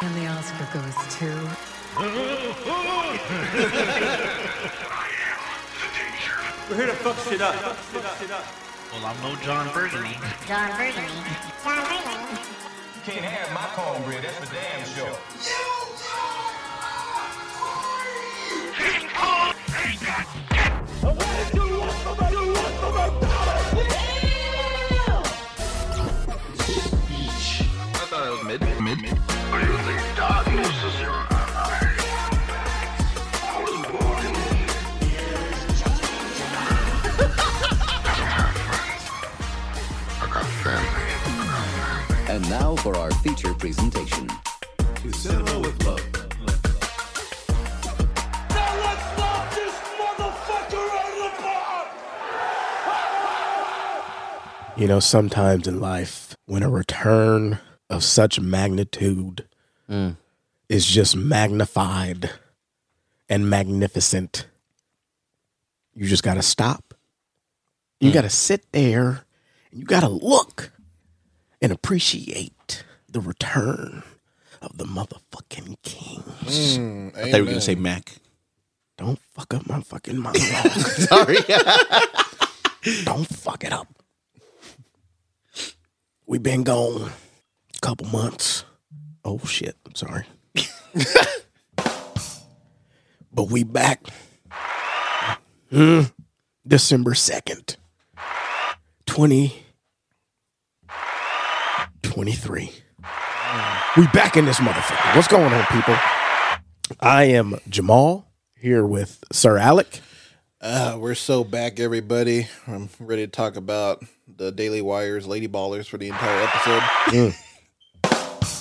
And the Oscar goes to. We're here to fuck shit up. Well, I'm no John Burgundy. John Burgundy. John Burgundy. You can't have my cornbread, that's for damn sure. I for our feature presentation. Cinema with love. You know, sometimes in life, when a return of such magnitude mm. is just magnified and magnificent, you just got to stop. You mm. got to sit there and you got to look and appreciate the return of the motherfucking kings. I thought you were going to say Mac. Don't fuck up my fucking monologue. Sorry. Don't fuck it up. We've been gone a couple months. Oh shit, I'm sorry. but we back. Hmm. December 2nd. 2023. We back in this motherfucker. What's going on, people? I am Jamal here with Sir Alec. Uh, we're so back, everybody. I'm ready to talk about the Daily Wire's Lady Ballers for the entire episode.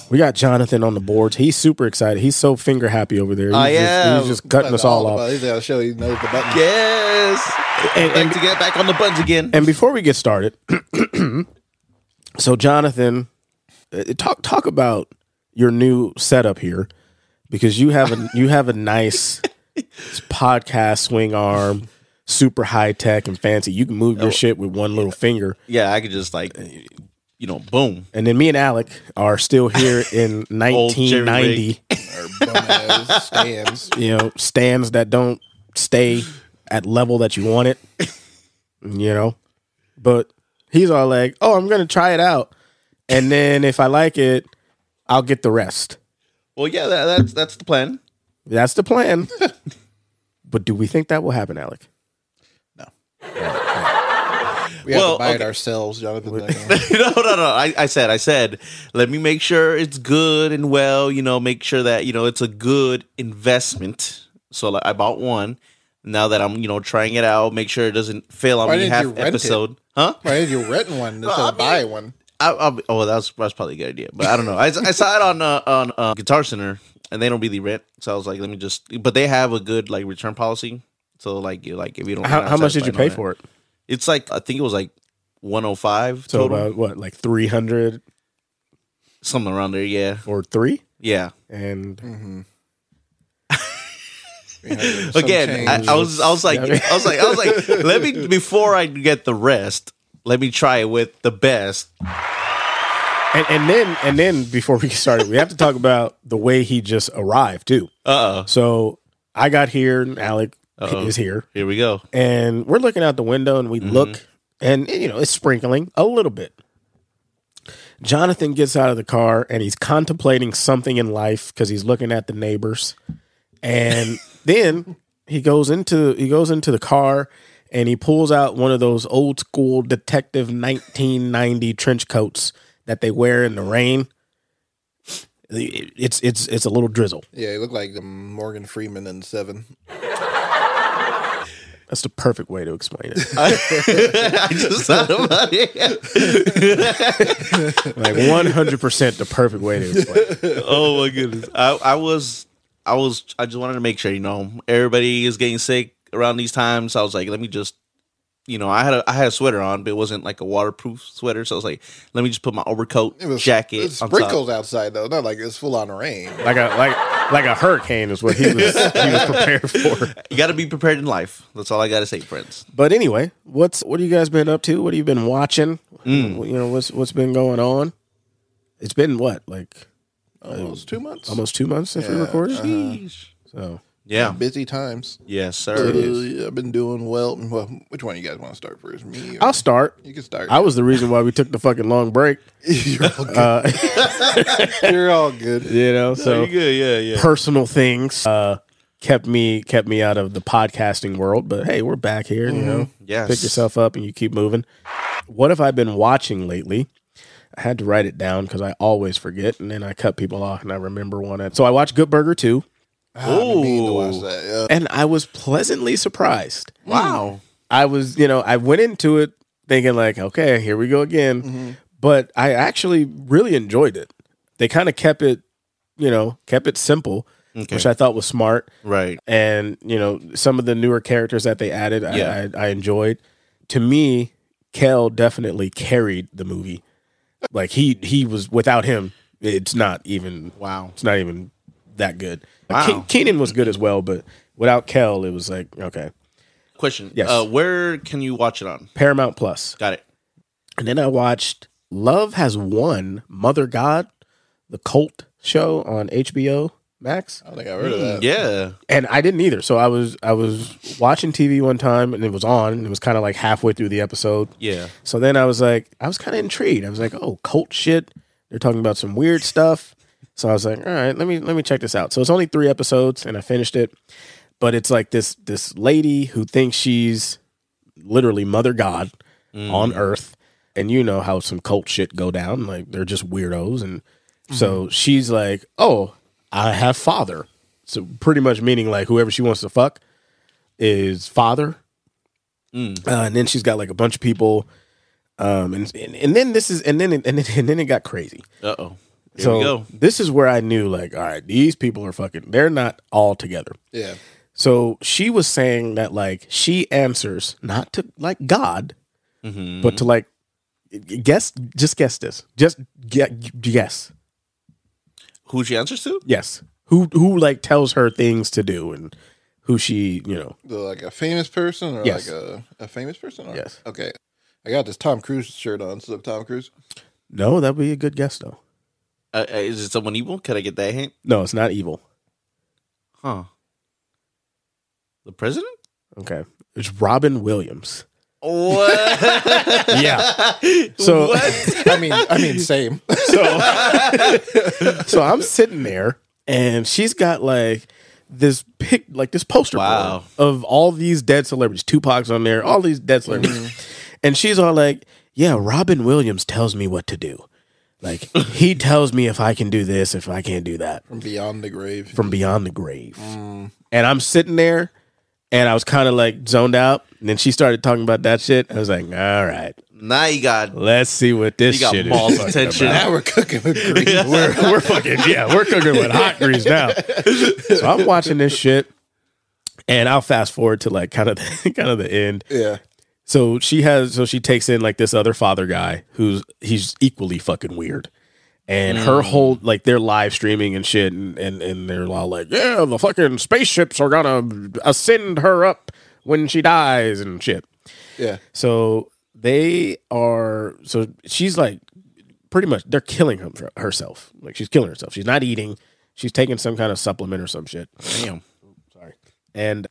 We got Jonathan on the boards. He's super excited. He's so finger happy over there. He's I just, am. He's just cutting us all about- off. He's got to show he knows the button. Yes. And, Like and, to get back on the buttons again. and before we get started, so Jonathan, uh, talk talk about your new setup here because you have a you have a nice podcast swing arm, super high tech and fancy. You can move Oh. your shit with one little finger. Yeah, I could just like, you know, boom. And then me and Alec are still here in 1990. Or bum ass stands. you know, stands that don't stay at level that you want it. You know, but he's all like, "Oh, I'm gonna try it out, and then if I like it, I'll get the rest." Well, yeah, that, that's that's the plan. That's the plan. but do we think that will happen, Alec? No. we have Well, to buy it ourselves, Jonathan. Uh, no, no, no. I, I said, I said, let me make sure it's good and well. You know, make sure that you know it's a good investment. So like, I bought one. Now that I'm, you know, trying it out, make sure it doesn't fail on Why me half you rent it? episode. Huh? Why did you rent one instead of buy one? I, I'll, oh, that's that's probably a good idea, but I don't know. I, I saw it on uh, on uh, Guitar Center, and they don't really rent, so I was like, let me just. But they have a good like return policy, so like you like if you don't. How, how much did you pay for it? It's like I think it was like one hundred five So total, about what, like three hundred something around there. Yeah, or three? yeah. And Some Again, I. I was I was like Yeah. I was like I was like let me before I get the rest, let me try it with the best. and and then and then before we get started, we have to talk about the way he just arrived too. Uh oh, So I got here, and Alec Uh-oh. is here. here we go. and we're looking out the window and we look and you know it's sprinkling a little bit jonathan gets out of the car and he's contemplating something in life because he's looking at the neighbors and then he goes into he goes into the car and he pulls out one of those old school detective 1990 trench coats that they wear in the rain it's it's it's a little drizzle Yeah, he looked like the Morgan Freeman in Seven. that's the perfect way to explain it I just thought about it. like 100% the perfect way to explain it oh my goodness. I, I was I was I just wanted to make sure, you know, everybody is getting sick around these times. I was like, let me just you know, I had a I had a sweater on, but it wasn't like a waterproof sweater. So I was like, let me just put my overcoat, It was jacket, It was on sprinkles outside though, not like it's full on rain. like a like like a hurricane is what he was he was prepared for. You got to be prepared in life. That's all I got to say, friends. But anyway, what's what have you guys been up to? What have you been watching? You know what's what's been going on? It's been what like Almost two months. almost two months since we recorded. uh-huh. So Yeah. Busy times. Yes, Uh, sir. I've been doing well. Well, which one you guys want to start first? Me? Or I'll start. You can start. I was the reason why we took the fucking long break. You're all good. Uh, You're all good. you know, so you good. Yeah, yeah. personal things uh, kept me kept me out of the podcasting world. But hey, we're back here. You know, Yes. pick yourself up and you keep moving. What have I been watching lately? I had to write it down because I always forget, and then I cut people off, and I remember one. So I watched Good Burger two, I've been to watch that. Yeah. and I was pleasantly surprised. Wow. I was, you know, I went into it thinking like, okay, here we go again. But I actually really enjoyed it. They kind of kept it, you know, kept it simple, which I thought was smart. Right. And, you know, some of the newer characters that they added, Yeah. I, I, I enjoyed. To me, Kel definitely carried the movie. Like he he was without him, it's not even Wow. it's not even that good. Wow. Ke- Kenan was good as well, but without Kel, it was like okay. Question. Yes. Uh, where can you watch it on? Paramount Plus. Got it. And then I watched Love Has Won, Mother God, the cult show on HBO Max. I don't think I heard of that. Yeah. And I didn't either. So I was I was watching TV one time and it was on and it was kind of like halfway through the episode. Yeah. So then I was like I was kind of intrigued. I was like, "Oh, cult shit. They're talking about some weird stuff." So I was like, "All right, let me let me check this out." So it's only 3 episodes and I finished it. But it's like this this lady who thinks she's literally mother god on earth. And you know how some cult shit go down like they're just weirdos. And so she's like oh i have father. So pretty much meaning like whoever she wants to fuck is father. Uh, and then she's got like a bunch of people um and and, and then this is and then it, and then, and then it got crazy. Uh oh. Here so we go. this is where i knew like all right these people are fucking they're not all together Yeah. so she was saying that like she answers not to like God, Mm-hmm. but to like guess. Just guess this. Just get guess. Who she answers to? Yes. Who who like tells her things to do and who she you know. The, like a famous person or Yes. like a, a famous person? Or? Yes. Okay. I got this Tom Cruise shirt on. So Tom Cruise. No, that'd be a good guess though. Uh, uh, is it someone evil? Can I get that hint? No, it's not evil. Huh. The president? Okay, it's Robin Williams. What? Yeah. So I mean, I mean, same. so so I'm sitting there and she's got like this pic like this poster Wow. board of all these dead celebrities. Tupac's on there, all these dead celebrities. and she's all like, Yeah, Robin Williams tells me what to do. Like he tells me if I can do this, if I can't do that From beyond the grave. from beyond the grave. Mm. And I'm sitting there and I was kind of like zoned out. And then she started talking about that shit. I was like, all right, now you got let's see what this you got shit balls is. of tension. now we're cooking with grease. we're, we're fucking yeah, we're cooking with hot grease now. So I'm watching this shit, and I'll fast forward to like kind of the, kind of the end. yeah. So she has so she takes in like this other father guy who's he's equally fucking weird. And her mm. whole like they're live streaming and shit and, and and they're all like, Yeah, the fucking spaceships are gonna ascend her up when she dies and shit. Yeah. So they are. So she's like, pretty much, they're killing him herself. Like she's killing herself. She's not eating. She's taking some kind of supplement or some shit. Damn. Sorry. And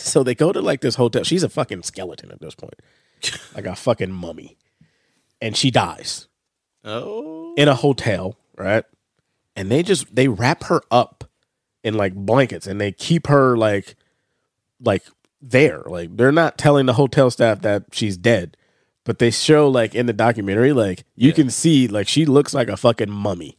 so they go to like this hotel. She's a fucking skeleton at this point, like a fucking mummy, and she dies Oh. in a hotel, right? And they just they wrap her up in like blankets and they keep her like like there. Like they're not telling the hotel staff that she's dead. But they show like in the documentary, like you can see like she looks like a fucking mummy.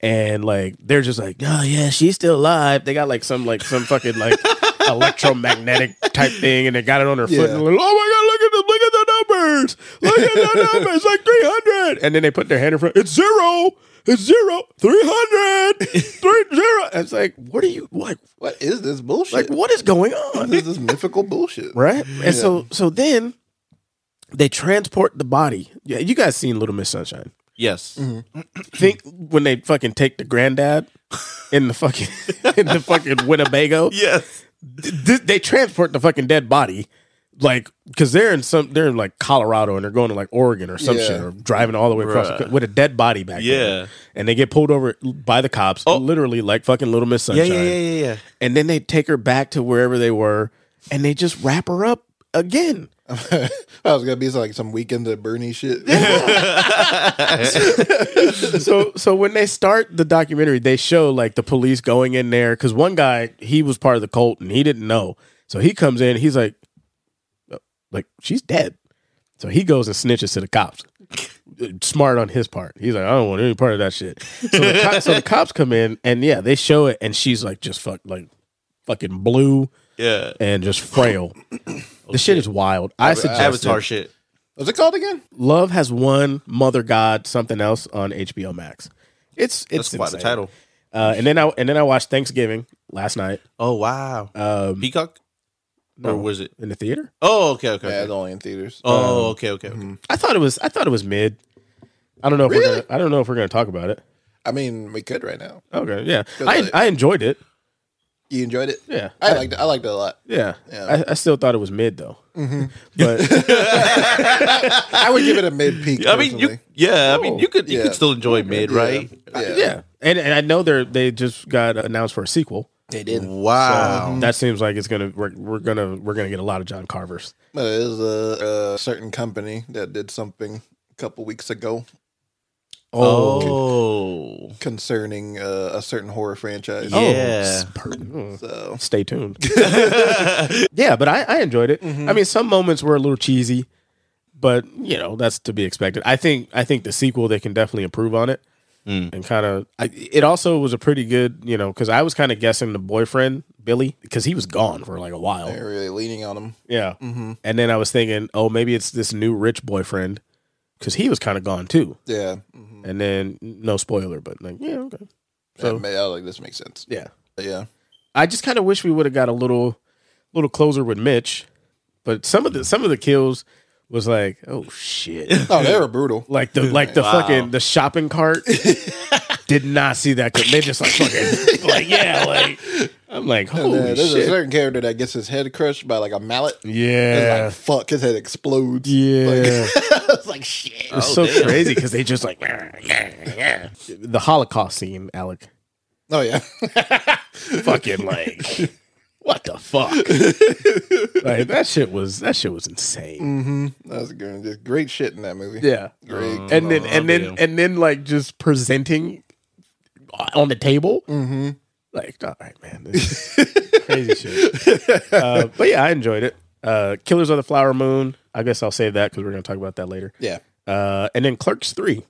And like they're just like, oh yeah, she's still alive. They got like some like some fucking like electromagnetic type thing, and they got it on her foot. Yeah. And like, oh my god, look at the look at the numbers, look at the numbers, like three hundred. And then they put their hand in front. It's zero. It's zero. Three hundred. Three zero. It's like, what are you like? What is this bullshit? Like, what is going on? What is this mythical bullshit? right? And so so then they transport the body. Yeah, you guys seen Little Miss Sunshine. Yes. Mm-hmm. Think when they fucking take the granddad in the fucking in the fucking Winnebago. Yes. Th- they transport the fucking dead body like because they're in some they're in like Colorado and they're going to like Oregon or some Yeah. shit or driving all the way across the, with a dead body back Yeah. there. and they get pulled over by the cops, Oh. literally like fucking Little Miss Yeah, Sunshine. yeah, yeah, yeah, yeah. And then they take her back to wherever they were, and they just wrap her up again. I was gonna be like some weekend at Bernie shit. so so when they start the documentary, they show like the police going in there because one guy he was part of the cult and he didn't know, so he comes in, he's like, "Uh, like she's dead, so he goes and snitches to the cops. Smart on his part. He's like, I don't want any part of that shit. So the, co- so the cops come in and yeah, they show it, and she's like just fuck like fucking blue Yeah. and just frail. the shit is wild. I suggest Avatar it. shit. What's it called again? Love has won Mother God something else on HBO Max. It's it's That's quite the insane. title. Uh, and then I and then I watched Thanksgiving last night Oh wow. um, Peacock? no, Or was it? in the theater. Oh, okay, okay. Yeah, okay. it's only in theaters. Oh, okay, okay. okay. I thought it was I thought it was mid. I don't know if we're Really? gonna I don't know if we're gonna talk about it. I mean, we could right now. Okay, yeah. I I- I enjoyed it. You enjoyed it? Yeah, I liked it. I liked it a lot. Yeah, Yeah. I, I still thought it was mid though. Mm-hmm. But I would give it a mid peak. I mean, you yeah, I mean, oh, you could you Yeah. could still enjoy mid, right? Yeah. yeah, and and I know they're they just got announced for a sequel. They did. Wow. Mm-hmm. That seems like it's gonna we're, we're gonna we're gonna get a lot of John Carvers. But it is a, a certain company that did something a couple weeks ago oh. concerning uh, a certain horror franchise. Oh, Yeah. per- So Stay tuned. yeah, but I, I enjoyed it. Mm-hmm. I mean, some moments were a little cheesy, but you know that's to be expected. I think I think the sequel they can definitely improve on it mm. and kind of. It also was a pretty good, you know, because I was kind of guessing the boyfriend Billy because he was gone for like a while. they're really leaning on him Yeah, mm-hmm. and then I was thinking, oh, maybe it's this new rich boyfriend because he was kind of gone too. Yeah. Mhm. And then no spoiler, but like yeah, okay. So I like this makes sense. Yeah, Yeah. I just kind of wish we would have got a little little closer with Mitch, but some of the some of the kills was like, oh shit, Oh, they were brutal. like the like the Wow. fucking the shopping cart. Did not see that. They just like fucking like yeah, like I'm like oh, holy then there's a certain character that gets his head crushed by like a mallet. It's yeah, like fuck, his head explodes. yeah. like, it's like shit. It's oh, so crazy because they just like the Holocaust scene, Alec. Oh yeah. Fucking like what the fuck? like that shit was that shit was insane. Mm-hmm. That was good. Just great shit in that movie. Yeah. Great. and then and then oh, damn. and then like just presenting on the table. Mm-hmm. Like, all right, man, this is crazy shit. Uh, but yeah, I enjoyed it. Uh, Killers of the Flower Moon. I guess I'll save that because we're gonna talk about that later. yeah. Uh, and then Clerks Three.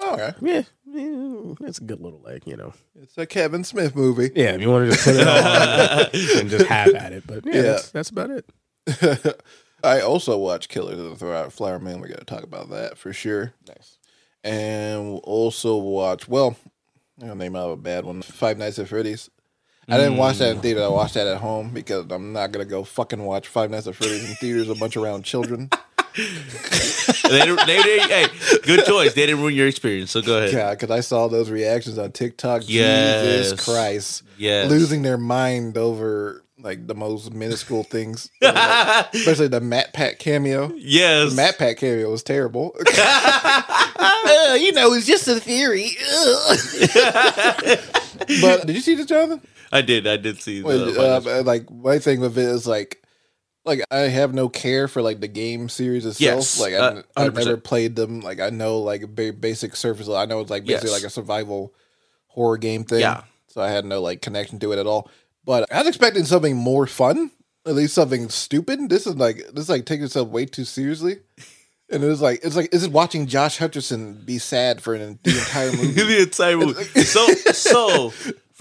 Oh, okay. Yeah, yeah, it's a good little like you know. It's a Kevin Smith movie. Yeah, if you want to just put it on and just have at it, but yeah, Yeah. That's, that's about it. I also watched Killers of the Flower Man. We got to talk about that for sure. Nice. And we'll also watch, well, To name out a bad one Five Nights at Freddy's. I didn't watch that in mm. theater. I watched that at home because I'm not going to go fucking watch Five Nights at Freddy's in theaters, a bunch around children. they, didn't- they, didn't- hey, good choice. They didn't ruin your experience, so go ahead. Yeah, because I saw those reactions on TikTok. Yes. Jesus Christ. Yes. Losing their mind over like the most minuscule things. Like, especially the Matt Pat cameo. Yes. The Matt Pat cameo was terrible. Uh, you know, it's just a theory. but did you see this, Jonathan? I did. I did see the. Uh, like my thing with it is like, like I have no care for like the game series itself. Yes, like I, uh, I've never played them. Like I know like ba- basic surface. I know it's like basically Yes. like a survival horror game thing. Yeah. So I had no like connection to it at all. But I was expecting something more fun. At least something stupid. This is like this is like taking itself way too seriously. And it was like it's like is it watching Josh Hutcherson be sad for an, the entire movie. the entire movie. So, so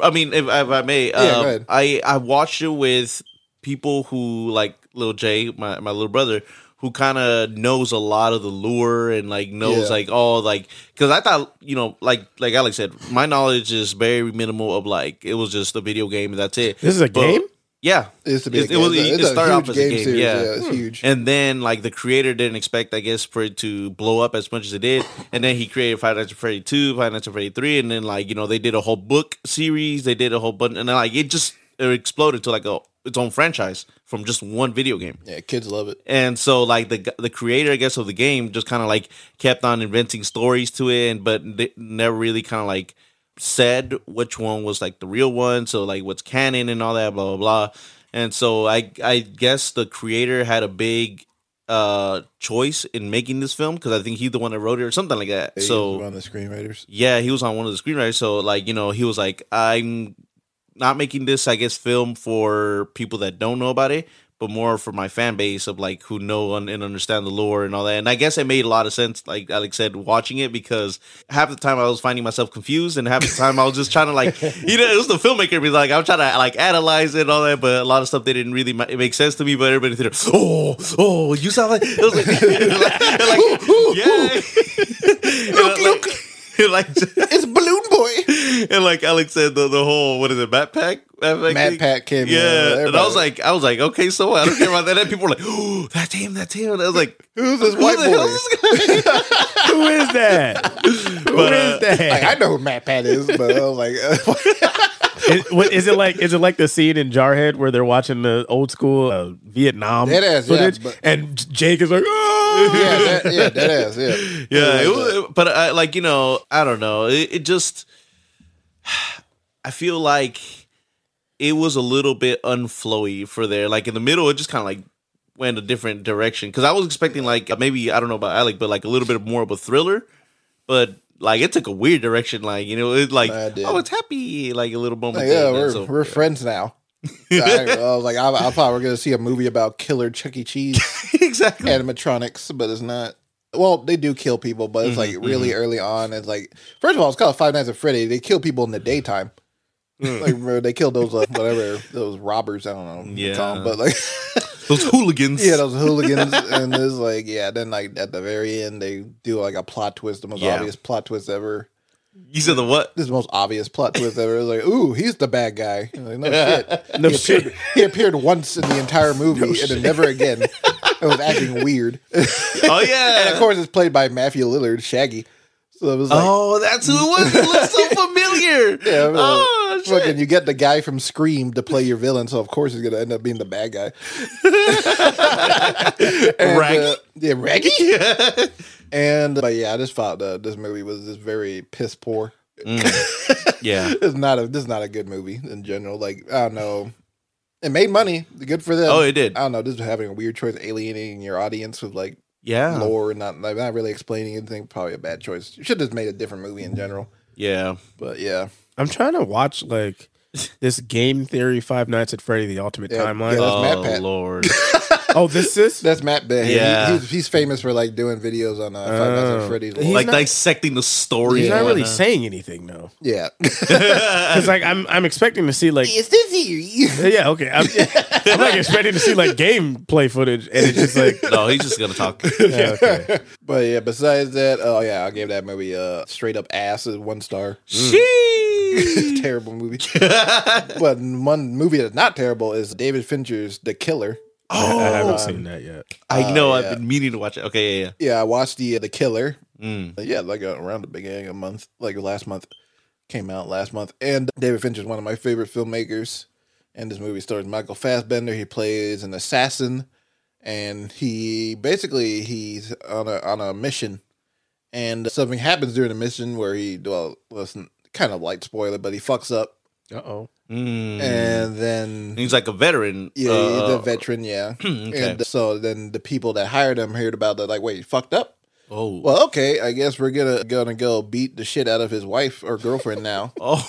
I mean, if, if I may, um. I I watched it with people who like little Jay, my my little brother, who kind of knows a lot of the lure and like knows Yeah. like all like because I thought you know like like Alec said, my knowledge is very minimal of like it was just a video game and that's it. This is a But- game? Yeah, it's used to be. It, a it was. game. It, It's a started off huge as a game. series, yeah, it's hmm. huge. And then like the creator didn't expect, I guess, for it to blow up as much as it did. And then he created Five Nights at Freddy two, Five Nights at Freddy three, and then like you know they did a whole book series. They did a whole bunch, and then like it just it exploded to like a its own franchise from just one video game. Yeah, kids love it. And so like the the creator I guess of the game just kind of like kept on inventing stories to it and but they never really kind of like said which one was like the real one so like what's canon and all that blah blah blah. And so I I guess the creator had a big uh choice in making this film because I think he's the one that wrote it or something like that. He so one the screenwriters. yeah, he was on one of the screenwriters. So like, you know, he was like, I'm not making this, I guess, film for people that don't know about it, but more for my fan base of like who know and and understand the lore and all that. And I guess it made a lot of sense, like Alec said, watching it because half the time I was finding myself confused, and half the time I was just trying to like, you know, it was the filmmaker be like, I'm trying to like analyze it and all that, but a lot of stuff they didn't really ma- make sense to me. But everybody theater, oh, oh, you sound like, it was like, like, yeah, look, look. like It's Balloon Boy. and like Alec said, the, the whole what is it, Matt Pat? Matt Pat, Matt thing? Pack came. Yeah, and I was like, I was like, okay, so what? I don't care about that. And people were like, oh, that's him, that's him. And I was like, who's this who white the hell boy? is this guy? Who is that? Who But, is uh, that? Like, I know who Matt Pat is, but I was like, Is, what, is it like? Is it like the scene in Jarhead where they're watching the old school uh, Vietnam Dead ass, yeah, footage, but- and Jake is like, oh! yeah, that, yeah, that ass, yeah, yeah, it was, but I, like you know, I don't know. It, it just, I feel like it was a little bit unflowy for there. Like in the middle, it just kind of like went a different direction because I was expecting like maybe I don't know about Alec, but like a little bit more of a thriller. But like it took a weird direction. Like you know, it like I did. oh, it's happy. Like a little moment. Like, yeah, we're so- we're friends now. I, I was like, I, I thought we are gonna see a movie about killer Chuck E. Cheese exactly. animatronics, but it's not. Well, they do kill people, but it's Mm-hmm, like really early on. It's like first of all, it's called Five Nights at Freddy. They kill people in the daytime. Mm. Like remember, they killed those uh, whatever those robbers. I don't know. what you call 'em, Yeah. but like Those hooligans. yeah, those hooligans. and it's like yeah. Then like at the very end, they do like a plot twist, the most Yeah. obvious plot twist ever. You said the what? This is the most obvious plot twist ever. It's like, ooh, he's the bad guy. Like, no shit. No he shit. Appeared, he appeared once in the entire movie and then never again. It was acting weird. Oh yeah. and of course, it's played by Matthew Lillard, Shaggy. So it was like, oh, that's who it was. It looks so familiar. yeah, it was oh. Oh shit. fucking, you get the guy from Scream to play your villain, so of course he's gonna end up being the bad guy. And, Raggy? uh, yeah, Raggy. and but yeah, I just thought uh, this movie was just very piss poor. yeah. it's not a this is not a good movie in general. Like I don't know, it made money, good for them. Oh, it did. I don't know, just having a weird choice, alienating your audience with like Yeah. lore and not like, not really explaining anything. Probably a bad choice. You should have just made a different movie in general. Yeah. But yeah, I'm trying to watch like this game theory Five Nights at Freddy: The Ultimate Yeah, Timeline. yeah, that's oh Matt Pat. lord. oh, this is that's Matt Bay. He- Yeah. he's, he's famous for like doing videos on uh, Five Nights Oh. at Freddy's. He's like not- dissecting the story. he's and not really whatnot. saying anything though. yeah, Because like I'm I'm expecting to see like it's this here. yeah okay I'm, I'm like expecting to see like gameplay footage and it's just like No, he's just gonna talk. yeah, okay. But yeah, besides that, oh yeah, I gave that movie a straight up ass as one star. Sheesh. terrible movie. but one movie that's not terrible is David Fincher's The Killer. I haven't Um, seen that yet. I know. yeah. I've been meaning to watch it. Okay, yeah, Yeah, I watched the uh, The Killer. yeah. Mm. Yeah, like uh, around the beginning of a month, like last month, came out last month. And David Fincher is one of my favorite filmmakers. And this movie stars Michael Fassbender. He plays an assassin, and he basically he's on a on a mission, and something happens during the mission where he well, listen, kind of light spoiler, but he fucks up, Uh oh. Mm. and then he's like a veteran. Yeah, uh, the veteran, yeah. Okay. And so then the people that hired him heard about that, like, wait, you fucked up? Oh, Well, okay, I guess we're gonna gonna go beat the shit out of his wife or girlfriend now oh,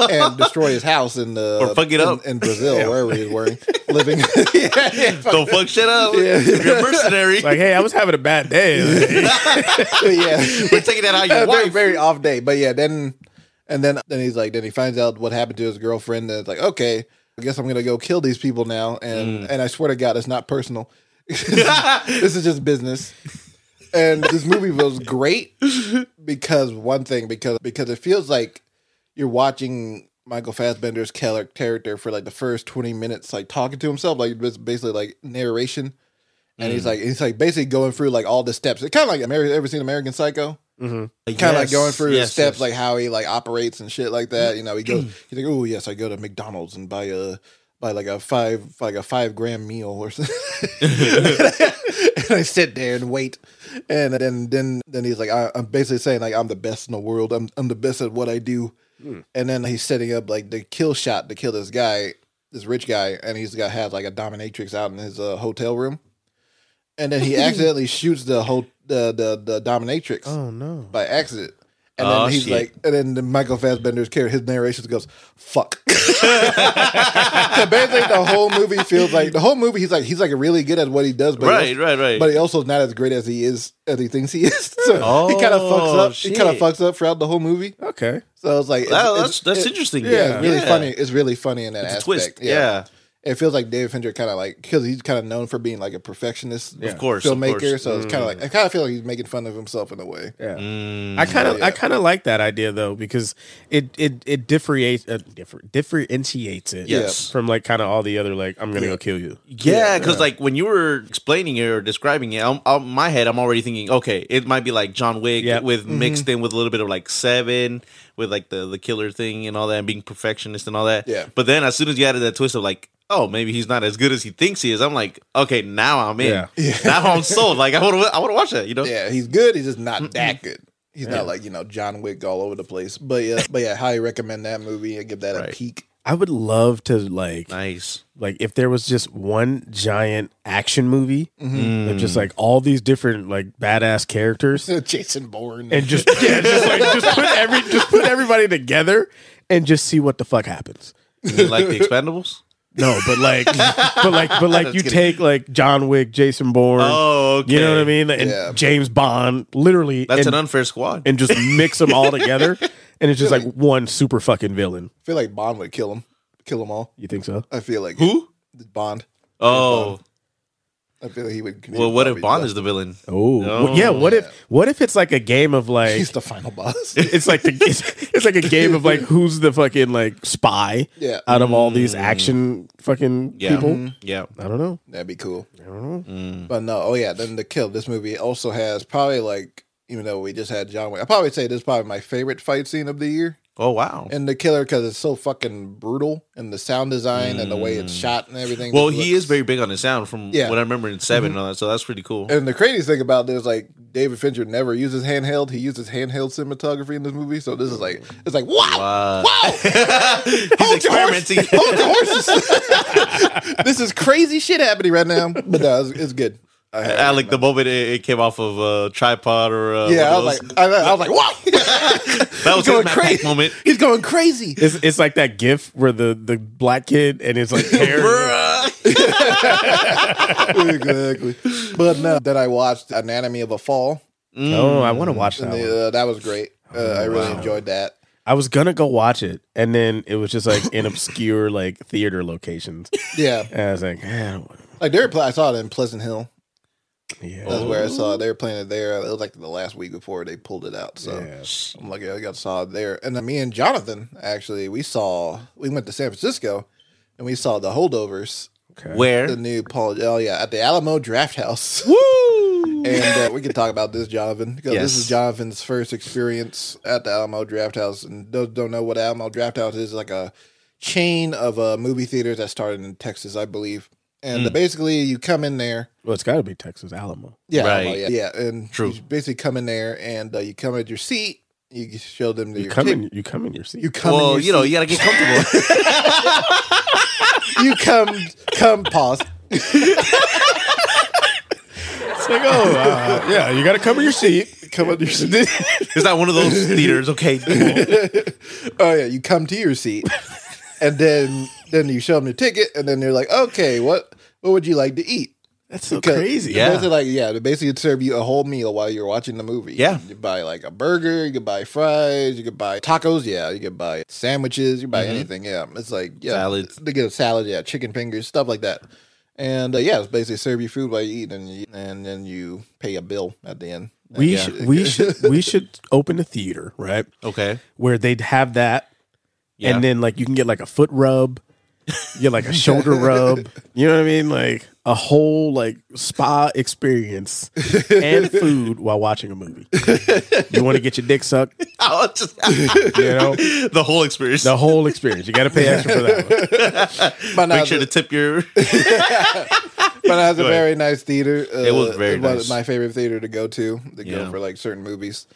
and destroy his house in the Or fuck it in, up. in Brazil, wherever he's wearing living. yeah, yeah, fuck- don't fuck shit up. Yeah. You're a mercenary. Like hey, I was having a bad day. yeah. We're taking that out a your very wife. very off day. But yeah, then and then then he's like, then he finds out what happened to his girlfriend, and it's like, okay, I guess I'm gonna go kill these people now. And Mm. and I swear to God, it's not personal. this is just business. And this movie was great because one thing, because because it feels like you're watching Michael Fassbender's char- character for like the first 20 minutes, like talking to himself, like it's basically like narration. And Mm. he's like, he's like basically going through like all the steps. It kind of like Ameri- ever seen American Psycho? Kind of like going through the steps, yes. like how he like operates and shit like that. You know, he goes, mm. he's like, oh yes, I go to McDonald's and buy a buy like a five like a five gram meal or something. and I sit there and wait. And then then then he's like, I, I'm basically saying like I'm the best in the world. I'm I'm the best at what I do. Mm. And then he's setting up like the kill shot to kill this guy, this rich guy, and he's got to have like a dominatrix out in his uh, hotel room. And then he accidentally shoots the whole the the the dominatrix Oh no. by accident. And Oh, then he's shit. like, and then the Michael Fassbender's character, his narration goes, "Fuck." so basically, the whole movie feels like the whole movie. He's like, he's like really good at what he does, but he Right, also- right, right. But he also not as great as he is as he thinks he is. So he kind of oh, fucks Oh, up. He kind of fucks up throughout the whole movie. Okay. So it's like it's, That- it's- that's- that's it- interesting. Yeah, Yeah. it's really Yeah. funny. It's really funny in that It's a aspect. twist. Yeah. It feels like David Fincher kind of like because he's kind of known for being like a perfectionist, Of course, of filmmaker. course. So it's kind of like I kind of feel like he's making fun of himself in a way. Yeah. Mm. I kind of Yeah. I kind of like that idea though because it it it differentiates uh, differ, differentiates it Yes. from like kind of all the other like I'm gonna go kill you. Yeah, because like when you were explaining it or describing it, I'm, I'm, my head, I'm already thinking, okay, it might be like John Wick Yep. with Mm-hmm. mixed in with a little bit of like Seven, with like the the killer thing and all that, and being perfectionist and all that. Yeah. But then as soon as you added that twist of like, oh, maybe he's not as good as he thinks he is, I'm like, okay, now I'm in. Yeah. Now I'm sold. Like I want to, I want to watch that. You know? Yeah, he's good. He's just not that good. He's not like you know John Wick all over the place. But yeah, but yeah, highly recommend that movie. I give that a Right. peek. I would love to like Nice. like if there was just one giant action movie Mm-hmm. of just like all these different like badass characters Jason Bourne and just yeah just like just put every just put everybody together and just see what the fuck happens. You mean like the Expendables? No, but like, but like, but like, you kidding. take like John Wick, Jason Bourne. Oh, okay. You know what I mean? And Yeah. James Bond, literally, That's and, an unfair squad. and just mix them all together, and it's just like one super fucking villain. I feel like Bond would kill him, kill them all. You think so? I feel like Who? Bond. Oh, I feel like he would. well, what if Bond is the villain? Oh, No. Well, yeah. What if what if it's like a game of like He's the final boss. it's like the it's, it's like a game of like who's the fucking like spy Yeah. out of all these mm. action fucking Yeah. people? Mm-hmm. Yeah. I don't know. That'd be cool. I don't know. Mm. But no, oh yeah, then the kill. This movie also has probably like, even though we just had John Wick, I probably say this is probably my favorite fight scene of the year. Oh wow. And the killer because it's so fucking brutal and the sound design and the way it's mm. shot and everything. Well, he looks- is very big on the sound from Yeah. what I remember in 7 mm-hmm. and all that, so that's pretty cool. And the craziest thing about this, like David Fincher never uses handheld. He uses handheld cinematography in this movie. So this is like, it's like wow, Wow. wow, He's experimenting. hold the horses. this is crazy shit happening right now. But no, it's, it's good. I had- I like the moment it, it came off of a tripod or uh, yeah, I was like. I, I was like, what? that was going his Matt Pack crazy. moment. He's going crazy. It's it's like that gif where the the black kid and his like hair. exactly. But no, that I watched Anatomy of a Fall. oh, I want to watch that. And one. the, uh, that was great. Uh, I really enjoyed that. I was gonna go watch it, and then it was just like in obscure like theater locations. Yeah, And I was like, eh, I don't like they were. Play- I saw it in Pleasant Hill. Yeah, That's where I saw it. They were playing it there. It was like the last week before they pulled it out. So yeah. I'm like, I got saw it there. And then me and Jonathan actually we saw we went to San Francisco and we saw the holdovers. Okay. Where? The new Paul. Oh yeah, at the Alamo Draft House. Woo! And uh, we can talk about this, Jonathan, because this is Jonathan's first experience at the Alamo Draft House. And those don't know what Alamo Draft House is, like a chain of uh, movie theaters that started in Texas, I believe. And uh, basically, you come in there. Well, it's got to be Texas Alamo. Yeah, Right. Alamo, yeah, yeah. And True. you basically come in there, and uh, you come at your seat. You show them the You your come ticket. in, you come in your seat. You come. in Well, your you know, seat. you got to get comfortable. you come, come, pause. It's like, oh, uh, yeah, you got to come in your seat. Come on your seat. it's not one of those theaters. Okay. cool. oh yeah, you come to your seat, and then then you show them the ticket, and then they're like, okay, what what would you like to eat? That's so Because crazy. Yeah. Basically, like yeah, they basically serve you a whole meal while you're watching the movie. Yeah. you buy like a burger, you could buy fries, you could buy tacos. Yeah, you could buy sandwiches, you buy anything. Yeah, it's like yeah, Salads. They get a salad, yeah, chicken fingers, stuff like that. And uh, yeah, it's basically serve you food while you eat, and you, and then you pay a bill at the end. We Yeah. should we should we should open a theater, right? Okay. Where they'd have that, Yeah. and then like you can get like a foot rub, you get like a shoulder rub. You know what I mean? Like a whole like spa experience and food while watching a movie. You want to get your dick sucked, I was just you know, the whole experience. the whole experience. You got to pay extra for that. One. But Make sure to tip your. But it has a Go ahead. very nice theater. Uh, It was very it was nice. my favorite theater to go to. To Yeah. go for like certain movies.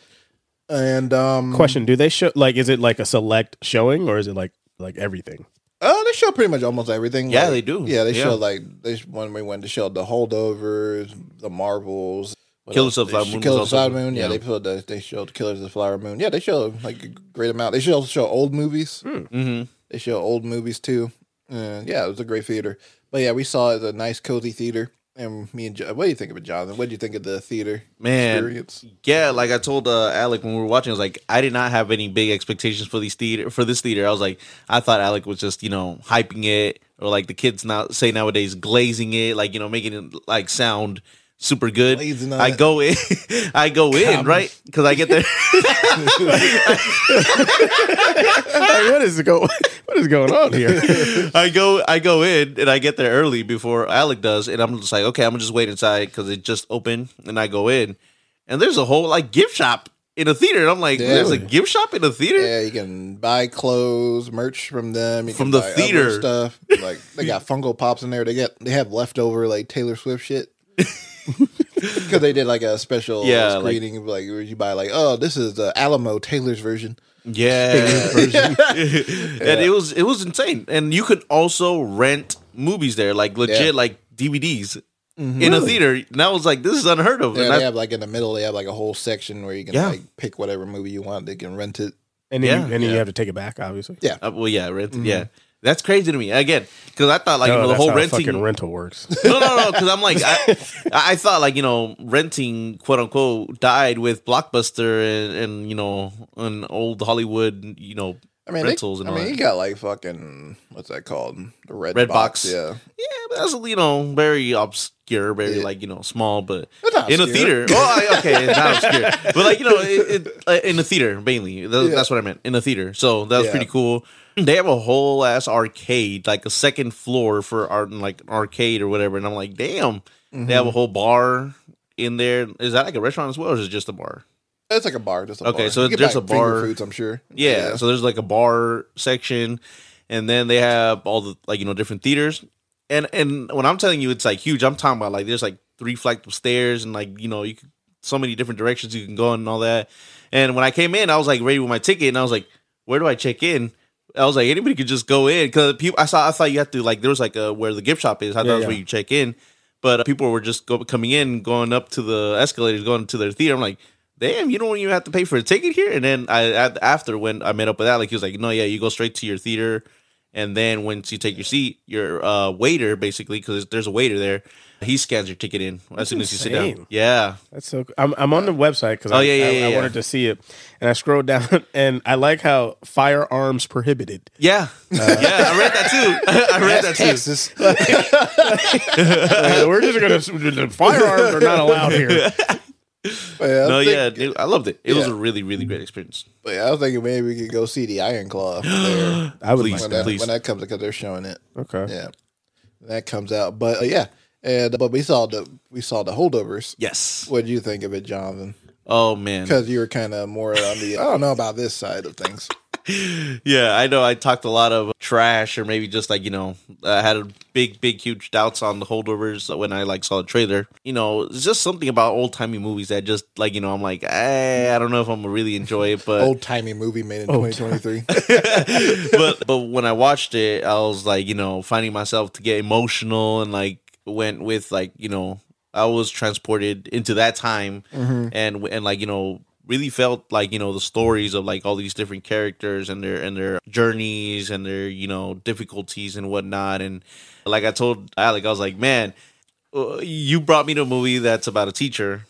And um Question: Do they show like is it like a select showing or is it like like everything? Oh, they show pretty much almost everything. Yeah, Like, they do. Yeah, they Yeah. show like they when we went to show the holdovers, the marvels. Killers of the Flower They- Moon was Killers of the Flower Moon. Yeah, yeah. they showed the, they showed Killers of the Flower Moon. Yeah, they show like a great amount. They show show old movies. Mhm. They show old movies too. Uh, yeah, it was a great theater. But yeah, we saw it as a nice cozy theater. And me and jo- what do you think of it, Jonathan? What do you think of the theater Man, experience? Yeah, like I told uh, Alec when we were watching, I was like, I did not have any big expectations for these theater for this theater. I was like, I thought Alec was just you know hyping it, or like the kids now say nowadays glazing it, like you know making it like sound super good. Glazing I go in, I go in right because I get there. Like, what is go? What is going on here? I go I go in and I get there early before Alec does, and I'm just like, okay, I'm gonna just wait inside because it just opened, and I go in, and there's a whole like gift shop in a theater, and I'm like, Yeah. there's a gift shop in a theater. Yeah, you can buy clothes, merch from them. You From can the buy other theater. stuff. Like they got Funko Pops in there. They get they have leftover like Taylor Swift shit. Because they did like a special Yeah, screening, of, like where you buy like, oh, this is the Alamo Taylor's version. Yeah, and it was it was insane. And you could also rent movies there, like legit, Yeah. like DVDs in a theater. And I was like, this is unheard of. Yeah, and they I- have like in the middle, they have like a whole section where you can Yeah. like pick whatever movie you want. They can rent it. And then, Yeah. you, and then you have to take it back, obviously. Yeah, uh, well, yeah, rent, yeah. That's crazy to me again because I thought like No, you know the that's whole how renting. fucking rental works. no, no, no. Because I'm like, I, I thought like you know renting quote unquote died with Blockbuster and and you know an old Hollywood you know I mean, rentals they, and I mean, that. you got like fucking what's that called? The red, Red box. Box. Yeah, Yeah, but that's you know very obscure, very Yeah. like you know small, but It's not in a theater. Oh, I- okay, it's not obscure, but like you know, it, it, uh, in a theater mainly. That- Yeah. That's what I meant in a theater. So that was Yeah. pretty cool. They have a whole ass arcade, like a second floor for art, and like arcade or whatever. And I'm like, damn, they have a mm-hmm. whole bar in there. Is that like a restaurant as well, or is it just a bar? it's like a bar. Just a Okay, bar. so can there's a bar- foods. I'm sure. Yeah, So there's like a bar section, and then they have all the like you know different theaters. And and when I'm telling you it's like huge, I'm talking about like there's like three flights of stairs and like you know you could, so many different directions you can go and all that. And when I came in, I was like ready with my ticket, and I was like, where do I check in? I was like anybody could just go in because people. I saw I thought you had to like there was like a, where the gift shop is. I thought Yeah, that's where you check in, but uh, people were just go, coming in, going up to the escalators, going to their theater. I'm like damn, you don't even have to pay for a ticket here. And then I after when I met up with Alec, he was like, no, yeah, you go straight to your theater, and then once you take your seat, your uh, waiter basically because there's a waiter there, he scans your ticket in as soon as you sit down. Yeah, That's so. I'm I'm on the website because Oh, I, yeah, yeah, I, yeah, I wanted to see it, and I scrolled down, and I like how firearms prohibited. yeah, yeah. I read that too. I read that too. Texas. Like, we're just gonna firearms are not allowed here. But yeah, I No, think- yeah, dude, I loved it. It was a really, really great experience. But yeah, I was thinking maybe we could go see the Iron Claw there I would Please, like when that. that please. when that comes because they're showing it. Okay. Yeah, that comes out. But uh, yeah, and but we saw the we saw the holdovers. Yes. What do you think of it, Jonathan? Oh man. Because you were kind of more on the I don't know about this side of things. Yeah, I know. I talked a lot of trash, or maybe just like you know, I had a big, big, huge doubts on the holdovers when I like saw the trailer. You know, it's just something about old timey movies that just like you know, I'm like, eh, I don't know if I'm gonna really enjoy it, but Old timey movie made in Old 2023. but but when I watched it, I was like, you know, finding myself to get emotional and like went with like you know, I was transported into that time and and like you know really felt like you know the stories of like all these different characters and their and their journeys and their you know difficulties and whatnot. And like I told Alec, I was like, man, uh, you brought me to a movie that's about a teacher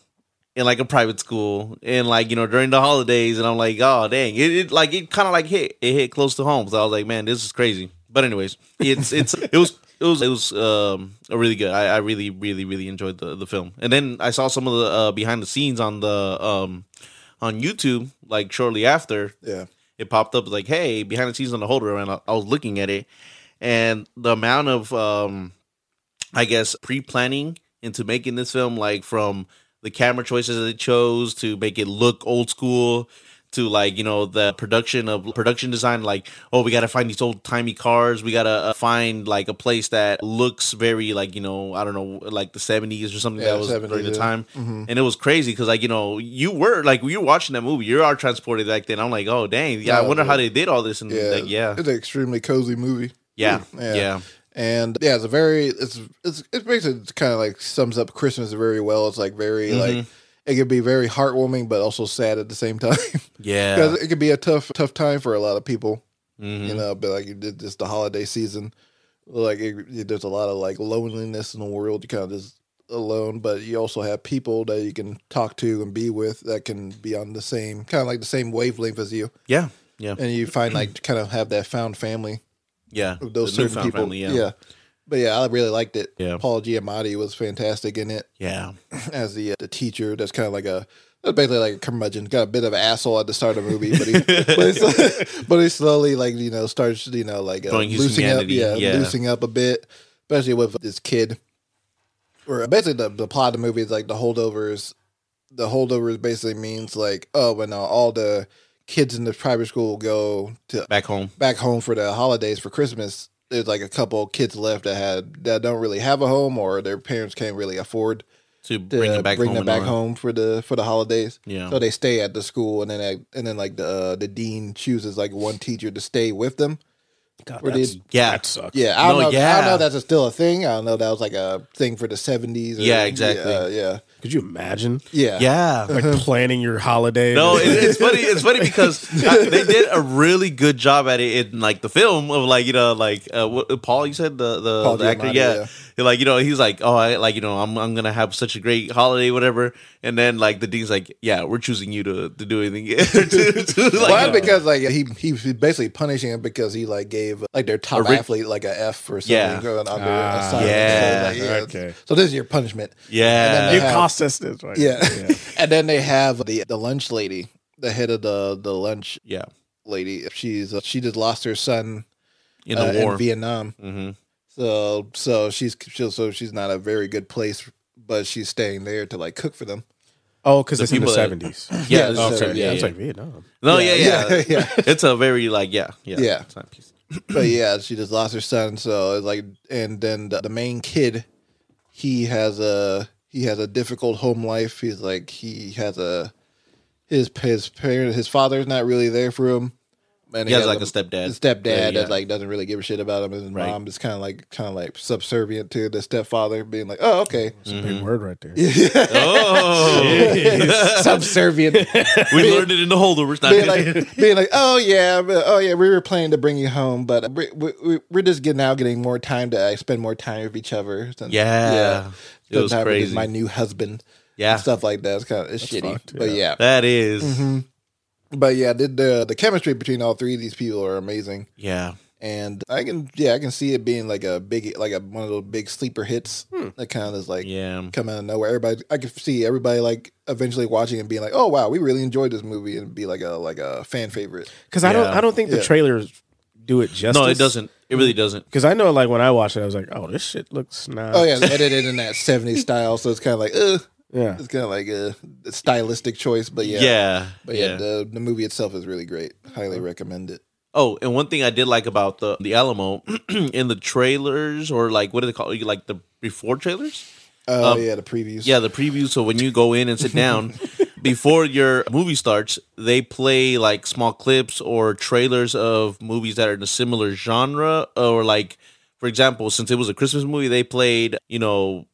in like a private school and like you know during the holidays. And i'm like oh dang. It, it like it kind of like hit it hit close to home. So i was like man this is crazy. But anyways it's it's it was it was it was um really good I, I really really really enjoyed the the film. And then i saw some of the uh behind the scenes on the um on youtube like shortly after yeah, it popped up like, "Hey, behind the scenes on the holder," and I, I was looking at it, and the amount of um, I guess, pre-planning into making this film, like from the camera choices that they chose to make it look old school to like you know the production of production design like oh we gotta find these old timey cars we gotta uh, find like a place that looks very like you know i don't know like the 70s or something Yeah, that was 70s, during the yeah. time Mhm. and it was crazy because like you know you were like you were watching that movie you are transported back then i'm like oh dang yeah i Yeah, wonder how they did all this and Yeah, like yeah it's an extremely cozy movie. yeah yeah And yeah, it's a very it's it's it's basically kind of like sums up Christmas very well. It's like very Mhm. like it could be very heartwarming, but also sad at the same time. Yeah. because it could be a tough tough time for a lot of people. Mhm. You know, but like you did just the holiday season, like it, there's a lot of like loneliness in the world. You kind of just alone, but you also have people that you can talk to and be with that can be on the same kind of like the same wavelength as you. Yeah, yeah. and you find like kind of have that found family. Yeah, those the certain people. family, yeah. But yeah, I really liked it. Yeah. Paul Giamatti was fantastic in it. Yeah. as the uh, the teacher. That's kind of like a that's basically like a curmudgeon. Got a bit of asshole at the start of the movie, but he but, he, but he slowly like you know starts you know like uh, loosening up, yeah, yeah. loosening up a bit, especially with this kid. Or basically the the plot of the movie is like the holdovers. The holdovers basically means like oh when uh, all the kids in the private school go to back home back home for the holidays for Christmas. There's like a couple kids left that had that don't really have a home or their parents can't really afford to bring them back bring home them back home for the for the holidays. Yeah. So they stay at the school, and then I, and then like the uh, the dean chooses like one teacher to stay with them. God, that's- did- Yeah. that sucks. Yeah, I don't No, know. I don't know if that's still a thing. I don't know that was like a thing for the seventies. Yeah, exactly. Yeah, yeah, Could you imagine? yeah. Yeah. Like planning your holiday. No, it, it's funny. It's funny because uh, they did a really good job at it in like the film of like you know like uh, what, Paul. You said the the, Paul the actor, Giamatti, yeah. yeah. Like you know, he's like, oh, I like you know, I'm I'm gonna have such a great holiday, whatever. And then like the dean's like, yeah, we're choosing you to to do anything. to, to, like, Well, that's because like he he was basically punishing him because he like gave like their top A ri- athlete like a F or something Yeah. under Ah, assignment. yeah, So, like, okay. So this is your punishment. yeah, And then you cost us this, right? Yeah. and then they have the the lunch lady, the head of the the lunch yeah, lady. She's uh, she just lost her son in uh, the war. in Vietnam. hmm So so she's she, so she's not a very good place, but she's staying there to like cook for them. Oh, because The it's in the seventies. Yeah, Yeah, this oh, is- yeah, yeah. was like Vietnam. No, yeah, Yeah, yeah, yeah, yeah. It's a very like yeah, yeah, Yeah. It's not a piece. but yeah, she just lost her son. So it's like, and then the, the main kid, he has a he has a difficult home life. He's like he has a his his parent his father's not really there for him. And He has, like, a stepdad. A stepdad Yeah, yeah. that like doesn't really give a shit about him. And his Right. mom is kind of like kind of like subservient to the stepfather, being like, oh okay, It's a big word right there. Oh, subservient. we learned it in the holdovers. Being like, being like, oh yeah, oh yeah, we were planning to bring you home, but we, we, we're just getting now getting more time to uh, spend more time with each other. And, Yeah. It was crazy. my new husband. Yeah. and stuff like that. It's kind of it's shitty, fucked, but yeah. yeah, that is- Mm-hmm. But yeah, the, the the chemistry between all three of these people are amazing. yeah, And I can, yeah, I can see it being like a big, like a one of those big sleeper hits that kind of is like, Yeah. come out of nowhere. Everybody, I can see everybody like eventually watching and being like, oh wow, we really enjoyed this movie and be like a like a fan favorite. Because I don't, I don't think the Yeah. trailers do it justice. no, it doesn't. It really doesn't. Because I know, like when I watched it, I was like, "Oh, this shit looks nice." Oh yeah, it's edited in that '70s style, so it's kind of like, uh, yeah. it's kind of like a, stylistic choice, but yeah, Yeah, but yeah, yeah. the the movie itself is really great. Highly recommend it. Oh, and one thing I did like about the the Alamo in the trailers or like what do they call it? Like the before trailers? Oh Um, yeah, the previews. Yeah, the previews. So when you go in and sit down before your movie starts, they play like small clips or trailers of movies that are in a similar genre. Or like, for example, since it was a Christmas movie, they played you know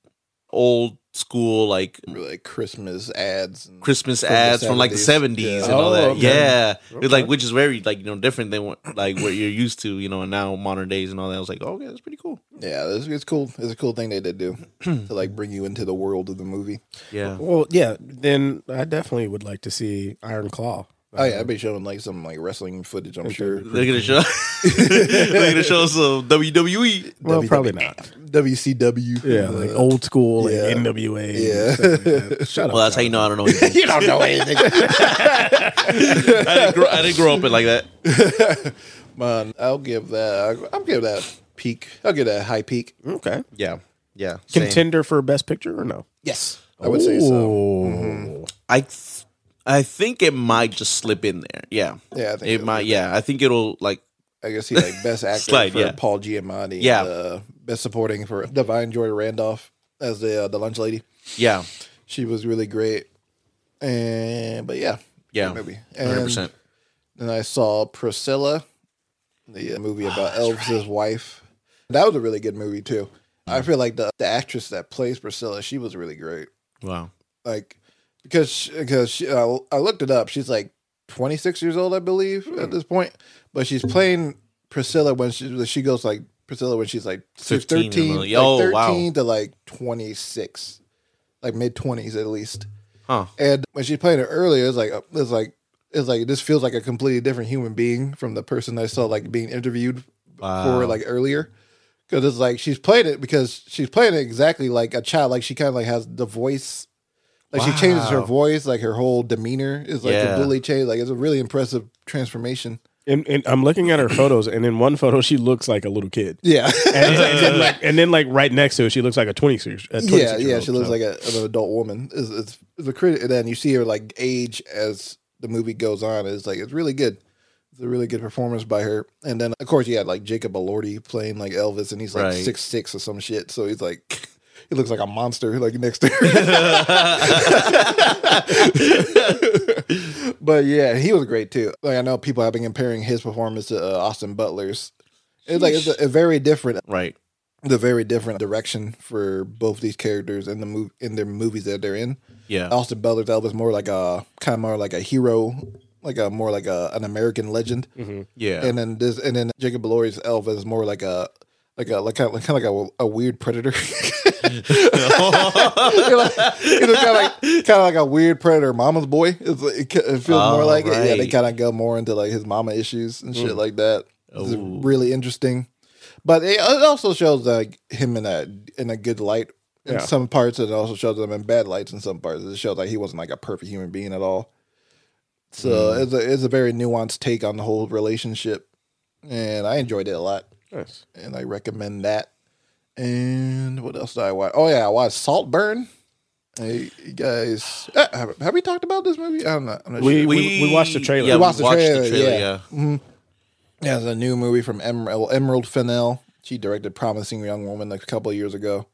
old school like like Christmas ads, and Christmas from ads from like the 70s. seventies and Yeah. all Oh, that. okay. Yeah, It's like which is very like you know different than what like what you're used to, you know, and now modern days and all that. I was like, oh, okay, that's pretty cool. Yeah, it's, it's cool. It's a cool thing they did do to like bring you into the world of the movie. Yeah, Well, yeah. Then I definitely would like to see Iron Claw. Oh yeah, uh-huh. I'd be showing like some like wrestling footage. I'm sure. they're gonna show they're gonna show some. WWE. Well, WWE. probably not. WCW. Yeah, like old school, like. NWA. Yeah. like that. Shut up. Well, that's how you know I don't know. Anything. you don't know anything, I, didn't grow, I didn't grow up in like that. man. I'll give that. I'll give that peak. I'll give that high peak. Okay. Yeah, Yeah, same. Contender for best picture or no? Yes, I would say so. so. I th- I think it might just slip in there. Yeah, Yeah, I think it might. Yeah, I think it'll like. I guess he like best actor Slide, for yeah. Paul Giamatti. Yeah. and, uh, best supporting for Da'Vine Joy Randolph as the uh, the lunch lady. Yeah, She was really great. And but yeah, yeah, Maybe. hundred And percent. then I saw Priscilla, the uh, movie Oh, about Elvis' wife. That was a really good movie too. Mm. I feel like the the actress that plays Priscilla, she was really great. Wow. Like because because she, I, I looked it up. She's like 26 years old, I believe, Hmm. at this point. But she's playing Priscilla when she she goes like Priscilla when she's like 15 or 13, more. like Oh, 13 wow. to like 26, like mid 20s at least. Huh. And when she played it earlier, it's like it's like it's like this feels like a completely different human being from the person I saw like being interviewed Wow. for like earlier. Because it's like she's playing it because she's playing it exactly like a child. Like she kind of like has the voice, like she changes her voice, like her whole demeanor is like Yeah. completely changed. Like it's a really impressive transformation. And, and I'm looking at her photos, and in one photo she looks like a little kid, Yeah, and, and then like, and then like right next to it, she looks like a 26. A 26 yeah, yeah. She looks so. like a, an adult woman. It's, it's, it's a crit. And then you see her like age as the movie goes on. It's like it's really good. It's a really good performance by her. And then of course you had like Jacob Elordi playing like Elvis, and he's like Right. six six or some shit. So he's like. He looks like a monster, like next to her. but yeah, he was great too. Like I know people have been comparing his performance to uh, Austin Butler's. It's like it's a, a very different Right. the very different direction for both these characters in the move in their movies that they're in. Yeah. Austin Butler's Elvis more like a kind of more like a hero, like a more like a an American legend, Yeah. and then this and then Jacob Elordi's Elvis is more like a like a like kind of like, kinda like a, a weird predator. you know, kind of like kind of like a weird predator, mama's boy. It's, like- it, it feels more Oh, like it. Yeah, they kind of go more into like his mama issues and shit like that. It's Oh. really interesting, but it, it also shows like him in a in a good light in Yeah. some parts, and it also shows him in bad lights in some parts. It shows like he wasn't like a perfect human being at all. So Mm. it's a it's a very nuanced take on the whole relationship, and I enjoyed it a lot Nice. and I recommend that. And what else did I watch? Oh yeah, I watched Saltburn. Hey you guys, uh, have, have we talked about this movie? I'm not. I'm not We, sure. we we watched the trailer. Yeah, We we watched watched, the the trailer, trailer. yeah. yeah. Yeah, it's a new movie from Emerald, Emerald Fennell. She directed "Promising Young Woman" like a couple of years ago,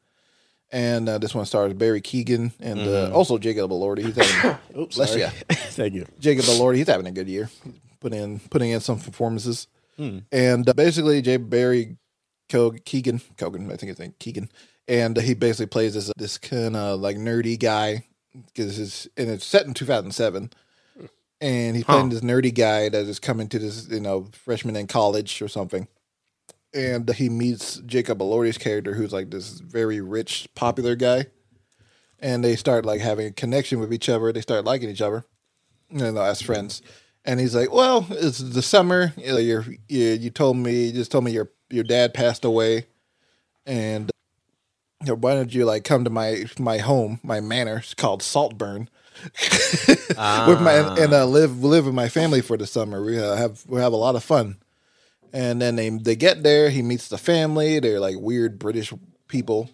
and uh, this one stars Barry Keoghan and uh, also Jacob Elordi. He's having, Oops, bless sorry. Thank you. Jacob Elordi, he's having a good year. He's putting in putting in some performances, and uh, basically Jay Barry Co- Keegan Kogan, I think his name Keegan, and he basically plays this this kind of like nerdy guy because it's and it's set in 2007, and he's playing this nerdy guy that is coming to this you know freshman in college or something. And he meets Jacob Elordi's character, who's like this very rich, popular guy, and they start like having a connection with each other. They start liking each other, you know, as friends. And he's like, "Well, it's the summer. You, know, you're, you you told me, you just told me your your dad passed away, and you know, why don't you like come to my my home, my manor? It's called Saltburn, with my and uh, live live with my family for the summer. We uh, have we have a lot of fun." And then they they get there. He meets the family. They're like weird British people.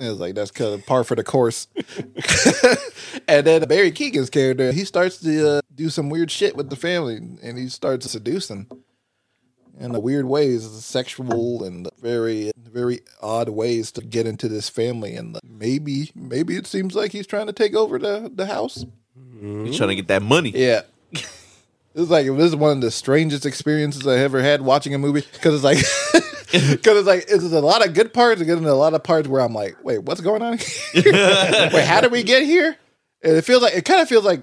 And it's like that's kind of par for the course. and then Barry Keoghan's character, he starts to uh, do some weird shit with the family, and he starts seducing in the weird ways, sexual and very very odd ways to get into this family. And maybe maybe it seems like he's trying to take over the the house. He's trying to get that money. Yeah. It's like this is one of the strangest experiences I ever had watching a movie because it's like because it's like it's a lot of good parts and then a lot of parts where I'm like, wait, what's going on? wait, how did we get here? And it feels like it kind of feels like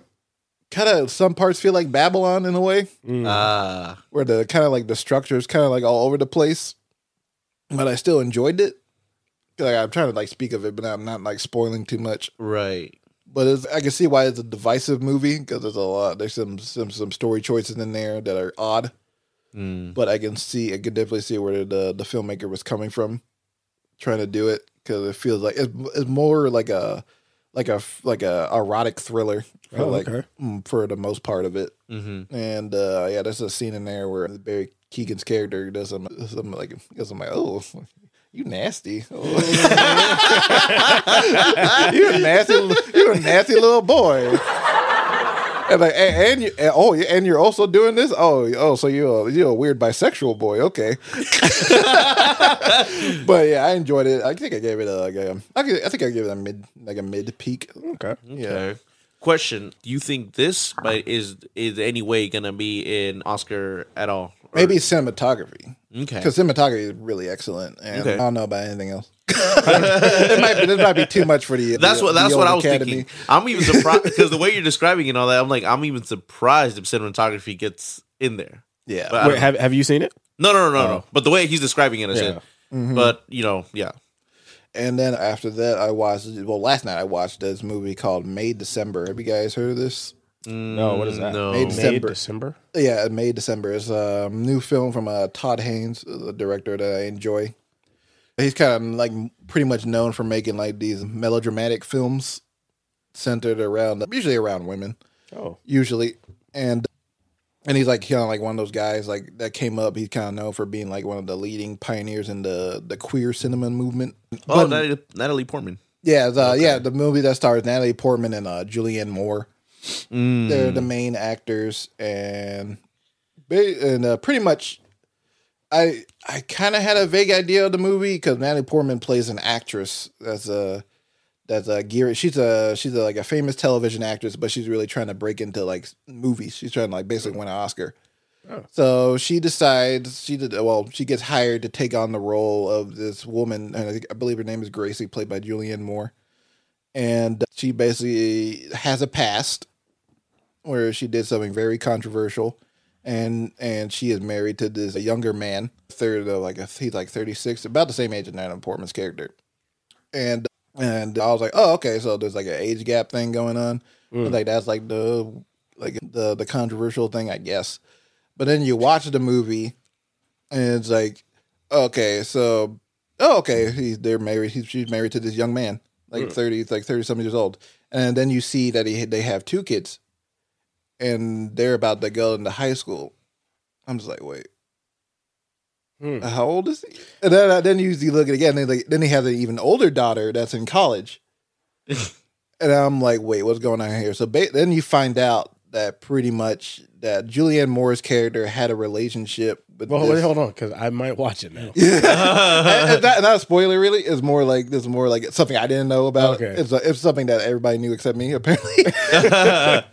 kind of some parts feel like Babylon in a way Ah. where the kind of like the structure is kind of like all over the place, but I still enjoyed it. Like I'm trying to like speak of it, but I'm not like spoiling too much right. but it's, I can see why it's a divisive movie because there's a lot. There's some some some story choices in there that are odd, but I can see I can definitely see where the the filmmaker was coming from, trying to do it because it feels like it's, it's more like a like a like a erotic thriller for Oh, like okay. mm, for the most part of it. Mm-hmm. And uh, yeah, there's a scene in there where Barry Keoghan's character does some, some like does some like oh You nasty. you a nasty. You a nasty little boy. And like, and, and you, and, oh, and you're also doing this. Oh, oh, so you're a, you're a weird bisexual boy. Okay. but yeah, I enjoyed it. I think I gave it a, like a I, think I gave it a mid, like a mid peak. Okay. Yeah. Okay. Question: Do you think this by- is is any way gonna be in Oscar at all? Or- Maybe cinematography. Okay. Because cinematography is really excellent, and Okay. I don't know about anything else. it might be, this might be too much for the. That's the- what that's what I was Academy. thinking. I'm even surprised because the way you're describing it and all that, I'm like, I'm even surprised if cinematography gets in there. Yeah, But Wait, have have you seen it? no, no, no, no, Oh. no. But the way he's describing it, I said. Mm-hmm. But you know, yeah. And then after that, I watched. Well, last night I watched this movie called May December. Have you guys heard of this? No, what is that? No. May May December. December. Yeah, May December. is a new film from uh, Todd Haynes, the director that I enjoy. He's kind of like pretty much known for making like these melodramatic films centered around usually around women. Oh, usually, and and he's like kind of like one of those guys like that came up. He's kind of known for being like one of the leading pioneers in the the queer cinema movement. Oh, But- Natalie, Natalie Portman. yeah, the, yeah, the movie that stars Natalie Portman and uh, Julianne Moore. Mm. They're the main actors, and and uh, pretty much, I I kind of had a vague idea of the movie because Natalie Portman plays an actress that's a that's a gear. She's a she's a, like a famous television actress, but she's really trying to break into like movies. She's trying to like basically win an Oscar. So she decides she did well. She gets hired to take on the role of this woman, and I, I believe her name is Gracie, played by Julianne Moore. And she basically has a past where she did something very controversial, and and she is married to this younger man, third of like a, he's like thirty six, about the same age as Natalie Portman's character. And and I was like, oh okay, so there's like an age gap thing going on. Mm. Like that's like the like the the controversial thing, I guess. But then you watch the movie, and it's like, okay, so oh, okay, he's they're married. He's she's married to this young man, like mm. thirty, like thirty something years old, and then you see that he they have two kids, and they're about to go into high school. I'm just like, wait, hmm. how old is he? And then uh, then you you look at again. Then like then he has an even older daughter that's in college, and I'm like, wait, what's going on here? So ba- then you find out that pretty much that Julianne Moore's character had a relationship with. well, this- wait, hold on, because I might watch it now. and, and that, not a spoiler, really. It's more like this is more like something I didn't know about. Okay. It's, uh, it's something that everybody knew except me, apparently.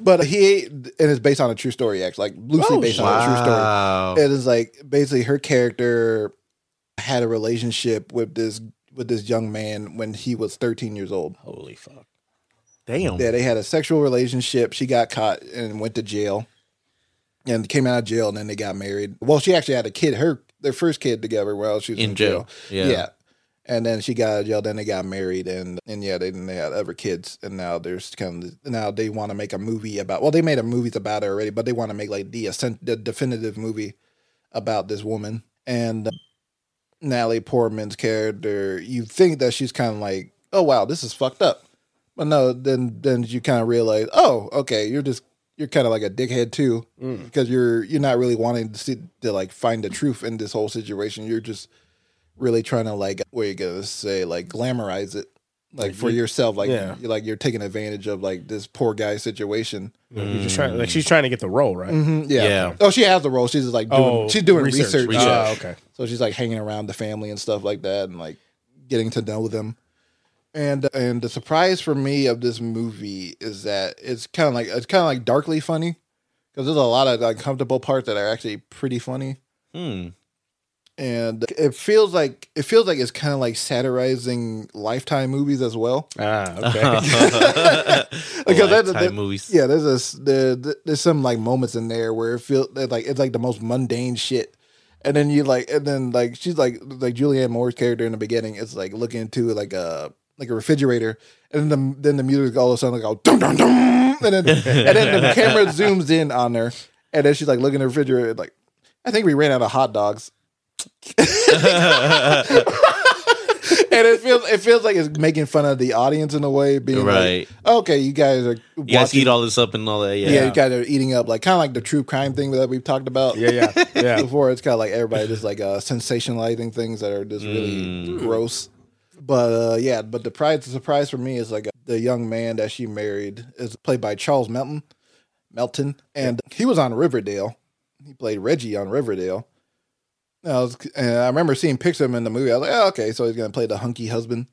but he and it's based on a true story, actually, like loosely Oh, based on a true story. It is like basically her character had a relationship with this with this young man when he was 13 years old. Holy fuck! Damn. Yeah, they had a sexual relationship. She got caught and went to jail, and came out of jail, and then they got married. Well, she actually had a kid, her their first kid together while she was in, In jail. Yeah. Yeah. and then she got out of jail. Then they got married, and and yeah, they then they had other kids, and now there's kind of now they want to make a movie about. Well, they made a movies about it already, but they want to make like the ascent, the definitive movie about this woman and. Uh, Natalie Portman's character, you think that she's kind of like, oh wow, this is fucked up, but no, then then you kind of realize, oh okay, you're just you're kind of like a dickhead too, because you're you're not really wanting to see to like find the truth in this whole situation. You're just really trying to like what are you gonna say like glamorize it like for yourself like Yeah. you're like you're taking advantage of like this poor guy situation You're just trying, like she's trying to get the role, right? Mhm, yeah. Yeah. oh she has the role she's just like doing Oh, she's doing research, research, research. yeah. Ah, okay. so she's like hanging around the family and stuff like that and like getting to know them and and the surprise for me of this movie is that it's kind of like it's kind of like darkly funny because there's a lot of uncomfortable parts that are actually pretty funny Hmm. and it feels like it feels like it's kind of like satirizing lifetime movies as well Ah, okay. because that- Lifetime that- movies. yeah there's this there, there's some like moments in there where it feels like it's like the most mundane shit and then you like and then like she's like like Julianne Moore's character in the beginning is like looking into like a like a refrigerator and then the, then the music all of a sudden like go dum dum dum and then and then the camera zooms in on her and then she's like looking in the refrigerator like I think we ran out of hot dogs and it feels it feels like it's making fun of the audience in a way, being Right. like, okay, you guys are You guys watching- eat all this up and all that. Yeah. yeah. you guys are eating up like kind of like the true crime thing that we've talked about. Yeah, yeah, yeah. Before it's kind of like everybody just like uh, sensationalizing things that are just really Mm. gross. But uh, yeah, but the surprise for me is like the young man that she married is played by Charles Melton, Melton, and he was on Riverdale. He played Reggie on Riverdale. And I, was, and I remember seeing pictures of him in the movie. I was like, oh, okay, so he's gonna play the hunky husband.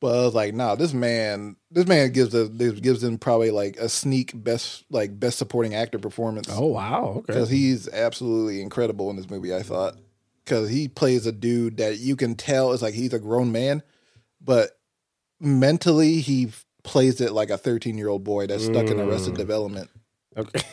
But I was like, nah, this man, this man gives a gives him probably like a sneak best like best supporting actor performance Oh wow. Okay. because he's absolutely incredible in this movie. I thought because he plays a dude that you can tell is like he's a grown man, but mentally he f- plays it like a thirteen year old boy that's stuck in Arrested mm. Development. Okay.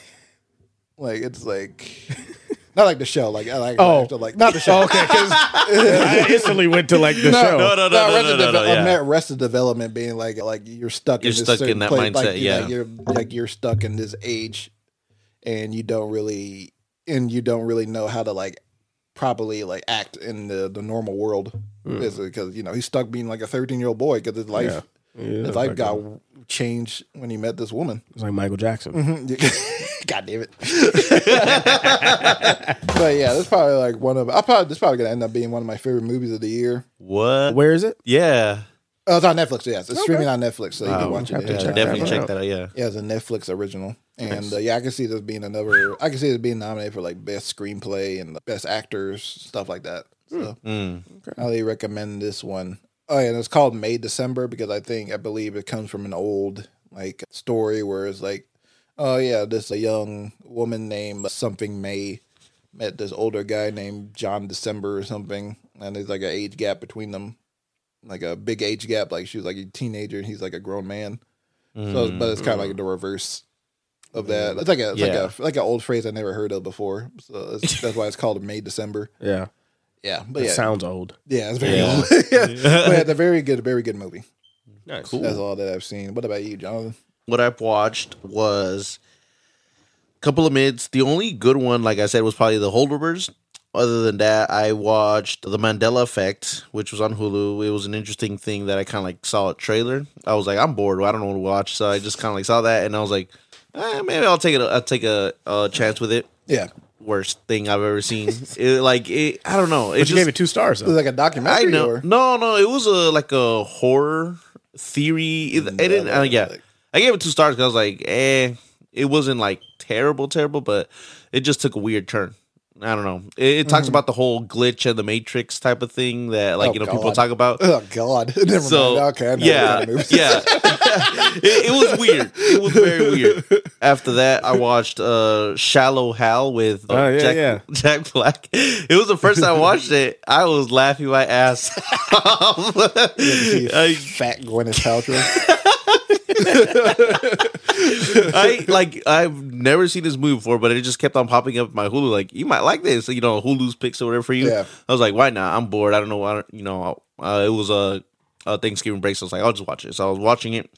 Like it's like not like the show. Like I like Oh. like not the show. Oh, okay. Because I instantly went to like the show. No, no, no, no, no, Arrested, no, no, Deve- I yeah. meant Arrested Development being like like you're stuck. You're in this stuck in that place, mindset, Like, yeah. like you're like you're stuck in this age, and you don't really and you don't really know how to like properly like act in the the normal world. Hmm. Because you know he's stuck being like a 13 year old boy because his life Yeah, his life got changed when he met this woman. It's like Michael Jackson. Mm-hmm. God damn it. but yeah, this probably like one of I probably this probably gonna end up being one of my favorite movies of the year. What? Where is it? Yeah. Oh, it's on Netflix. Yes, it's streaming on Netflix, so you can watch it. Yeah, Definitely check that out. Yeah. Yeah, it's a Netflix original, and uh, yeah, I can see this being another. I can see it being nominated for like best screenplay and best actors, stuff like that. So, Mm. I highly recommend this one. Oh, yeah, and it's called May December because I think I believe it comes from an old like story where it's like, oh yeah, this a young woman named something May met this older guy named John December or something, and there's like an age gap between them, like a big age gap. Like she was like a teenager and he's like a grown man. So, but it's kind of like the reverse of that. It's like a it's Yeah. like a like an old phrase I never heard of before. So it's, that's why it's called May December. Yeah. Yeah, but It yeah, sounds old. yeah, it's very Yeah. old. yeah. but it's a very good, very good movie. Nice. That's all that I've seen. What about you, Jonathan? what I've watched was a couple of mids. The only good one, like I said, was probably the holdovers. Other than that, I watched The Mandela Effect, which was on Hulu. It was an interesting thing that I kind of like saw a trailer. I was like, I'm bored. I don't know what to watch, so I just kind of like saw that, and I was like, eh, maybe I'll take it. I'll take a, a chance with it. Yeah, Worst thing I've ever seen. it, like it, I don't know. It But you just, gave it two stars. it was Though. like a documentary. know. Or? No, no, it was a like a horror theory. It, it didn't. Uh, yeah, I gave it two stars because I was like, eh, it wasn't like terrible, terrible, but it just took a weird turn. I don't know. It, it talks about the whole glitch and the Matrix type of thing that like Oh, you know people talk about. Oh God! Never So mind. Okay, I know yeah, what kind of movies. yeah, it, it was weird. It was very weird. After that, I watched uh, Shallow Hal with uh, Oh, yeah, Jack, yeah. Jack Black. It was the first time I watched it. I was laughing my ass off. See I, fat Gwyneth Paltrow. I like I've never seen this movie before, but it just kept on popping up in my Hulu. Like you might like this, you know, Hulu's picks or whatever for you. Yeah. I was like, why not? I'm bored. I don't know. why. you know, uh, it was a, a Thanksgiving break, so I was like, I'll just watch it. So I was watching it,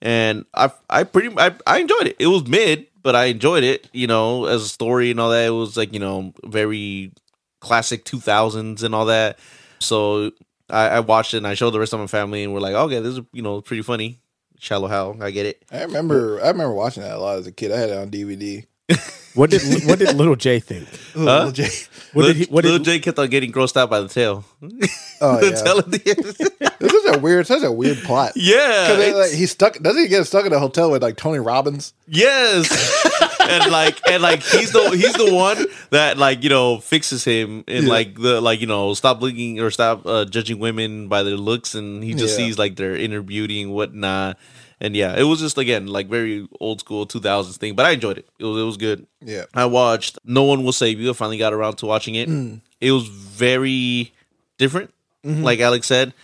and I I pretty I, I enjoyed it. It was mid, but I enjoyed it. You know, as a story and all that. It was like you know very classic 2000s and all that. So I, I watched it and I showed the rest of my family, and we're like, okay, this is you know pretty funny. Shallow Hal, I get it. I remember. I remember watching that a lot as a kid. I had it on DVD. What did what did Little J think? Little J- What Lil, did he? What Lil did? Jay kept on getting grossed out by the tail. Oh the yeah, tail at the end. this is a weird, such a weird plot. yeah. Because it's- like, he's stuck. Doesn't he get stuck in a hotel with like Tony Robbins? yes. and like and like he's the he's the one that like you know fixes him and Yeah. like the like you know stop looking or stop uh, judging women by their looks and he just Yeah. sees like their inner beauty and whatnot. And yeah, it was just again like very old school two thousands thing, but I enjoyed it. It was it was good. Yeah. I watched No One Will Save You. I finally got around to watching it. Mm. It was very different, Mm-hmm. like Alex said.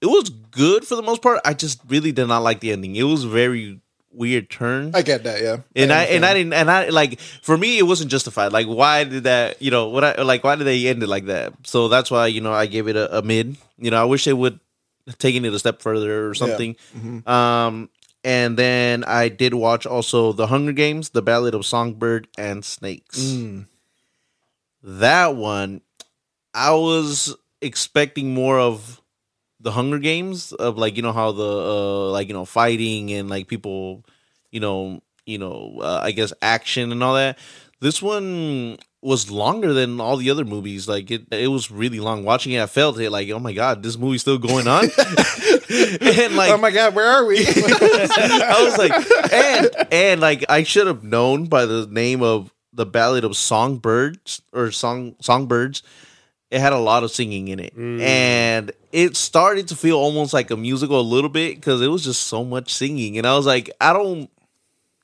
It was good for the most part. I just really did not like the ending. It was very weird turn. I get that. Yeah, and I, and I didn't and I like for me it wasn't justified. Like why did that you know what I like why did they end it like that? So that's why you know I gave it a, a mid. You know I wish they would taken it a step further or something. Mm-hmm. Um, and then I did watch also the Hunger Games, the Ballad of Songbird and Snakes. Mm. That one, I was expecting more of the Hunger Games of like you know how the uh like you know fighting and like people, you know you know uh, I guess action and all that. This one was longer than all the other movies. Like it, it was really long. Watching it, I felt it like, oh my god, this movie's still going on. and like, oh my god, where are we? I was like, and and like I should have known by the name of the Ballad of Songbirds or Song Songbirds. It had a lot of singing in it, mm. and it started to feel almost like a musical a little bit because it was just so much singing. And I was like, I don't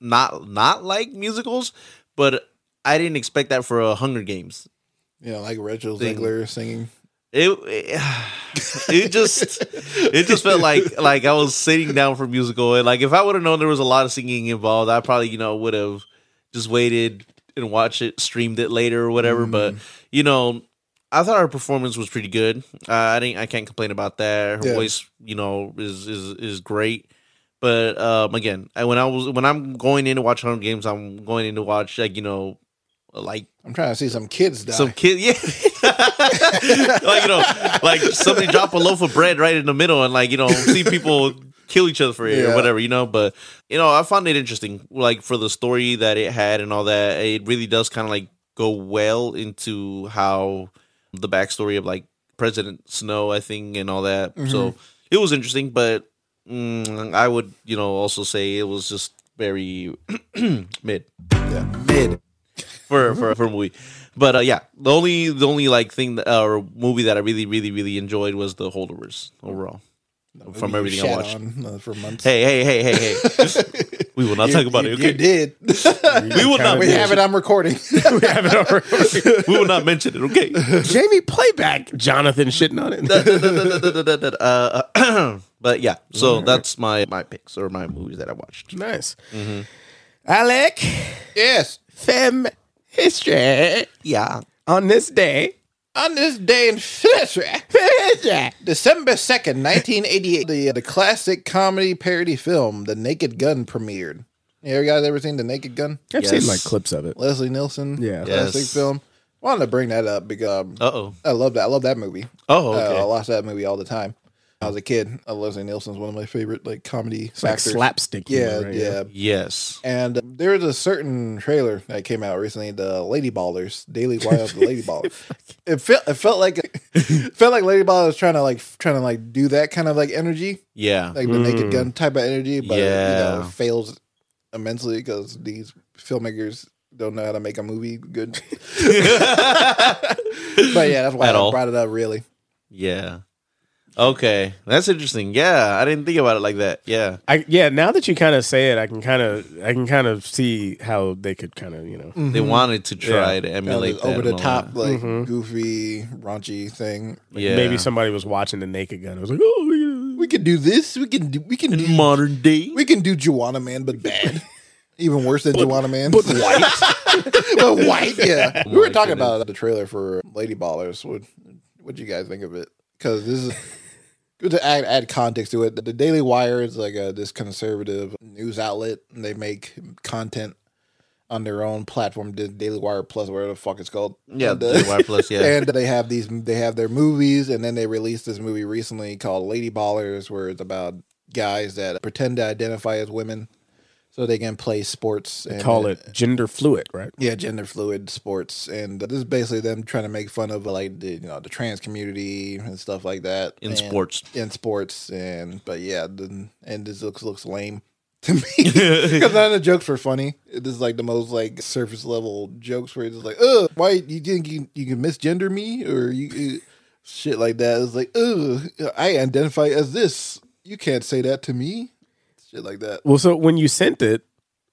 not not like musicals, but I didn't expect that for a Hunger Games. you know, like Rachel Thing. Zegler singing. It, it it just it just felt like like I was sitting down for musical and like if I would have known there was a lot of singing involved, I probably you know would have just waited and watched it, streamed it later or whatever. But you know, I thought her performance was pretty good. Uh, I didn't I can't complain about that. Her Yeah. voice, you know, is is is great. But um, again, when I was when I'm going in to watch Hunger Games, I'm going in to watch like you know, like I'm trying to see some kids die. some kid, yeah, like you know, like somebody drop a loaf of bread right in the middle, and like you know, see people kill each other for it Yeah. or whatever, you know. But you know, I found it interesting, like for the story that it had and all that. It really does kind of like go well into how the backstory of like President Snow, I think, and all that. So it was interesting, but mm, I would, you know, also say it was just very mid yeah, mid. For for for a movie. But uh, yeah, the only the only like thing that, uh, or movie that I really really really enjoyed was the Holdovers overall. From everything I watched. on, uh, for months. Hey hey hey hey hey! we will not You- talk about you- it. You did. we will not. we have it on recording. we have it on recording. we will not mention it. Okay. Jamie, playback Jonathan shitting on it. uh, but yeah, so that's my my picks or my movies that I watched. nice. Alec, yes. fem history Yeah. on this day. On this day in history, December 2nd, 1988, the, the classic comedy parody film, The Naked Gun, premiered. You ever guys ever seen The Naked Gun? I've Yes. seen like clips of it. Leslie Nielsen. Yeah. Classic Yes. film. Wanted to bring that up because um, Uh oh. I love that. I love that movie. Oh, Uh, I okay. watch that movie all the time. I was a kid. Uh, Leslie Nielsen's one of my favorite like comedy It's like actors. slapstick. Yeah, humor, right? yeah. yes. And uh, there was a certain trailer that came out recently, the Lady Ballers, Daily Wire the Lady Ballers. It felt it felt like it felt like Lady Ballers was trying to like trying to like do that kind of like energy, Yeah. like the Naked Gun type of energy, but you Yeah. know, fails immensely because these filmmakers don't know how to make a movie good. but yeah, that's why At I all. brought it up. Really, Yeah. Okay, that's interesting. Yeah, I didn't think about it like that. Yeah. I, yeah, now that you kind of say it, I can kind of, I can kind of see how they could kind of, you know, mm-hmm. They wanted to try Yeah. to emulate this that over the and all top, that. like mm-hmm. goofy, raunchy thing. Yeah. maybe somebody was watching the Naked Gun. It was like, oh, yeah. We can do this. We can do. We can do. modern day. We can do Joanna Man, but bad. Even worse than Joanna Man. But white. but white, yeah. we were talking about the trailer for Lady Ballers. What what do you guys think of it? Because this is good to add, add context to it. The Daily Wire is like a this conservative news outlet. And they make content on their own platform, the Daily Wire Plus, whatever the fuck it's called. Yeah, And, uh, Daily Wire Plus, yeah. and they have these they have their movies and then they released this movie recently called lady ballers where it's about guys that pretend to identify as women so they can play sports and call it gender fluid, right? yeah gender fluid sports and this is basically them trying to make fun of like the you know the trans community and stuff like that In And- sports. in sports and but yeah the, and this looks looks lame to me because none of the jokes were funny. This is like the most like surface level jokes where it's like, "Oh, why you think you, you can misgender me or you uh, shit like that?" It's like, "Oh, I identify as this. You can't say that to me." Shit like that. Well, so when you sent it,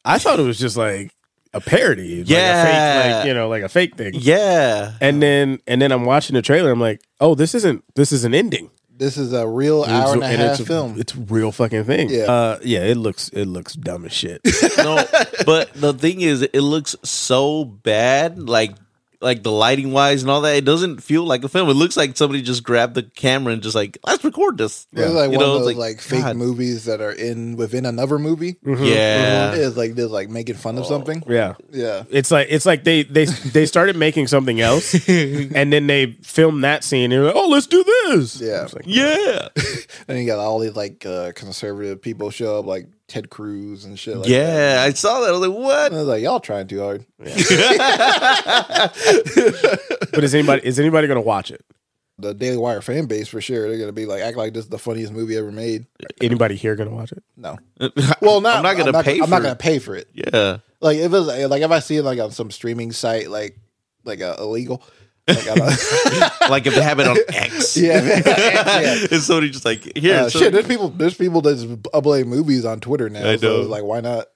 I thought it was just like a parody, like a Yeah. fake, like you know, like a fake thing. Yeah. And then and then I'm watching the trailer. I'm like, oh, this isn't this is an ending. This is a real hour and a half it's film. It's a real fucking thing. Yeah. uh, yeah. It looks it looks dumb as shit. no, but the thing is, it looks so bad. Like like the lighting wise and all that, it doesn't feel like a film. It looks like somebody just grabbed the camera and just like let's record this. It's like You one know, of those like, fake God. movies that are in within another movie. Yeah. It's like they're like making fun of something. Yeah. Yeah. It's like it's like they they they started making something else, and then they filmed that scene. And they're like, "Oh, let's do this." Yeah. Like, Yeah. And you got all these like uh, conservative people show up, like Ted Cruz and shit. Like yeah. that. I saw that. I was like, what? And I was like, y'all trying too hard. but is anybody is anybody gonna watch it? The Daily Wire fan base for sure. They're gonna be like, act like this is the funniest movie ever made. Anybody here gonna watch it? No. Well, not. I'm not gonna I'm not, pay. I'm for not it. gonna pay for it. Yeah. Like if it was like if I see it like on some streaming site, like like uh, illegal. Like, I don't, like if they have it on X. yeah, man. yeah. and somebody just like here. Uh, so- shit, there's people. There's people that's uploading movies on Twitter now. I so know. it's like, why not?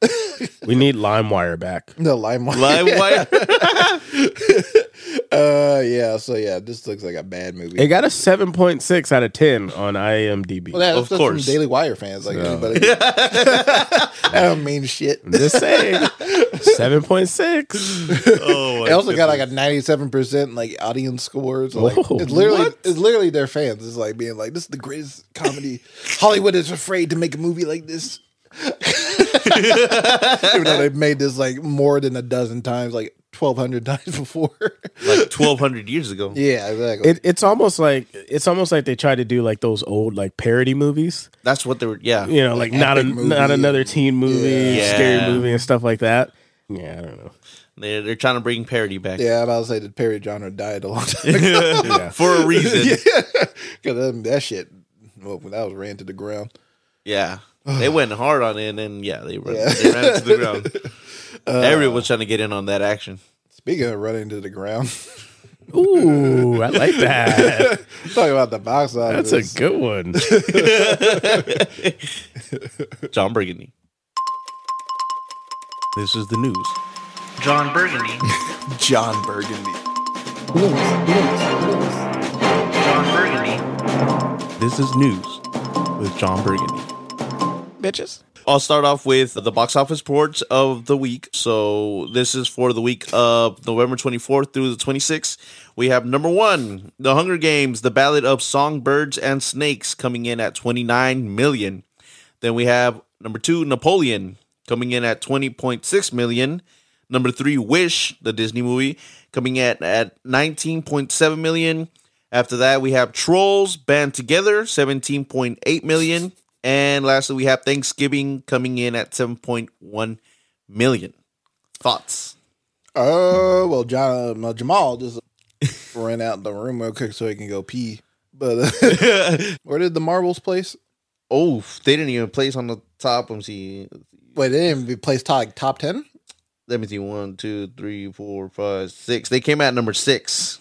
We need LimeWire back. no, LimeWire. LimeWire. Uh, yeah. So yeah, this looks like a bad movie. It got a seven point six out of ten on IMDb. well, that's, Of that's course. from Daily Wire fans. Like anybody. I don't mean shit. I'm just saying, seven point six. oh, my It also got like a ninety-seven percent like audience scores. Like, Whoa. it's literally What? it's literally their fans. It's like being like, "This is the greatest comedy." Hollywood is afraid to make a movie like this, even though they've made this like more than a dozen times, like twelve hundred times before. like 1200 years ago. yeah, exactly. It, it's almost like it's almost like they tried to do like those old like parody movies. That's what they were. Yeah. You know, like, not a movie not another teen movie, Yeah. scary movie, and stuff like that. Yeah, I don't know. They're, they're trying to bring parody back. yeah, I'm about to say the parody genre died a long time ago. Yeah. For a reason. Because that shit, well, that was ran to the ground. Yeah. They went hard on it and then, yeah, they ran, Yeah. they ran to the ground. Everyone uh, was trying to get in on that action. Speaking of running to the ground, Ooh, I like that. talking about the box office. That's a good one. John Burgundy. This is the news. John Burgundy. John Burgundy. John Burgundy. This is news with John Burgundy. Bitches. I'll start off with the box office reports of the week. So this is for the week of November 24th through the 26th. We have number one, The Hunger Games, The Ballad of Songbirds and Snakes, coming in at 29 million. Then we have number two, Napoleon, coming in at 20.6 million. Number three, Wish, the Disney movie, coming in at 19.7 million. After that, we have Trolls Band Together, 17.8 million. And lastly, we have Thanksgiving coming in at 7.1 million. Thoughts? Oh well, John uh, Jamal just ran out the room real quick so he can go pee. But uh, where did the marbles place? Oh, they didn't even place on the top. Let me see. Wait, they didn't even place top like top ten. Let me see. One, two, three, four, five, six. They came at number six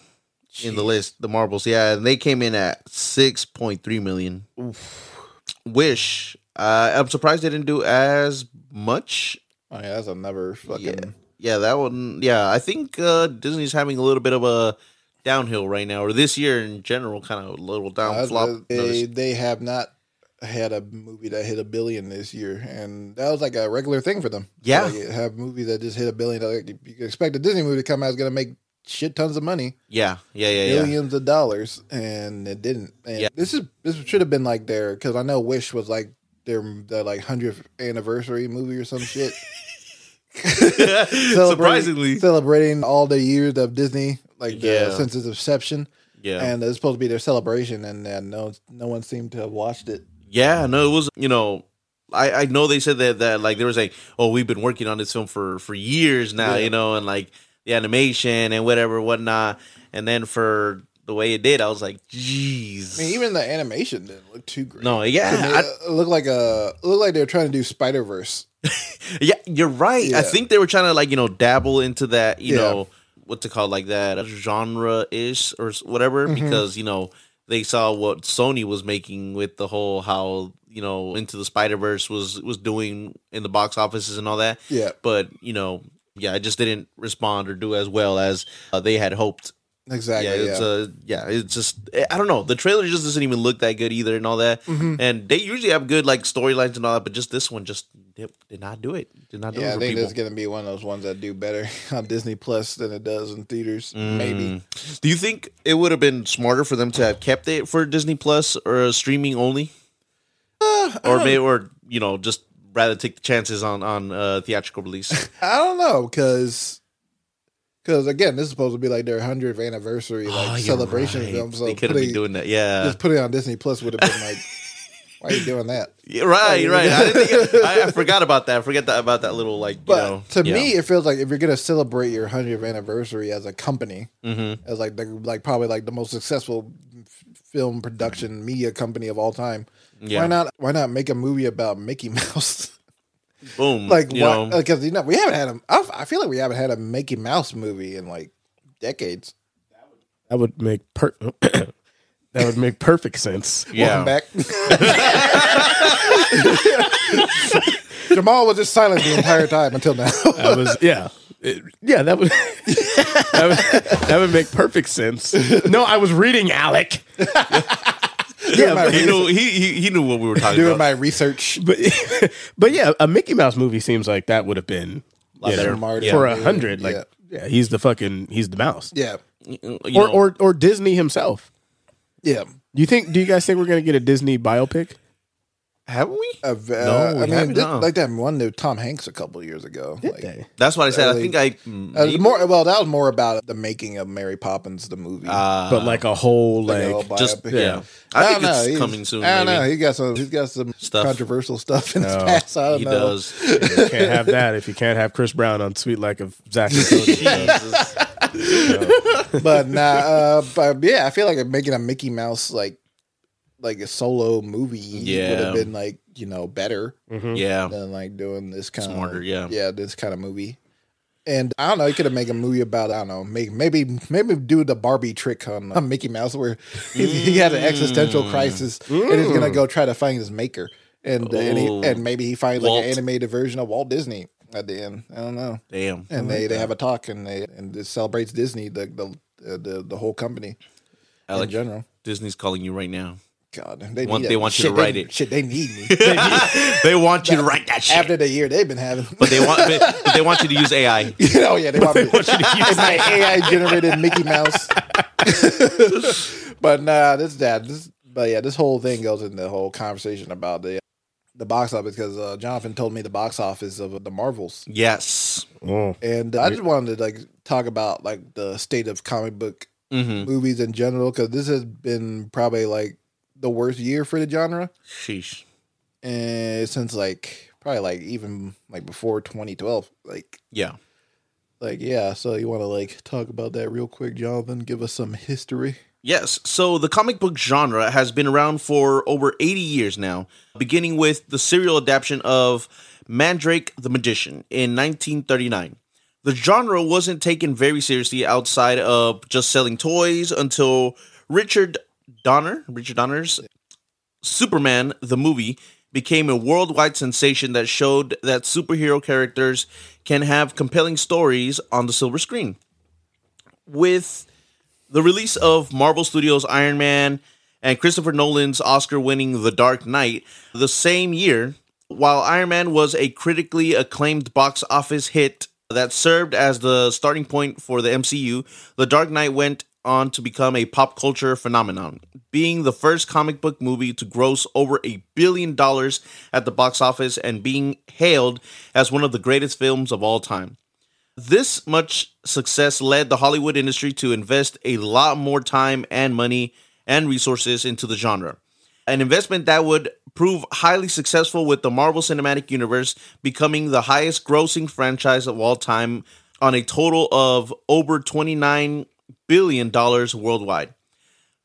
in the list. The marbles, yeah, and they came in at six point three million. Wish. Uh, I'm surprised they didn't do as much. Oh yeah, that's another fucking. Yeah, yeah, that one. Yeah, I think uh, Disney's having a little bit of a downhill right now, or this year in general, kind of a little down Uh, flop. they they have not had a movie that hit a billion this year, and that was like a regular thing for them. Yeah. like, have movies that just hit a billion. Like, you can expect a Disney movie to come out is going to make shit tons of money, Yeah, yeah, yeah, yeah. billions of dollars, and it didn't. And Yeah. this is this should have been like their because I know Wish was like their their like hundredth anniversary movie or some shit. Celebrating- Surprisingly, celebrating all the years of Disney, like the, Yeah. since its inception. yeah, and it's supposed to be their celebration, and uh, no, no one seemed to have watched it. yeah. No, it was. You know, I I know they said that that like they were saying, oh, we've been working on this film for for years now, Yeah. you know, and like the animation and whatever, whatnot, and then for the way it did, I was like, jeez. I mean, even the animation didn't look too great. no, yeah, To me, I- it looked like a it looked like they were trying to do Spider Verse. Yeah, you're right. I think they were trying to like you know dabble into that you Yeah. know what's it called like that genre ish or whatever Mm-hmm. because you know they saw what Sony was making with the whole how you know into the Spider Verse was was doing in the box offices and all that. Yeah, But you know, yeah, it just didn't respond or do as well as uh, they had hoped. exactly. yeah, Yeah, it's uh, yeah, it's just I don't know. The trailer just doesn't even look that good either and all that. Mm-hmm. And they usually have good like storylines and all that, but just this one just Yep, did not do it. Did not do Yeah, it I think people. this is gonna be one of those ones that do better on Disney Plus than it does in theaters. Maybe. Do you think it would have been smarter for them to have kept it for Disney Plus or streaming only, Uh, or maybe, or you know, just rather take the chances on on uh, theatrical release? I don't know because because again, this is supposed to be like their hundredth anniversary like Oh, celebration right. film. So they could been doing that. Yeah, just putting it on Disney Plus would have been like, why are you doing that? Yeah, right, right. I, didn't think, I, I forgot about that. I forget that about that little like. But know, to yeah. me, it feels like if you're gonna celebrate your hundredth anniversary as a company, Mm-hmm. as like the, like probably like the most successful film production media company of all time, Yeah. why not why not make a movie about Mickey Mouse? boom, like you why? know, Because you know we haven't had a. I I feel like we haven't had a Mickey Mouse movie in like decades. That would make per that would make perfect sense. yeah. Welcome back. Jamal was just silent the entire time until now. That was yeah. It- yeah, that would, that would that would make perfect sense. No, I was reading Alec. my, He knew he, he he knew what we were talking about. doing about. my research. But but yeah, a Mickey Mouse movie seems like that would have been you better. know, Marty. for Yeah. a hundred. Like Yeah. yeah. he's the fucking he's the mouse. Yeah, You Or or or Disney himself. yeah. Do you think? Do you guys think we're gonna get a Disney biopic? Haven't we? Uh, No, we I mean, haven't, did- like that one new Tom Hanks a couple years ago. Like, They- That's what I said. I think I uh, more well, that was more about the making of Mary Poppins, the movie. uh, but like a whole Like a like, whole just biopic. yeah. I, think don't know, it's he's- coming soon. I don't know. He got some. He's got some Stuff. controversial stuff in his No, past. I don't He know. does. you can't have that if you can't have Chris Brown on Suite Life of Zack and Jesus. but nah, uh, but yeah, I feel like I'm making a Mickey Mouse like like a solo movie would have been like you know better yeah. than like doing this kind Smarter, of yeah. yeah this kind of movie. And I don't know, you could have made a movie about I don't know, make, maybe maybe do the Barbie trick on, on Mickey Mouse where he, he had an existential Mm. crisis and he's gonna go try to find his maker and and, he, Oh. and maybe he finds like an animated version of Walt Disney at the end. I don't know. Damn. And they, they have a talk and they and it celebrates Disney the the uh, the, the whole company Alec, in general. Disney's calling you right now. God, they, Want- need they want you to Shit, they- write it. Shit, they need me They want you to write that shit. after the year they've been having. but they want but, but they want you to use AI. oh yeah, they want, me, want you to use my AI generated Mickey Mouse. but nah, this that this. But yeah, this whole thing goes in the whole conversation about the the box office because uh, Jonathan told me the box office of the Marvels, Yes. Oh. and I just wanted to like talk about like the state of comic book Mm-hmm. movies in general because this has been probably like the worst year for the genre Sheesh. and since like probably like even like before 2012 like Yeah. like yeah so you want to like talk about that real quick jonathan give us some history Yes. So the comic book genre has been around for over 80 years now, beginning with the serial adaptation of Mandrake the Magician in 1939. The genre wasn't taken very seriously outside of just selling toys until Richard Donner, Richard Donner's Superman the movie became a worldwide sensation that showed that superhero characters can have compelling stories on the silver screen. With the release of Marvel Studios' Iron Man and Christopher Nolan's Oscar winning The Dark Knight the same year, while Iron Man was a critically acclaimed box office hit that served as the starting point for the MCU, The Dark Knight went on to become a pop culture phenomenon, being the first comic book movie to gross over a billion dollars at the box office and being hailed as one of the greatest films of all time. This much success led the Hollywood industry to invest a lot more time and money and resources into the genre. An investment that would prove highly successful with the Marvel Cinematic Universe becoming the highest grossing franchise of all time on a total of over $29 billion dollars worldwide.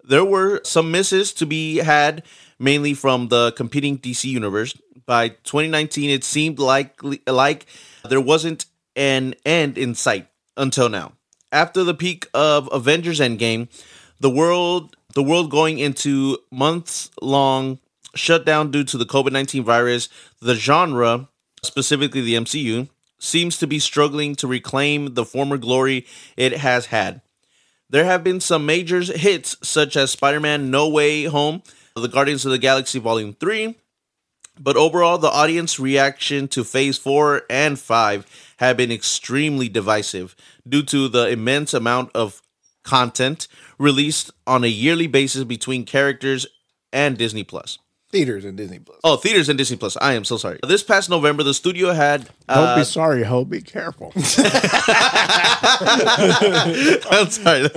There were some misses to be had, mainly from the competing DC universe. By 2019, it seemed like like there wasn't an end in sight until now. After the peak of Avengers Endgame, the world the world going into months long shutdown due to the COVID-19 virus, the genre, specifically the MCU, seems to be struggling to reclaim the former glory it has had. There have been some major hits such as Spider-Man No Way Home, The Guardians of the Galaxy Volume 3, But overall, the audience reaction to Phase 4 and 5 have been extremely divisive due to the immense amount of content released on a yearly basis between characters and Disney Plus. Theaters and Disney Plus. Oh, theaters and Disney Plus. I am so sorry. This past November, the studio had. Don't uh, be sorry, ho. Be careful. I'm sorry.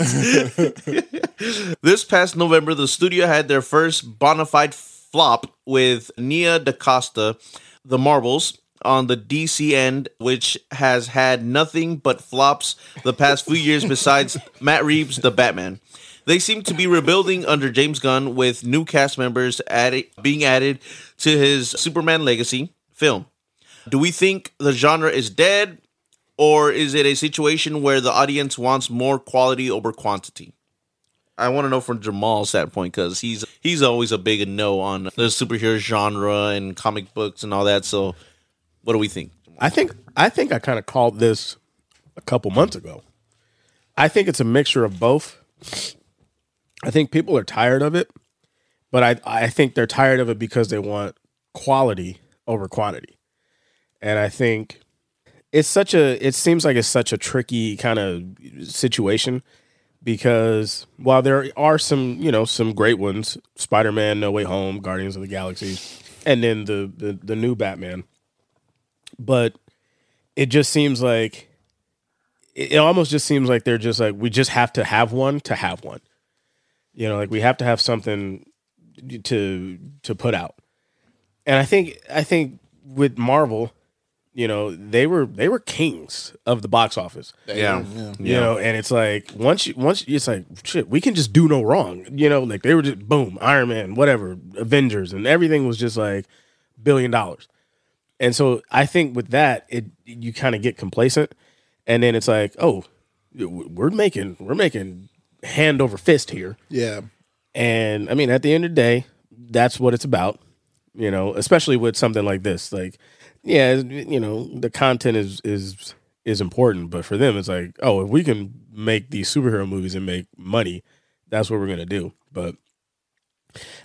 this past November, the studio had their first bona fide flop with Nia DaCosta, The Marvels, on the DC end, which has had nothing but flops the past few years besides Matt Reeves' The Batman. They seem to be rebuilding under James Gunn with new cast members added, being added to his Superman Legacy film. Do we think the genre is dead, or is it a situation where the audience wants more quality over quantity? I want to know from Jamal's standpoint because he's he's always a big no on the superhero genre and comic books and all that. So, what do we think? I think I think I kind of called this a couple months ago. I think it's a mixture of both. I think people are tired of it, but I I think they're tired of it because they want quality over quantity. And I think it's such a it seems like it's such a tricky kind of situation because while there are some, you know, some great ones, Spider-Man No Way Home, Guardians of the Galaxy, and then the the, the new Batman. But it just seems like it it almost just seems like they're just like we just have to have one to have one. You know, like we have to have something to to put out. And I think I think with Marvel, you know, they were they were kings of the box office. Yeah, You know, and it's like once you once you, it's like shit, we can just do no wrong. You know, like they were just boom, Iron Man, whatever, Avengers, and everything was just like billion dollars. And so I think with that, it you kind of get complacent, and then it's like, oh, we're making we're making hand over fist here. Yeah. And I mean, at the end of the day, that's what it's about. You know, especially with something like this. Like, yeah, you know, the content is is is important, but for them, it's like, oh, if we can make these superhero movies and make money, that's what we're gonna do. But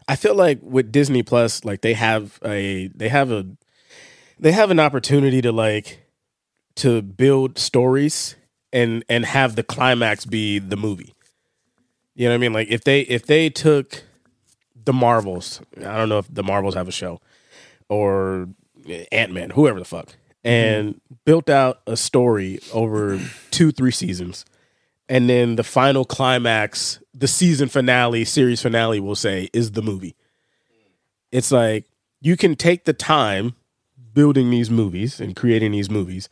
I feel like with Disney Plus, like they have a they have a they have an opportunity to like to build stories and and have the climax be the movie. You know what I mean? Like if they if they took the Marvels, I don't know if the Marvels have a show or Ant Man, whoever the fuck, mm-hmm. and built out a story over two three seasons, and then the final climax, the season finale, series finale, will say is the movie. It's like you can take the time building these movies and creating these movies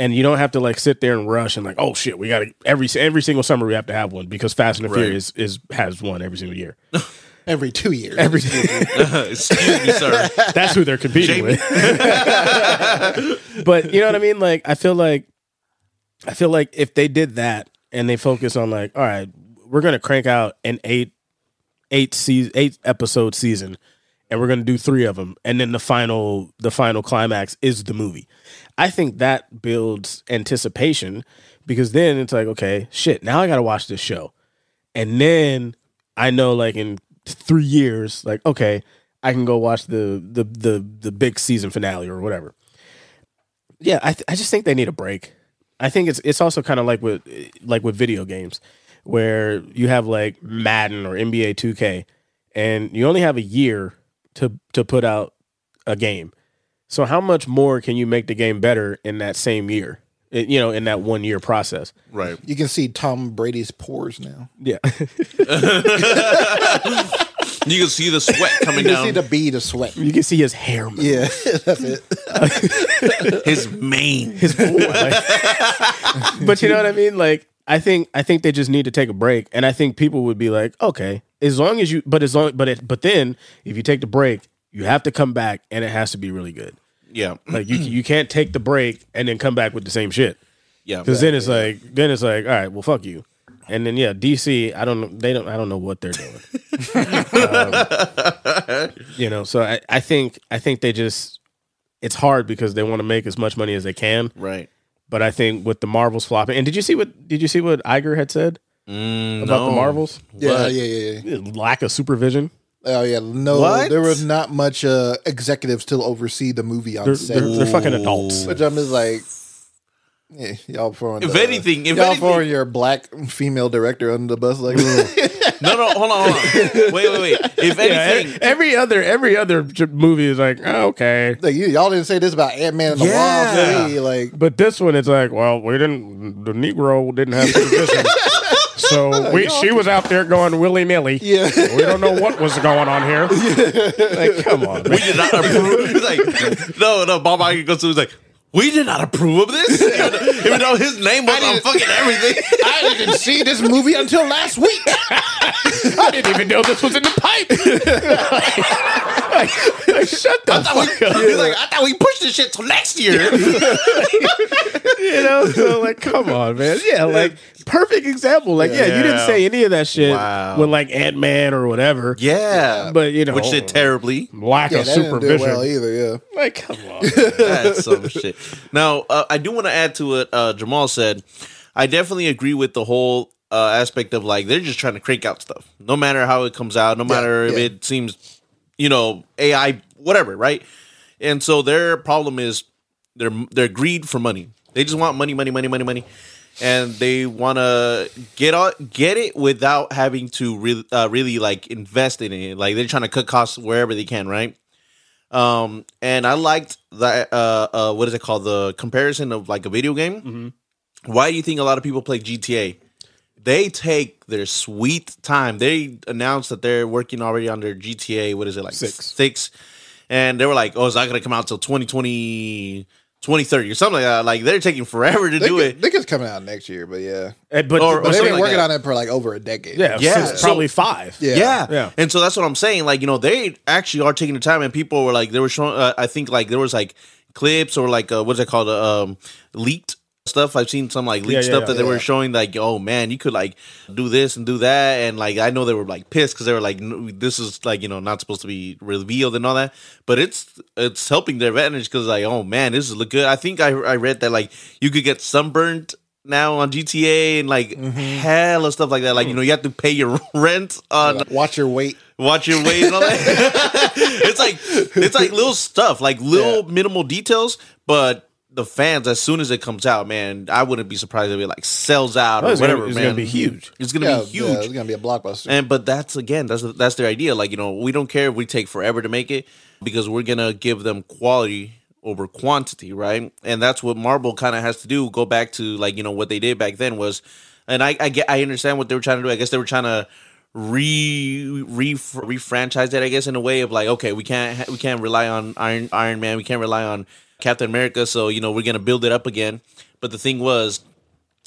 and you don't have to like sit there and rush and like oh shit we got to every every single summer we have to have one because Fast and the Right. Furious is has one every single year. Every two years. Every Excuse me, sir. that's who they're competing Jamie. with. but you know what I mean? Like I feel like I feel like if they did that and they focus on like all right, we're gonna crank out an eight eight season eight episode season and we're gonna do three of them and then the final the final climax is the movie. I think that builds anticipation because then it's like okay, shit, now I gotta watch this show. And then I know like in three years, like, okay, I can go watch the the the the big season finale or whatever. Yeah, I th- I just think they need a break. I think it's it's also kind of like with like with video games where you have like Madden or NBA 2K and you only have a year to to put out a game. So how much more can you make the game better in that same year? It- you know, in that one year process. Right. You can see Tom Brady's pores now. Yeah. You can see the sweat coming You can see down the bead of sweat. you can see his hair move. Yeah, that's it. his mane. his boy. but you know what I mean? Like I think I think they just need to take a break, and I think people would be like, okay, as long as you, but as long, but it, but then if you take the break, you have to come back, and it has to be really good. Yeah. Like you you can't take the break and then come back with the same shit Yeah. because then it's like then it's like all right, well fuck you. And then yeah, DC, I don't know, they don't, I don't know what they're doing. Um, you know, so I, I think I think they just it's hard because they want to make as much money as they can. Right. But I think with the Marvels flopping, and did you see what did you see what Iger had said Mm, about the no. Marvels? Yeah, What? yeah, yeah, yeah. Lack of supervision. Oh yeah, no, What? there was not much uh, executives to oversee the movie on They're, set. they're, they're fucking adults. Which I'm just like, yeah, y'all throwing. If the- anything- if y'all anything- throwing your black female director under the bus like that. No, no, hold on, hold on. Wait, wait, wait. If Yeah, anything, every other every other movie is like oh, okay, like you, y'all didn't say this about Ant Man and the Yeah. Wasp. Hey, like but this one it's like well we didn't the Negro didn't have supervision, so oh we she was out there going willy nilly. yeah, We don't know what was going on here. Like, come on, we man. did not approve. He's like, no, no. Bob Iger goes to. He's like, we did not approve of this, even though, even though his name was on fucking everything. I didn't see this movie until last week. I didn't even know this was in the pipe. like, like, shut the I thought fuck we, up. he's like, I thought we pushed this shit till next year. You know, so like, come on, man. Yeah, like perfect example. Like, yeah, you didn't say any of that shit Wow. with like Ant Man or whatever. yeah, But you know, which did terribly. lack Yeah, of that didn't do supervision. well either. Yeah, like, come on. That's some shit. Now, uh, I do want to add to what uh, Jamal said. I definitely agree with the whole uh, aspect of like they're just trying to crank out stuff, no matter how it comes out, no matter if yeah. it seems, you know, AI, whatever, right? And so their problem is their their greed for money. They just want money, money, money, money, money, and they want to get out, get it without having to really, uh, really like invest in it. Like they're trying to cut costs wherever they can, right? Um, and I liked that. Uh, uh, what is it called? The comparison of like a video game. Why do you think a lot of people play GTA? They take their sweet time. They announced that they're working already on their GTA. What is it like Six. Six, and they were like, "Oh, it's not gonna come out till 2020, 2030 or something like that." Like they're taking forever to they do could, it. think it's coming out next year, but yeah, And- but, Or- but they've been like working that. on it for like over a decade. yeah, Yeah, since so- probably five. Yeah. Yeah. Yeah. And so that's what I'm saying. Like, you know, they actually are taking the time and people were like, they were showing, uh, I think like there was like clips or like, uh, what's it called? Uh, um, leaked stuff. I've seen some like leaked Yeah, yeah, stuff yeah. that they Yeah. were showing like, oh man, you could like do this and do that. And like, I know they were like pissed because they were like, this is like, you know, not supposed to be revealed and all that. But it's, it's helping their advantage because like, oh man, this is look good. I think I, I read that like you could get sunburned now on GTA and like mm-hmm. hell of stuff like that. Like, you know, you have to pay your rent on watch your weight. watch your weight and all that. it's like it's like little stuff, like little minimal details, but the fans, as soon as it comes out, man, I wouldn't be surprised if it like sells out Oh, or it's gonna- whatever. it's man. gonna be huge. It's gonna Yeah, be huge. yeah, it's gonna be a blockbuster. And but that's again, that's that's their idea. Like you know, we don't care if we take forever to make it because we're gonna give them quality over quantity, right? And that's what Marvel kind of has to do. Go back to like you know what they did back then was, and I I get I understand what they were trying to do. I guess they were trying to re re refranchise it. I guess in a way of like, okay, we can't we can't rely on Iron Iron Man, we can't rely on Captain America, so you know we're gonna build it up again. But the thing was,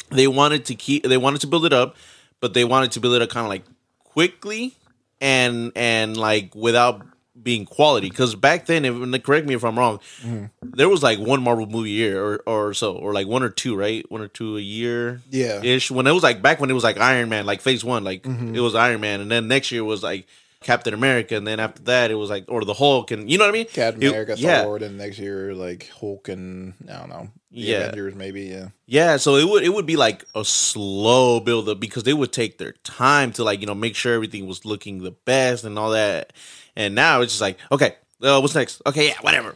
they wanted to keep they wanted to build it up, but they wanted to build it up kind of like quickly and and like without being quality. Because back then, if, correct me if I'm wrong, mm-hmm. there was like one Marvel movie a year or or so, or like one or two, right? One or two a year, Yeah. ish. When it was like back when it was like Iron Man, like Phase One, like mm-hmm. it was Iron Man, and then next year was like Captain America, and then after that it was like or the Hulk, and you know what I mean? Captain It- America, yeah. Thor, and next year like Hulk and I don't know, the Yeah. Avengers maybe. Yeah, Yeah, so it would it would be like a slow build up because they would take their time to like you know make sure everything was looking the best and all that. And now it's just like okay, uh, what's next? Okay, yeah, whatever,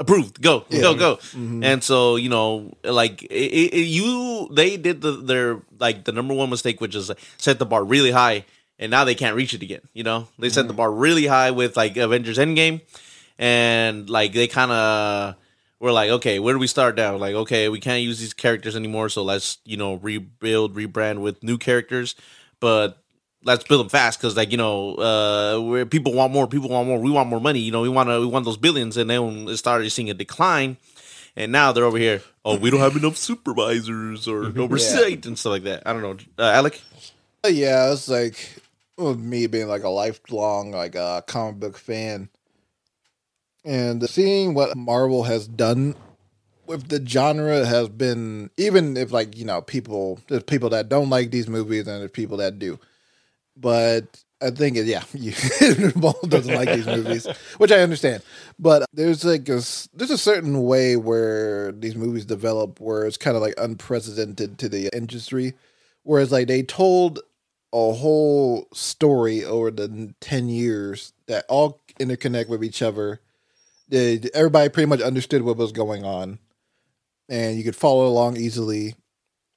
approved, go, go, go. And so you know, like it, it- you, they did the their like the number one mistake, which is set the bar really high, and now they can't reach it again. You know, they set the bar really high with like Avengers Endgame, and like they kind of we're like, okay, where do we start now? Like, okay, we can't use these characters anymore, so let's you know rebuild, rebrand with new characters, but let's build them fast because like you know, uh, where people want more, people want more, we want more money, you know, we want to, we want those billions, and then it started seeing a decline, and now they're over here, oh, we don't have enough supervisors or oversight and stuff like that. I don't know, uh, Alec. Uh, yeah. It's like with me being like a lifelong like uh, comic book fan, and seeing what Marvel has done with the genre has been even if like you know people there's people that don't like these movies and there's people that do, but I think it, yeah, you doesn't like these movies, which I understand. But there's like a there's a certain way where these movies develop where it's kind of like unprecedented to the industry, whereas like they told a whole story over the 10 years that all interconnect with each other. Everybody pretty much understood what was going on and you could follow along easily.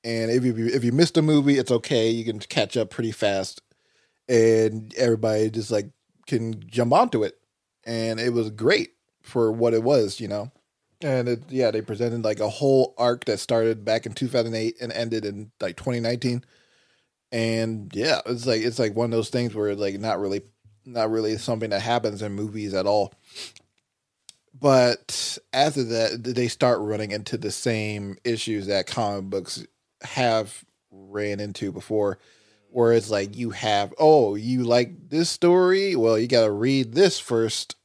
And if you if you missed a movie, it's okay. You can catch up pretty fast, and everybody just like can jump onto it. And it was great for what it was, you know. And it, yeah, they presented like a whole arc that started back in 2008 and ended in like 2019. And yeah, it's like it's like one of those things where like not really not really something that happens in movies at all. But after that they start running into the same issues that comic books have ran into before where it's like you have oh you like this story? Well you got to read this first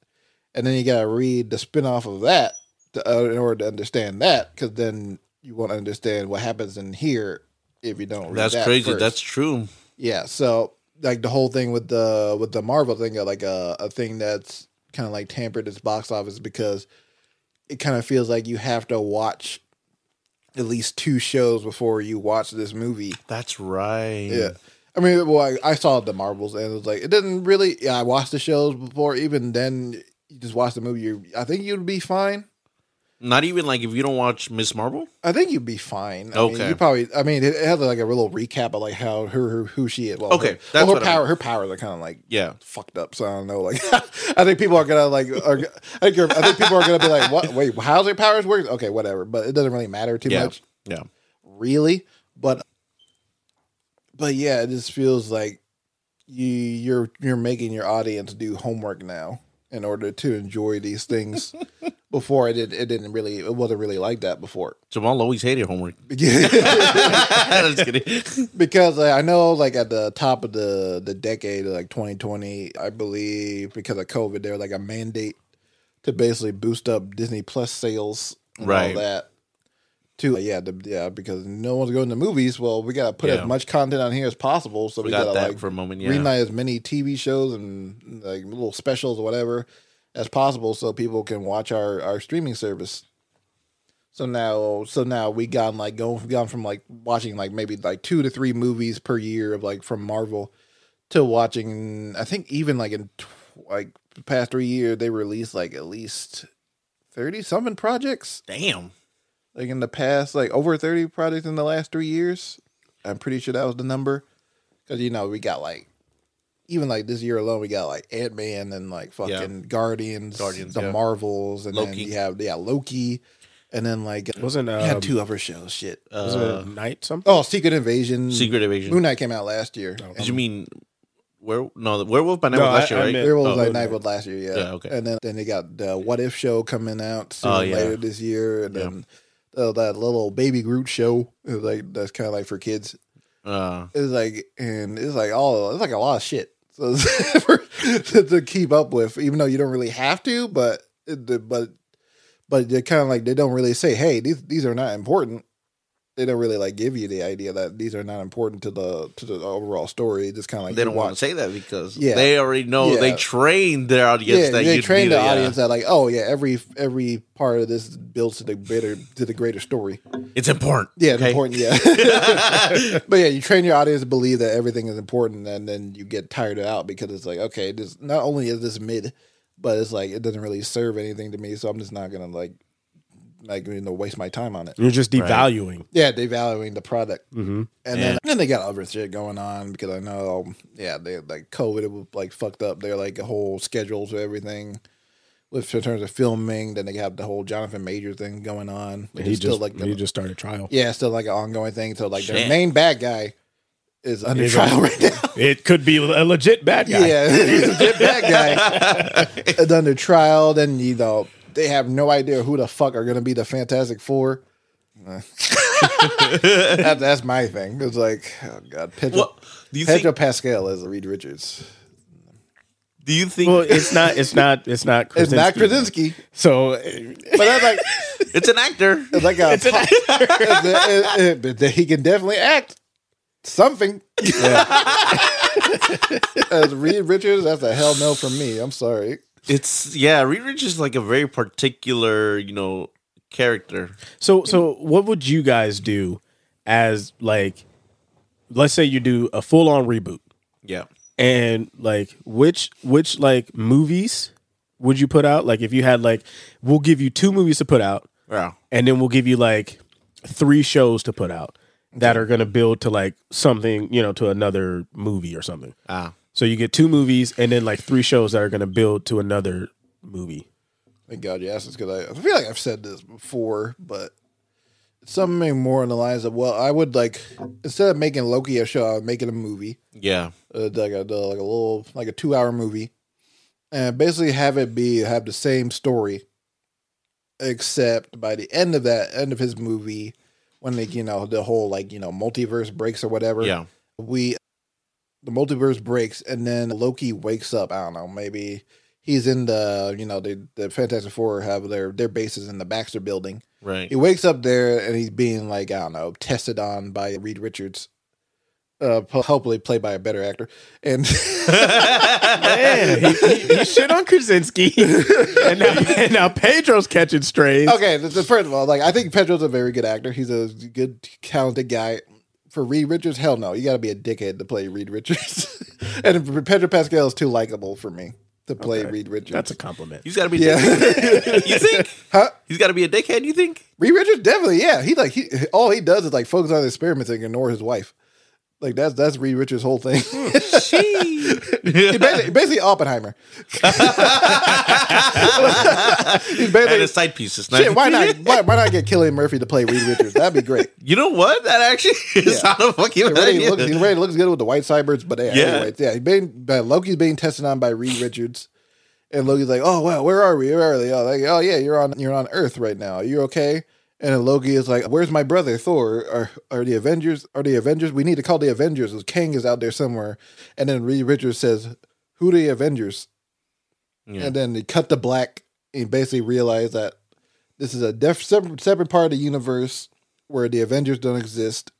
and then you got to read the spin-off of that to, uh, in order to understand that because then you won't understand what happens in here if you don't That's that crazy. first. That's true. Yeah, so like the whole thing with the with the Marvel thing, uh, like a a thing that's kind of like tampered its box office because it kind of feels like you have to watch at least two shows before you watch this movie. That's right. Yeah. I mean, well, I, I saw the Marvels and it was like it didn't really. Yeah, I watched the shows before. Even then, you just watch the movie. You, I think you'd be fine. Not even like if you don't watch Miss Marvel. I think you'd be fine. I mean, Okay. you probably. I mean, it, had like a little recap of like how her, her who she is. Well, Okay, her, that's well, her what I power. mean. Her powers are kind of like Yeah. fucked up. So I don't know. Like, I think people are gonna like. Are, I, think, I think people are gonna be like, "What? Wait, how's their powers work?" Okay, whatever. But it doesn't really matter too Yeah. much, Yeah. really. But, but yeah, it just feels like you you're you're making your audience do homework now in order to enjoy these things. before it did, it didn't really. It wasn't really like that before. Jamal always hated homework. Just kidding. because I know, like at the top of the the decade, like 2020, I believe because of COVID, there was like a mandate to basically boost up Disney Plus sales and Right. all that. To yeah, the, yeah, because no one's going to movies. Well, we got to put Yeah. as much content on here as possible. So we, We got got to that like for a moment, yeah. greenlight as many TV shows and like little specials or whatever as possible, so people can watch our our streaming service. So now, so now we gone like going gone from like watching like maybe like two to three movies per year of like from Marvel to watching. I think even like in tw- like the past three years they released like at least thirty something projects. Damn. Like in the past, like over thirty projects in the last three years. I'm pretty sure that was the number because you know we got like even like this year alone we got like Ant Man and like fucking Guardians, Guardians, the yeah. Marvels, and then Loki. you have yeah Loki, and then like Wasn't you um, had two other shows. Shit. was Uh, it Night something? Oh, Secret Invasion. Secret Invasion. Moon Knight came out last year. Did you mean where? No, the Werewolf by Night No, was last I- year, I right? meant- Werewolf Oh, by. Night was last year, yeah. Yeah, okay. And then then they got the What If show coming out soon Oh, yeah. later this year, and then uh, that little Baby Groot show is like that's kind of like for kids. Uh, It's like and it's like all it's like a lot of shit so for, to, to keep up with, even though you don't really have to, but it- but but they're kind of like they don't really say, hey, these these are not important. They don't really like give you the idea that these are not important to the to the overall story. Just kind of like they don't want to say that because Yeah. they already know they trained their audience yeah, that they trained train the yeah. audience that like, oh yeah, every every part of this builds to the greater to the greater story. It's important. Yeah, it's okay? important. Yeah, but yeah, you train your audience to believe that everything is important, and then you get tired out because it's like, okay, this not only is this mid, but it's like it doesn't really serve anything to me, so I'm just not gonna like like you know waste my time on it. You're just devaluing. Yeah, devaluing the product, Mm-hmm. and then then they got other shit going on because I know, yeah, they like COVID was like fucked up. They're like a whole schedules of everything. With in terms of filming, then they have the whole Jonathan Major thing going on. which He is still just like the, he just started trial. yeah, still like an ongoing thing. So like their main bad guy is under Is trial a- right now. It could be a legit bad guy. Yeah, he's a legit bad guy. is under trial. Then you know they have no idea who the fuck are going to be the Fantastic Four. That, that's my thing. It's like, oh god, Pedro, Well, do you Pedro think? Pascal is Reed Richards. Do you think Well, it's not. It's not. It's not. It's not Krasinski. Krasinski, So but that's like it's an actor? it's like a. It's it- it- it- he can definitely act something. As Reed Richards, that's a hell no from me. I'm sorry. It's yeah. Reed is like a very particular, you know, character. So so what would you guys do as like let's say you do a full on reboot. Yeah. And like which which like movies would you put out? Like if you had like we'll give you two movies to put out Yeah. and then we'll give you like three shows to put out that are going to build to like something, you know, to another movie or something. Ah. So you get two movies and then like three shows that are going to build to another movie. Thank God you asked this because I, I feel like I've said this before, but something more on the lines of well, I would like instead of making Loki a show, I would make it a movie, Yeah. uh, like a like a little like a two hour movie, and basically have it be have the same story, except by the end of that end of his movie, when they you know the whole like you know multiverse breaks or whatever, Yeah. we the multiverse breaks and then Loki wakes up. I don't know, maybe he's in the you know the the Fantastic Four have their their bases in the Baxter Building. Right. He wakes up there and he's being like I don't know tested on by Reed Richards. Uh, hopefully played by a better actor, and Man, he, he, he shit on Krasinski, and now, and now Pedro's catching strays. okay. The, the, first of all, like I think Pedro's a very good actor. He's a good, talented guy. For Reed Richards, hell no, you got to be a dickhead to play Reed Richards. and Pedro Pascal is too likable for me to play Okay. Reed Richards. That's a compliment. He's got to be. Yeah. you think? Huh? He's got to be a dickhead. You think? Reed Richards definitely, yeah. He like he all he does is like focus on the experiments and ignore his wife. Like that's that's Reed Richards' whole thing. Hmm. She. He's basically, basically Oppenheimer. He's and basically his side pieces. shit. Why not? Why, why not get Cillian Murphy to play Reed Richards? That'd be great. You know what? That actually is Yeah. not a fucking He bad really idea. looks, he really looks good with the white cyberds, but yeah, Yeah. anyways, yeah. He's being, but Loki's being tested on by Reed Richards, and Loki's like, "Oh well, where are we? Where are they? Oh, like, oh yeah, you're on you're on Earth right now. Are you okay?" And then Loki is like, "Where's my brother Thor? Are are the Avengers? Are the Avengers? We need to call the Avengers. Kang is out there somewhere." And then Reed Richards says, "Who the Avengers?" Yeah. And then they cut the black and basically realize that this is a def- separate, separate part of the universe where the Avengers don't exist,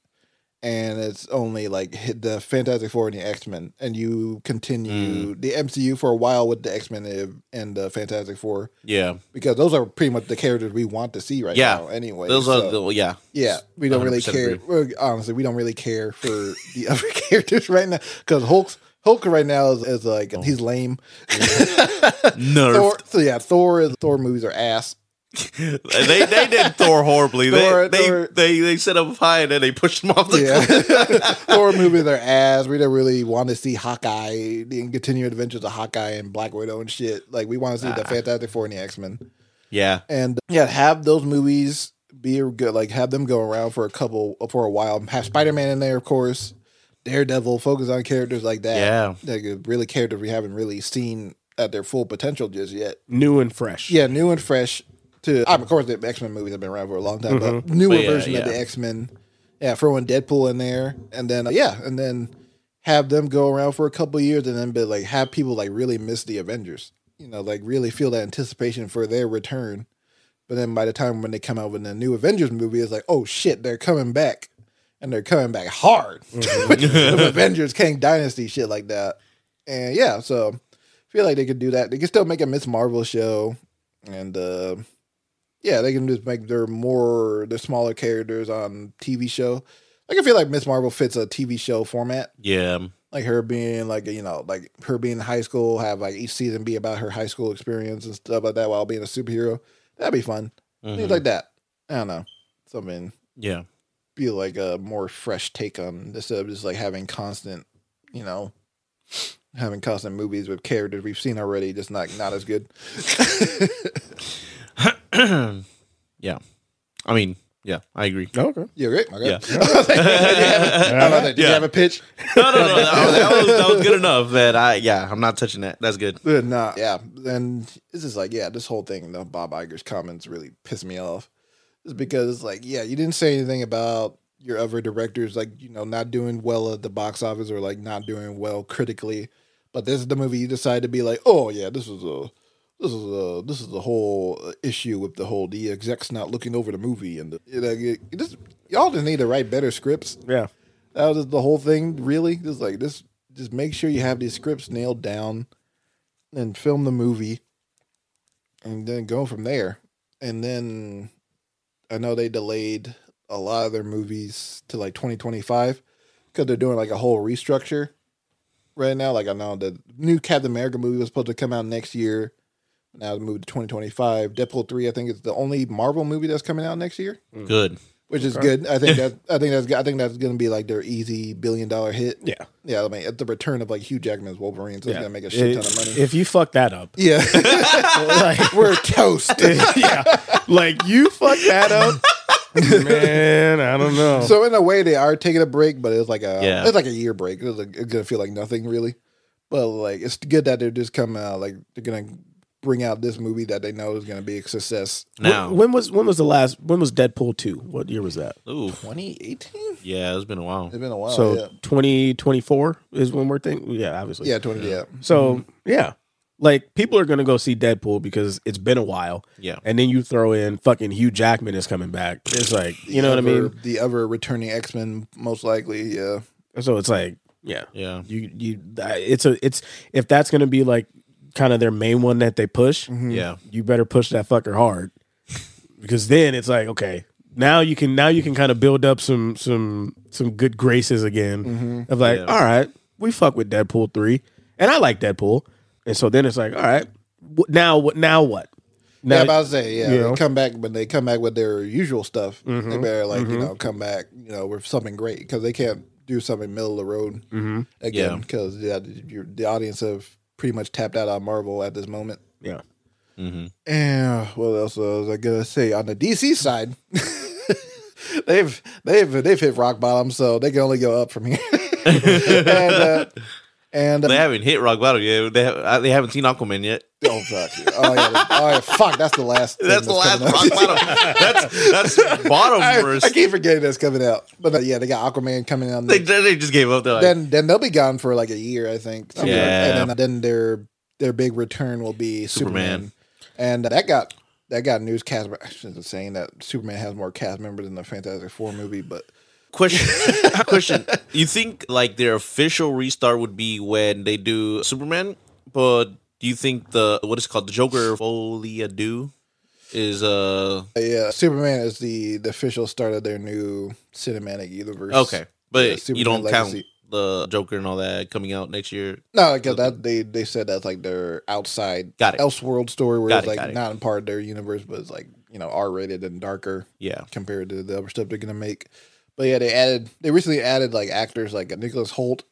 and it's only like the Fantastic Four and the X Men, and you continue mm. the MCU for a while with the X Men and the Fantastic Four yeah. because those are pretty much the characters we want to see right Yeah. now. Anyway, Those so- are the well, yeah. yeah, we don't really care. agree. Honestly, we don't really care for the other characters right now because Hulk, Hulk right now is, is like oh. he's lame. Nerf. Thor, so yeah, Thor Thor movies are ass. They they did Thor horribly. Thor- they, Thor- they they they set up high and then they pushed him off the cliff. Yeah, Thor movies are ass. We don't really want to see Hawkeye, the continued adventures of Hawkeye and Black Widow and shit. Like we want to see Ah. the Fantastic Four and the X Men, Yeah. and yeah, have those movies be good. Like have them go around for a couple for a while. Have Spider Man in there, of course. Daredevil, focus on characters like that. Yeah. like uh, really characters we haven't really seen at their full potential just yet. New and fresh. Yeah, new and fresh. To um, of course, the X Men movies have been around for a long time, but newer Mm-hmm. But yeah, version of the X Men. Yeah, throwing Deadpool in there, and then uh, yeah, and then have them go around for a couple years, and then be like have people like really miss the Avengers. You know, like really feel that anticipation for their return. But then by the time when they come out with the new Avengers movie, it's like, oh shit, they're coming back, and they're coming back hard. the Avengers, Kang Dynasty, shit like that. And yeah, so I feel like they could do that. They could still make a Miss Marvel show, and uh, yeah, they can just make their more their smaller characters on TV show. Like I feel like Miss Marvel fits a TV show format. Yeah. Like her being like you know like her being in high school, have like each season be about her high school experience and stuff like that while being a superhero. That'd be fun. Things mm-hmm. like that. I don't know something Yeah. Be like a more fresh take on instead of just like having constant, you know, having constant movies with characters we've seen already, just not not as good. Yeah. I mean, yeah, I agree. Oh, okay. Yeah, great. Okay. Yeah. Did you have a- how about that? Did you have a pitch? No, no, no. That was, that was, that was good enough that I, yeah, I'm not touching that. That's good. Uh, nah, yeah. And this is like, yeah, this whole thing, the Bob Iger's comments really pissed me off. It's because, like, yeah, you didn't say anything about your other directors, like, you know, not doing well at the box office or like not doing well critically. But this is the movie you decide to be like, oh yeah, this is a, this is a, this is the whole issue with the whole the execs not looking over the movie and the, you know, you just y'all just need to write better scripts. Yeah. That was the whole thing, really. Just like this, just make sure you have these scripts nailed down, and film the movie, and then go from there. And then, I know they delayed a lot of their movies to like 2025 because they're doing like a whole restructure. right now. Like I know the new Captain America movie was supposed to come out next year. Now it's moved to 2025. Deadpool three, I think, is the only Marvel movie that's coming out next year, mm. Good. which is good. I think that I think that's I think that's going to be like their easy billion dollar hit. Yeah. yeah. I mean, at the return of like Hugh Jackman's Wolverine, so it's going to make a shit ton of money. If you fuck that up, yeah, like, we're toast. yeah, like you fuck that up, man. I don't know. So in a way, they are taking a break, but it's like a Yeah. it's like a year break. It's, like, it's gonna feel like nothing really, but like it's good that they're just coming out. Like they're gonna bring out this movie that they know is gonna be a success. Now, when was when was the last? When was Deadpool two? What year was that? ooh, 2018. yeah, it's been a while. It's been a while. so yeah, twenty twenty four is when we're thinking. Yeah, obviously. yeah, 20. Yeah, So mm-hmm. yeah, like people are gonna go see Deadpool because it's been a while. Yeah. and then you throw in fucking Hugh Jackman is coming back. It's like you know what I mean. The other returning X Men, most likely. Yeah, So it's like yeah, Yeah. You you it's a it's if that's gonna be like kind of their main one that they push. Mm-hmm. Yeah. you better push that fucker hard because then it's like okay now you can now you can kind of build up some some some good graces again mm-hmm. of like Yeah. all right we fuck with Deadpool three and I like Deadpool and so then it's like all right wh- now what now what now yeah. About to say, yeah, you they come back when they come back with their usual stuff. They mm-hmm. better like you know come back you know with something great because they can't do something middle of the road again Yeah. because yeah, you're- the audience have pretty much tapped out on Marvel at this moment. yeah And what else was I gonna say on the DC side? they've they've they've hit rock bottom, so they can only go up from here. and uh, and uh, They haven't hit rock bottom yet. They have, uh, they haven't seen Aquaman yet. oh fuck, oh yeah, oh yeah, fuck, that's the last. thing That's the last rock bottom. That's that's bottom I, worst. I keep forgetting that's coming out, but uh, yeah, they got Aquaman coming out. They, they just gave up. Like, then then they'll be gone for like a year, I think. Like- Yeah. and then, then their their big return will be Superman, Superman. and that got that got news cast. I shouldn't saying that Superman has more cast members than the Fantastic Four movie, but question question you think like their official restart would be when they do superman but do you think the what is it called the joker folie à deux is uh yeah, Superman is the the official start of their new cinematic universe. okay but Yeah, you don't count the joker and all that coming out next year No, because that they they said that's like their outside, Got it. Elseworld story where Got it's it, like got it. not in part of their universe, but it's like you know R rated and darker. yeah compared to the other stuff they're gonna make. But yeah, they added they recently added like actors like Nicholas Hoult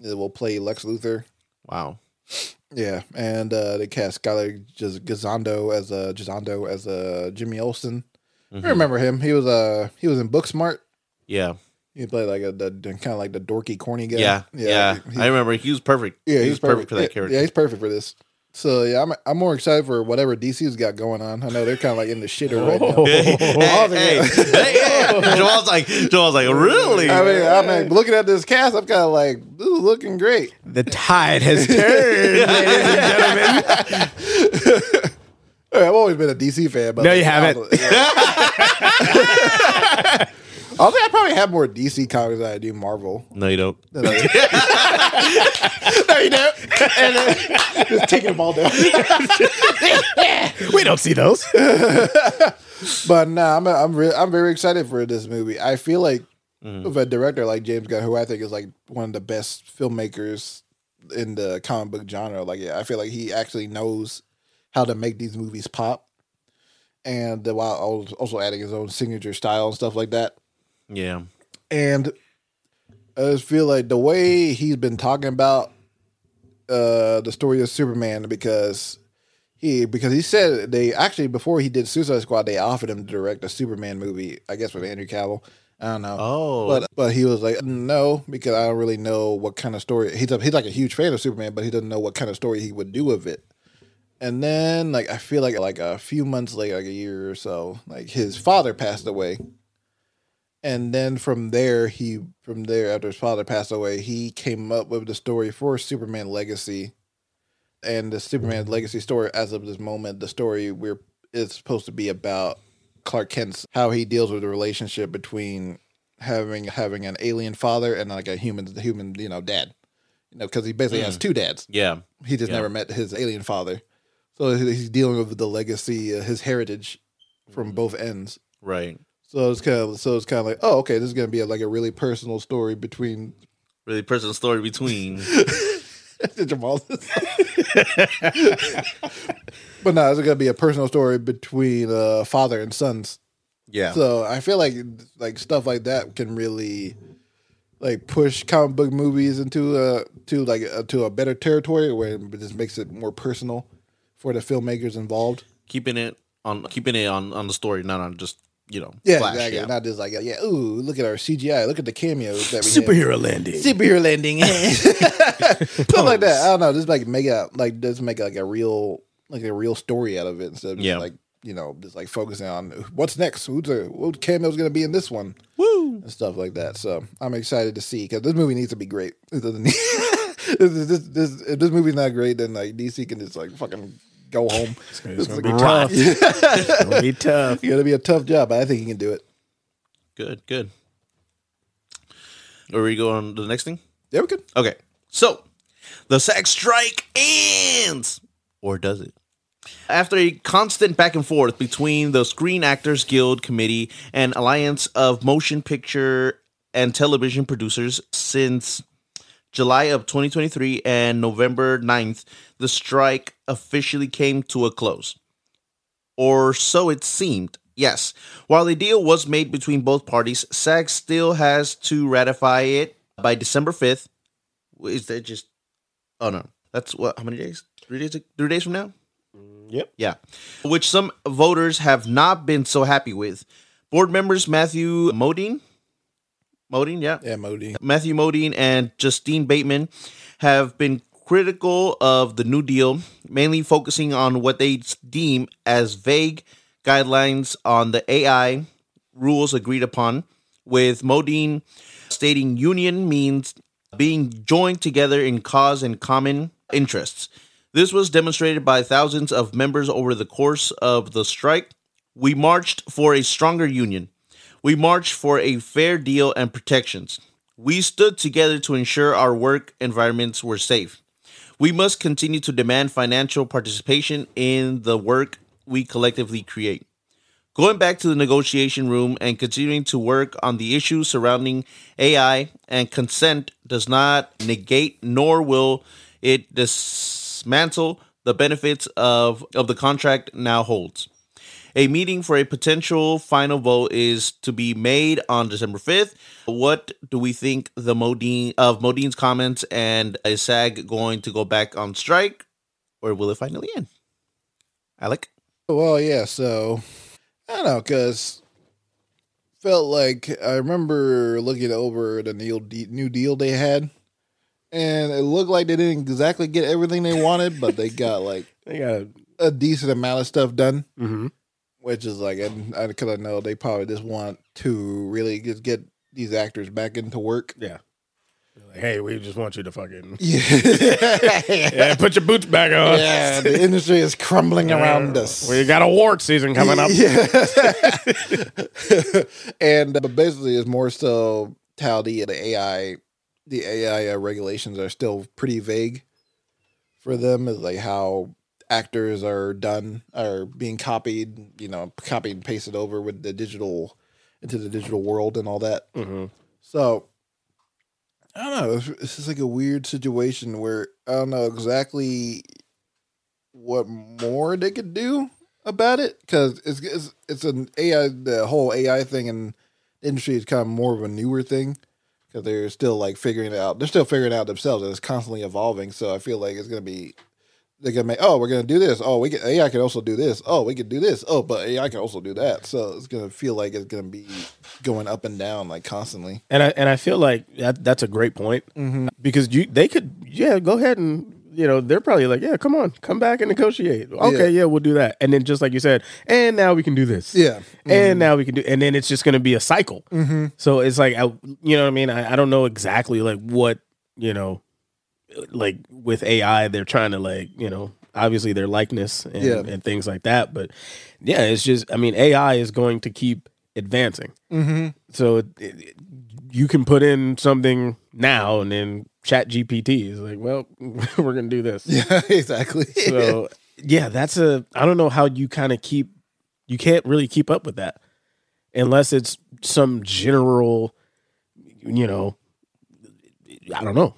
that will play Lex Luthor. wow Yeah, and uh, they cast Skyler Giz- Gisondo as a Gisondo as a Jimmy Olsen. Mm-hmm. I remember him. He was uh he was in Booksmart. yeah He played like a the, kind of like the dorky, corny guy. yeah yeah, he- i remember he was perfect yeah, he he's was perfect, for that Yeah, character Yeah, he's perfect for this. So yeah, I'm I'm more excited for whatever DC's got going on. I know they're kind of like in the shitter right now. hey, hey, hey, hey. Joel's like, Joel's like, really? I mean, I'm like, looking at this cast. I'm kind of like, this is looking great. the tide has turned ladies and gentlemen Hey, I've always been a DC fan, but No, you haven't. I think I probably have more DC comics than I do Marvel. no, you don't. no, you don't. And then just taking them all down. we don't see those But no, I'm I'm re- I'm very excited for this movie. I feel like with a director like James Gunn, who I think is like one of the best filmmakers in the comic book genre. Like, yeah, I feel like he actually knows how to make these movies pop, and uh, while al- also adding his own signature style and stuff like that. Yeah. And I just feel like the way he's been talking about uh, the story of Superman because he because he said they actually before he did Suicide Squad they offered him to direct a Superman movie I guess with Andrew Cavill I don't know Oh. but but he was like no because I don't really know what kind of story he's a, he's like a huge fan of Superman but he doesn't know what kind of story he would do with it and then like I feel like like a few months later like a year or so like his father passed away and then from there he from there after his father passed away he came up with the story for superman legacy. And the superman mm-hmm. legacy story as of this moment the story we're is supposed to be about clark kent's how he deals with the relationship between having having an alien father and like a human human you know dad. You know because he basically has mm. two dads. Yeah. he just Yeah. never met his alien father. So he's dealing with the legacy uh, his heritage from mm. both ends. Right. So it's kind of so it's kind of like, oh, okay, this is gonna be a, like a really personal story between Really personal story between. Jamal. but no, it's gonna be a personal story between uh, father and sons. Yeah. So I feel like like stuff like that can really like push comic book movies into a to like a, to a better territory where it just makes it more personal for the filmmakers involved. keeping it on keeping it on on the story, not on just you know. Yeah, Flash, exactly. yeah. Not just like yeah, ooh, look at our CGI, look at the cameos that we have. Superhero landing. superhero landing, stuff like that. I don't know, just like make a like just make like a real like a real story out of it instead of just Yeah. like you know just like focusing on what's next, who's the what cameo's gonna be in this one, Woo! and stuff like that. So I'm excited to see because this movie needs to be great. It doesn't need. this, this, this, if this movie's not great, then like DC can just like fucking go home. It's It's gonna be tough. It's gonna be tough. It's gonna be a tough job, but I think he can do it. Good, good. Are we going to the next thing? Yeah, we could. Okay. So, the SAG strike ends. Or does it? After a constant back and forth between the Screen Actors Guild Committee and Alliance of Motion Picture and Television Producers since July of 2023 and November 9th, the strike officially came to a close. Or so it seemed. Yes, while a deal was made between both parties, SAG still has to ratify it by December 5th. Is that just. Oh, no. That's what? How many days? Three days? Three days from now? Mm, yep. Yeah. Which some voters have not been so happy with. Board members Matthew Modine. Modine, yeah. Yeah, Modine. Matthew Modine and Justine Bateman have been critical of the New Deal, mainly focusing on what they deem as vague guidelines on the AI rules agreed upon, with Modine stating union means being joined together in cause and common interests. This was demonstrated by thousands of members over the course of the strike. We marched for a stronger union. We marched for a fair deal and protections. We stood together to ensure our work environments were safe. We must continue to demand financial participation in the work we collectively create. Going back to the negotiation room and continuing to work on the issues surrounding AI and consent does not negate nor will it dismantle the benefits of, of the contract now holds. A meeting for a potential final vote is to be made on December 5th. What do we think the Modine of Modine's comments and is SAG going to go back on strike or will it finally end? Alec? Well, yeah. So I don't know because felt like I remember looking over the new de- new deal they had, and it looked like they didn't exactly get everything they wanted, but they got like They got a decent amount of stuff done. Mhm. Which is like, and because I know they probably just want to really just get these actors back into work. yeah. Like, hey, we just want you to fucking Yeah, yeah, put your boots back on. yeah. The industry is crumbling around us. We got a wart season coming up. Yeah. and uh, but basically, it's more so how the the AI the AI regulations are still pretty vague for them. Is like how actors are done are being copied, you know, copied and pasted over with the digital into the digital world and all that. Mhm. So I don't know. It's, it's just like a weird situation where I don't know exactly what more they could do about it because it's, it's it's an AI. The whole AI thing and industry is kind of more of a newer thing because they're still like figuring it out. They're still figuring it out themselves, and it's constantly evolving. So I feel like it's gonna be they're gonna make. Oh, we're gonna do this. Oh, we can AI can also do this. Oh, we can do this. Oh, but AI I can also do that. So it's gonna feel like it's gonna be going up and down like constantly. And I and I feel like that that's a great point mm-hmm. because you they could yeah go ahead and you know they're probably like yeah come on come back and negotiate okay yeah, we'll do that and then just like you said and now we can do this Yeah. and mm-hmm. now we can do and then it's just going to be a cycle mm-hmm. so it's like I, you know what I mean I, I don't know exactly like what you know like with AI they're trying to like you know obviously their likeness and, Yeah. and things like that but yeah it's just I mean AI is going to keep advancing mm-hmm. so it, it, you can put in something now and then chat gpt is like well we're gonna do this Yeah, exactly. so yeah that's a i don't know how you kind of keep you can't really keep up with that unless it's some general you know I don't know.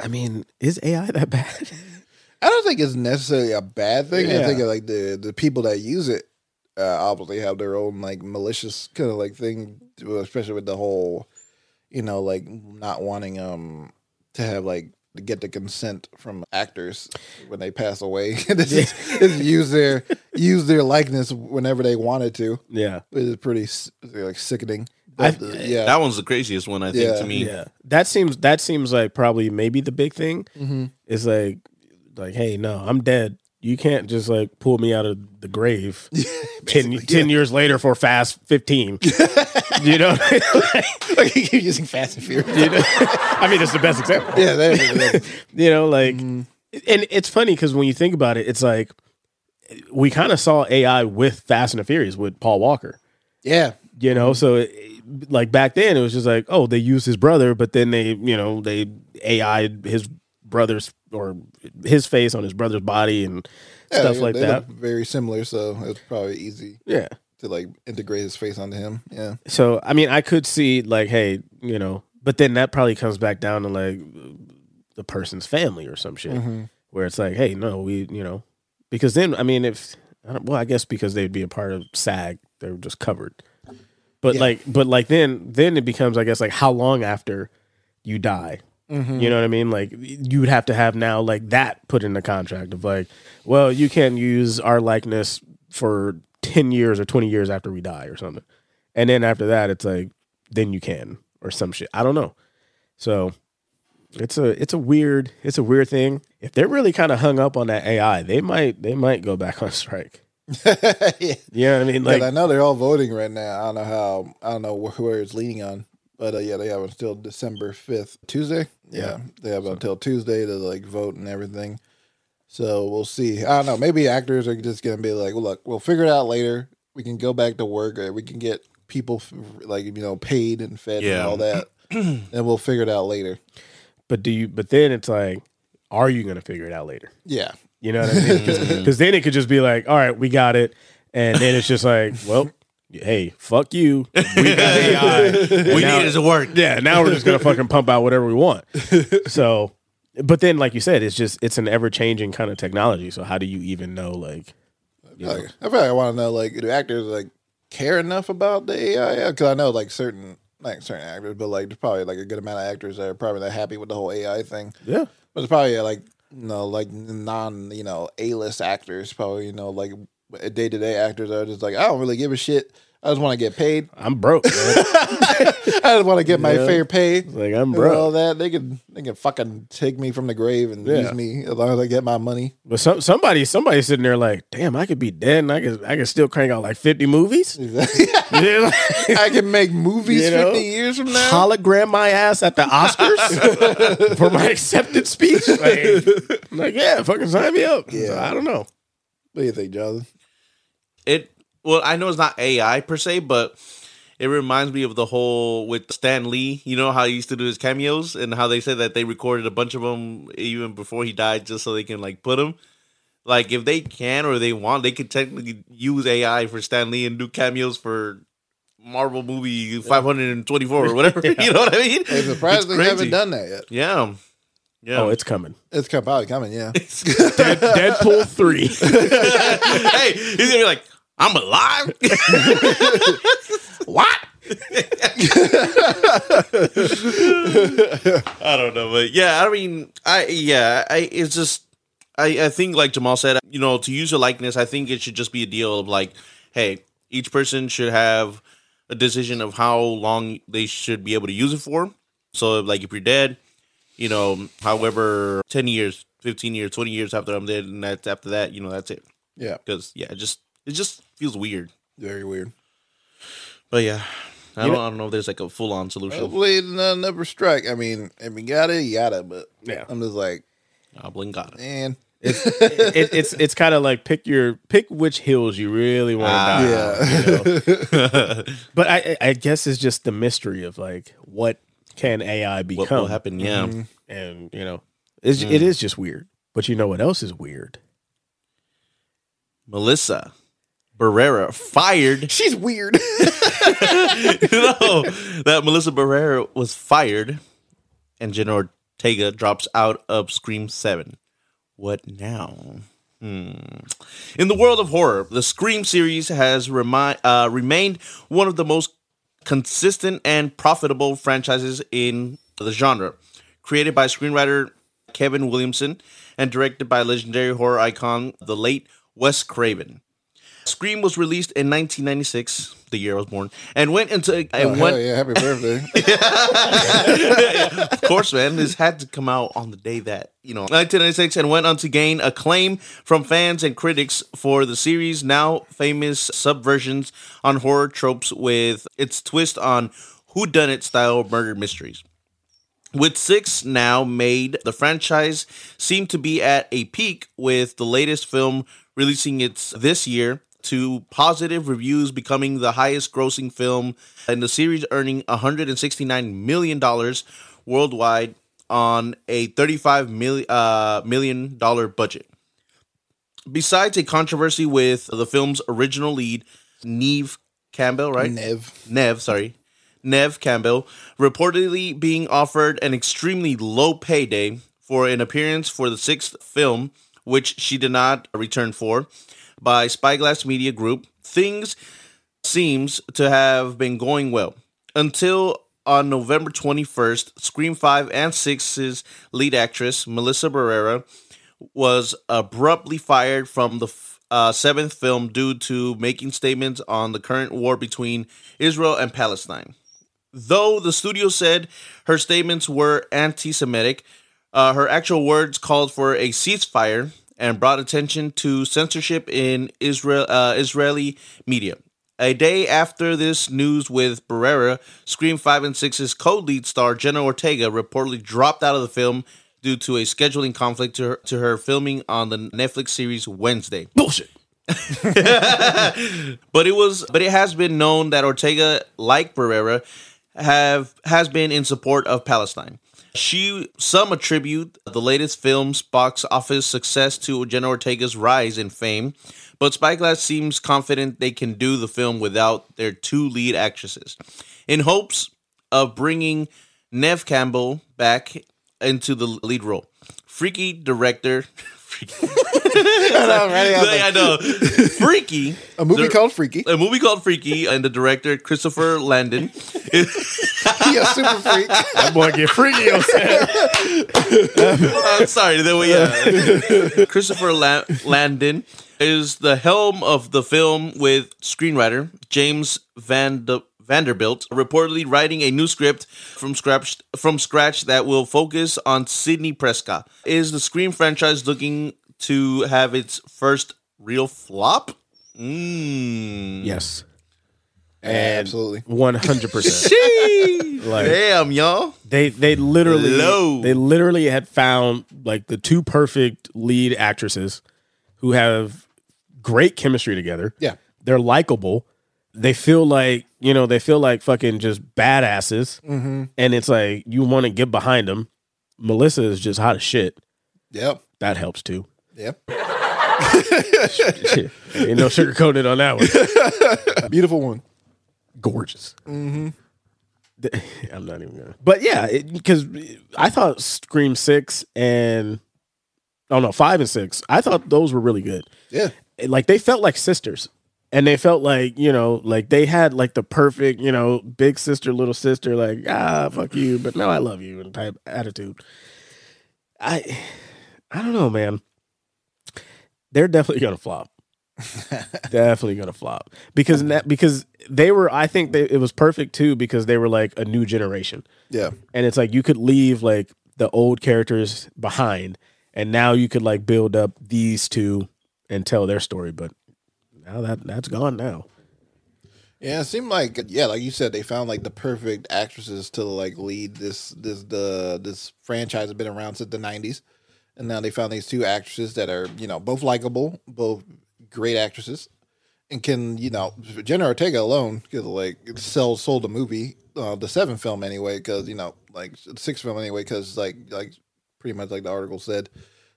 I mean, is AI that bad? I don't think it's necessarily a bad thing. I think like the the people that use it uh, obviously have their own like malicious kind of like thing, especially with the whole, you know, like not wanting um to have like to get the consent from actors when they pass away. This is is use their use their likeness whenever they wanted to. yeah. It is pretty like sickening. I- yeah, That one's the craziest one, I think, Yeah. to me. Yeah. That seems that seems like probably maybe the big thing. Mm-hmm. Is like like, hey, no, I'm dead. You can't just like pull me out of the grave 10, 10 years later for Fast 15. you know? like you keep using Fast and Furious. You know? I mean, it's the best example. Yeah, there it is. You know, like, Mm-hmm. and it's funny because when you think about it, it's like we kind of saw AI with Fast and the Furious with Paul Walker. yeah. You know, so it, like back then it was just like, oh, they used his brother, but then they, you know, they AI'd his brother's or his face on his brother's body and Yeah, stuff they- like they that. very similar, so it's probably easy Yeah. to like integrate his face onto him. Yeah, So I mean, I could see like, hey, you know, but then that probably comes back down to like the person's family or some shit, mm-hmm. where it's like, hey, no, we, you know, because then I mean, if I don't, well, I guess because they'd be a part of SAG, they're just covered. But Yeah. like, but like then, then it becomes, I guess, like how long after you die. Mm-hmm. You know what I mean? Like you would have to have now like that put in the contract of like, well, you can't use our likeness for ten years or twenty years after we die or something. And then after that, it's like then you can or some shit. I don't know. So it's a it's a weird it's a weird thing. If they're really kind of hung up on that AI, they might they might go back on strike. yeah. You know what I mean? Like, I know they're all voting right now. I don't know how. I don't know wh- where it's leaning on, but uh, yeah, they have until December fifth, Tuesday. Yeah, they have until Tuesday to like vote and everything. So we'll see. I don't know. Maybe actors are just gonna be like, well, "Look, we'll figure it out later. We can go back to work, or we can get people f- like you know paid and fed and all that, and we'll figure it out later." but do you but then it's like are you going to figure it out later? Yeah, You know what I mean? Because mm. then it could just be like, all right, we got it. And then it's just like, well, hey, fuck you. We got AI. We now- need it to work. Yeah, now we're just going to fucking pump out whatever we want. So, but then, like you said, it's just, it's an ever changing kind of technology. So, how do you even know, like, you know? Like, I want to know like do actors like care enough about the AI? Because I know like certain like certain actors, but like there's probably like a good amount of actors that are probably not happy with the whole AI thing. yeah. But it's probably like you know like non you know A list actors probably you know like day to day actors are just like I don't really give a shit. I just want to get paid. I'm broke. I just want to get my Yeah. fair pay. like, I'm broke. all that they can they can fucking take me from the grave and Yeah. use me as long as I get my money. But some, somebody, somebody's sitting there like, damn, I could be dead and I could, I could still crank out like 50 movies. Like- I can make movies You know? fifty years from now. hologram my ass at the Oscars for my acceptance speech. Like, like, yeah, fucking sign me up. Yeah. So, I don't know. What do you think, Jonathan? It well, I know it's not AI per se, but it reminds me of the whole with Stan Lee. You know how he used to do his cameos and how they said that they recorded a bunch of them even before he died, just so they can like put them. Like if they can or they want, they could technically use AI for Stan Lee and do cameos for Marvel movie 524 or whatever. You know what I mean? Hey, surprised It's they crazy. haven't done that yet. Yeah. Yeah. Oh, it's coming. It's probably coming, yeah. Dead, Deadpool 3. hey, he's gonna be like, I'm alive. what? I don't know, but yeah, I mean, I yeah, I it's just I I think like Jamal said, you know, to use a likeness, I think it should just be a deal of like, hey, each person should have a decision of how long they should be able to use it for. So, like, if you're dead, you know, however, ten years, fifteen years, twenty years after I'm dead, and that's after that, you know, that's it. Yeah. Because yeah, just it just feels weird. Very weird. But yeah, I don't, know- I don't know if there's like a full on solution. Hopefully, none never strike. I mean, if you got it, you got it. But Yeah. I'm just like, Goblin got it. man, It's it, it's it's kind of like pick your pick which hills you really want to Ah. die. yeah. on, you know? But I I guess it's just the mystery of like what can AI become? What will happen? Yeah. And you know, it's, it is just weird. But you know what else is weird? Melissa Barrera fired. she's weird. know that Melissa Barrera was fired and Jenna Ortega drops out of Scream 7. What now? Hmm. In the world of horror, the Scream series has remi- uh, remained one of the most consistent and profitable franchises in the genre. Created by screenwriter Kevin Williamson and directed by legendary horror icon, the late Wes Craven. Scream was released in 1996, the year I was born, and went into and Oh, went. yeah, happy birthday. of course, man, this had to come out on the day that you know 1996, and went on to gain acclaim from fans and critics for the series' now famous subversions on horror tropes with its twist on whodunit style murder mysteries. With six now made, the franchise seemed to be at a peak with the latest film releasing its this year to positive reviews becoming the highest grossing film in the series earning 169 million dollars worldwide on a 35 million uh, million dollar budget. Besides a controversy with the film's original lead, Neve Campbell, right? Nev. Nev, sorry. Nev Campbell, reportedly being offered an extremely low payday for an appearance for the sixth film, which she did not return for, by Spyglass Media Group. Things seems to have been going well until on November 21st, Scream 5 and 6's lead actress, Melissa Barrera, was abruptly fired from the uh, seventh film due to making statements on the current war between Israel and Palestine. Though the studio said her statements were anti Semitic, uh, her actual words called for a ceasefire and brought attention to censorship in Israel, uh, Israeli media. A day after this news with Barrera, Scream 5 and 6's co lead star Jenna Ortega reportedly dropped out of the film due to a scheduling conflict to her, to her filming on the Netflix series Wednesday. Bullshit. But it was but it has been known that Ortega, like Barrera, have has been in support of Palestine. She some attribute the latest film's box office success to Jenna Ortega's rise in fame, but Spyglass seems confident they can do the film without their two lead actresses. In hopes of bringing Nev Campbell back into the lead role. Freaky director I know. Freaky. A movie the- called Freaky. a movie called Freaky, and the director Christopher Landon. he a super freak. That boy get freaky on set. I'm sorry, there we Christopher La- Landon is the helm of the film with screenwriter James Van Vanderbilt reportedly writing a new script from scratch from scratch that will focus on Sidney Prescott. Is the Scream franchise looking to have its first real flop? Mm. Yes. Absolutely. One hundred percent. Like Damn, y'all. they they literally Hello. they literally had found like the two perfect lead actresses who have great chemistry together. Yeah. They're likable. They feel like, you know, they feel like fucking just badasses. Mm-hmm. And it's like you want to get behind them. Melissa is just hot as shit. Yep. That helps too. Yep. Ain't no sugarcoated on that one. Beautiful one. Gorgeous. Mm-hmm. I'm not even gonna. But yeah, because I thought Scream six and oh no five and six. I thought those were really good. Yeah. Like they felt like sisters, and they felt like you know, like they had like the perfect you know big sister little sister like ah fuck you, but no I love you and type attitude. I I don't know, man. They're definitely gonna flop. definitely gonna flop because na- because they were. I think they, it was perfect too because they were like a new generation, Yeah. and it's like you could leave like the old characters behind, and now you could like build up these two and tell their story. But now that that's gone now. Yeah, it seemed like yeah, like you said, they found like the perfect actresses to like lead this this the this franchise has been around since the nineties, and now they found these two actresses that are you know both likable, both great actresses, and can you know Jenna Ortega alone could like sell sold a movie, uh, the seventh film anyway, because you know like the sixth film anyway, because like like pretty much like the article said,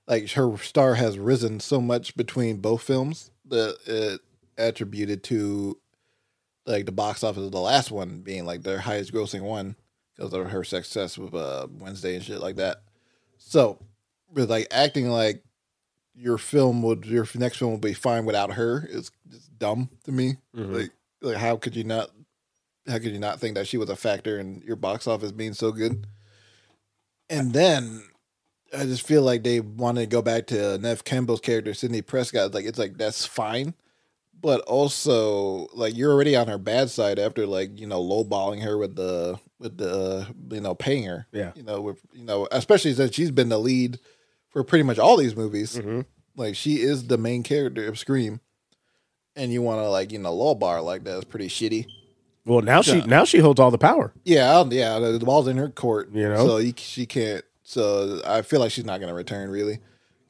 like her star has risen so much between both films it attributed to like the box office of the last one being like their highest grossing one because of her success with uh, Wednesday and shit like that. So, with like acting like your film would your next film would be fine without her is just dumb to me. Like, like how could you not? How could you not think that she was a factor in your box office being so good? And then I just feel like they wanted to go back to Nev Campbell's character, Sidney Prescott. Like it's like that's fine, but also like you're already on her bad side after like you know lowballing her with the with the you know paying her. Yeah. you know with you know especially since she's been the lead for pretty much all these movies. Mm-hmm. Like she is the main character of Scream, and you want to like you know lowball her like that is pretty shitty. Well, now she now she holds all the power. Yeah, yeah, the, the ball's in her court, You know? So you, she can't. So I feel like she's not going to return really.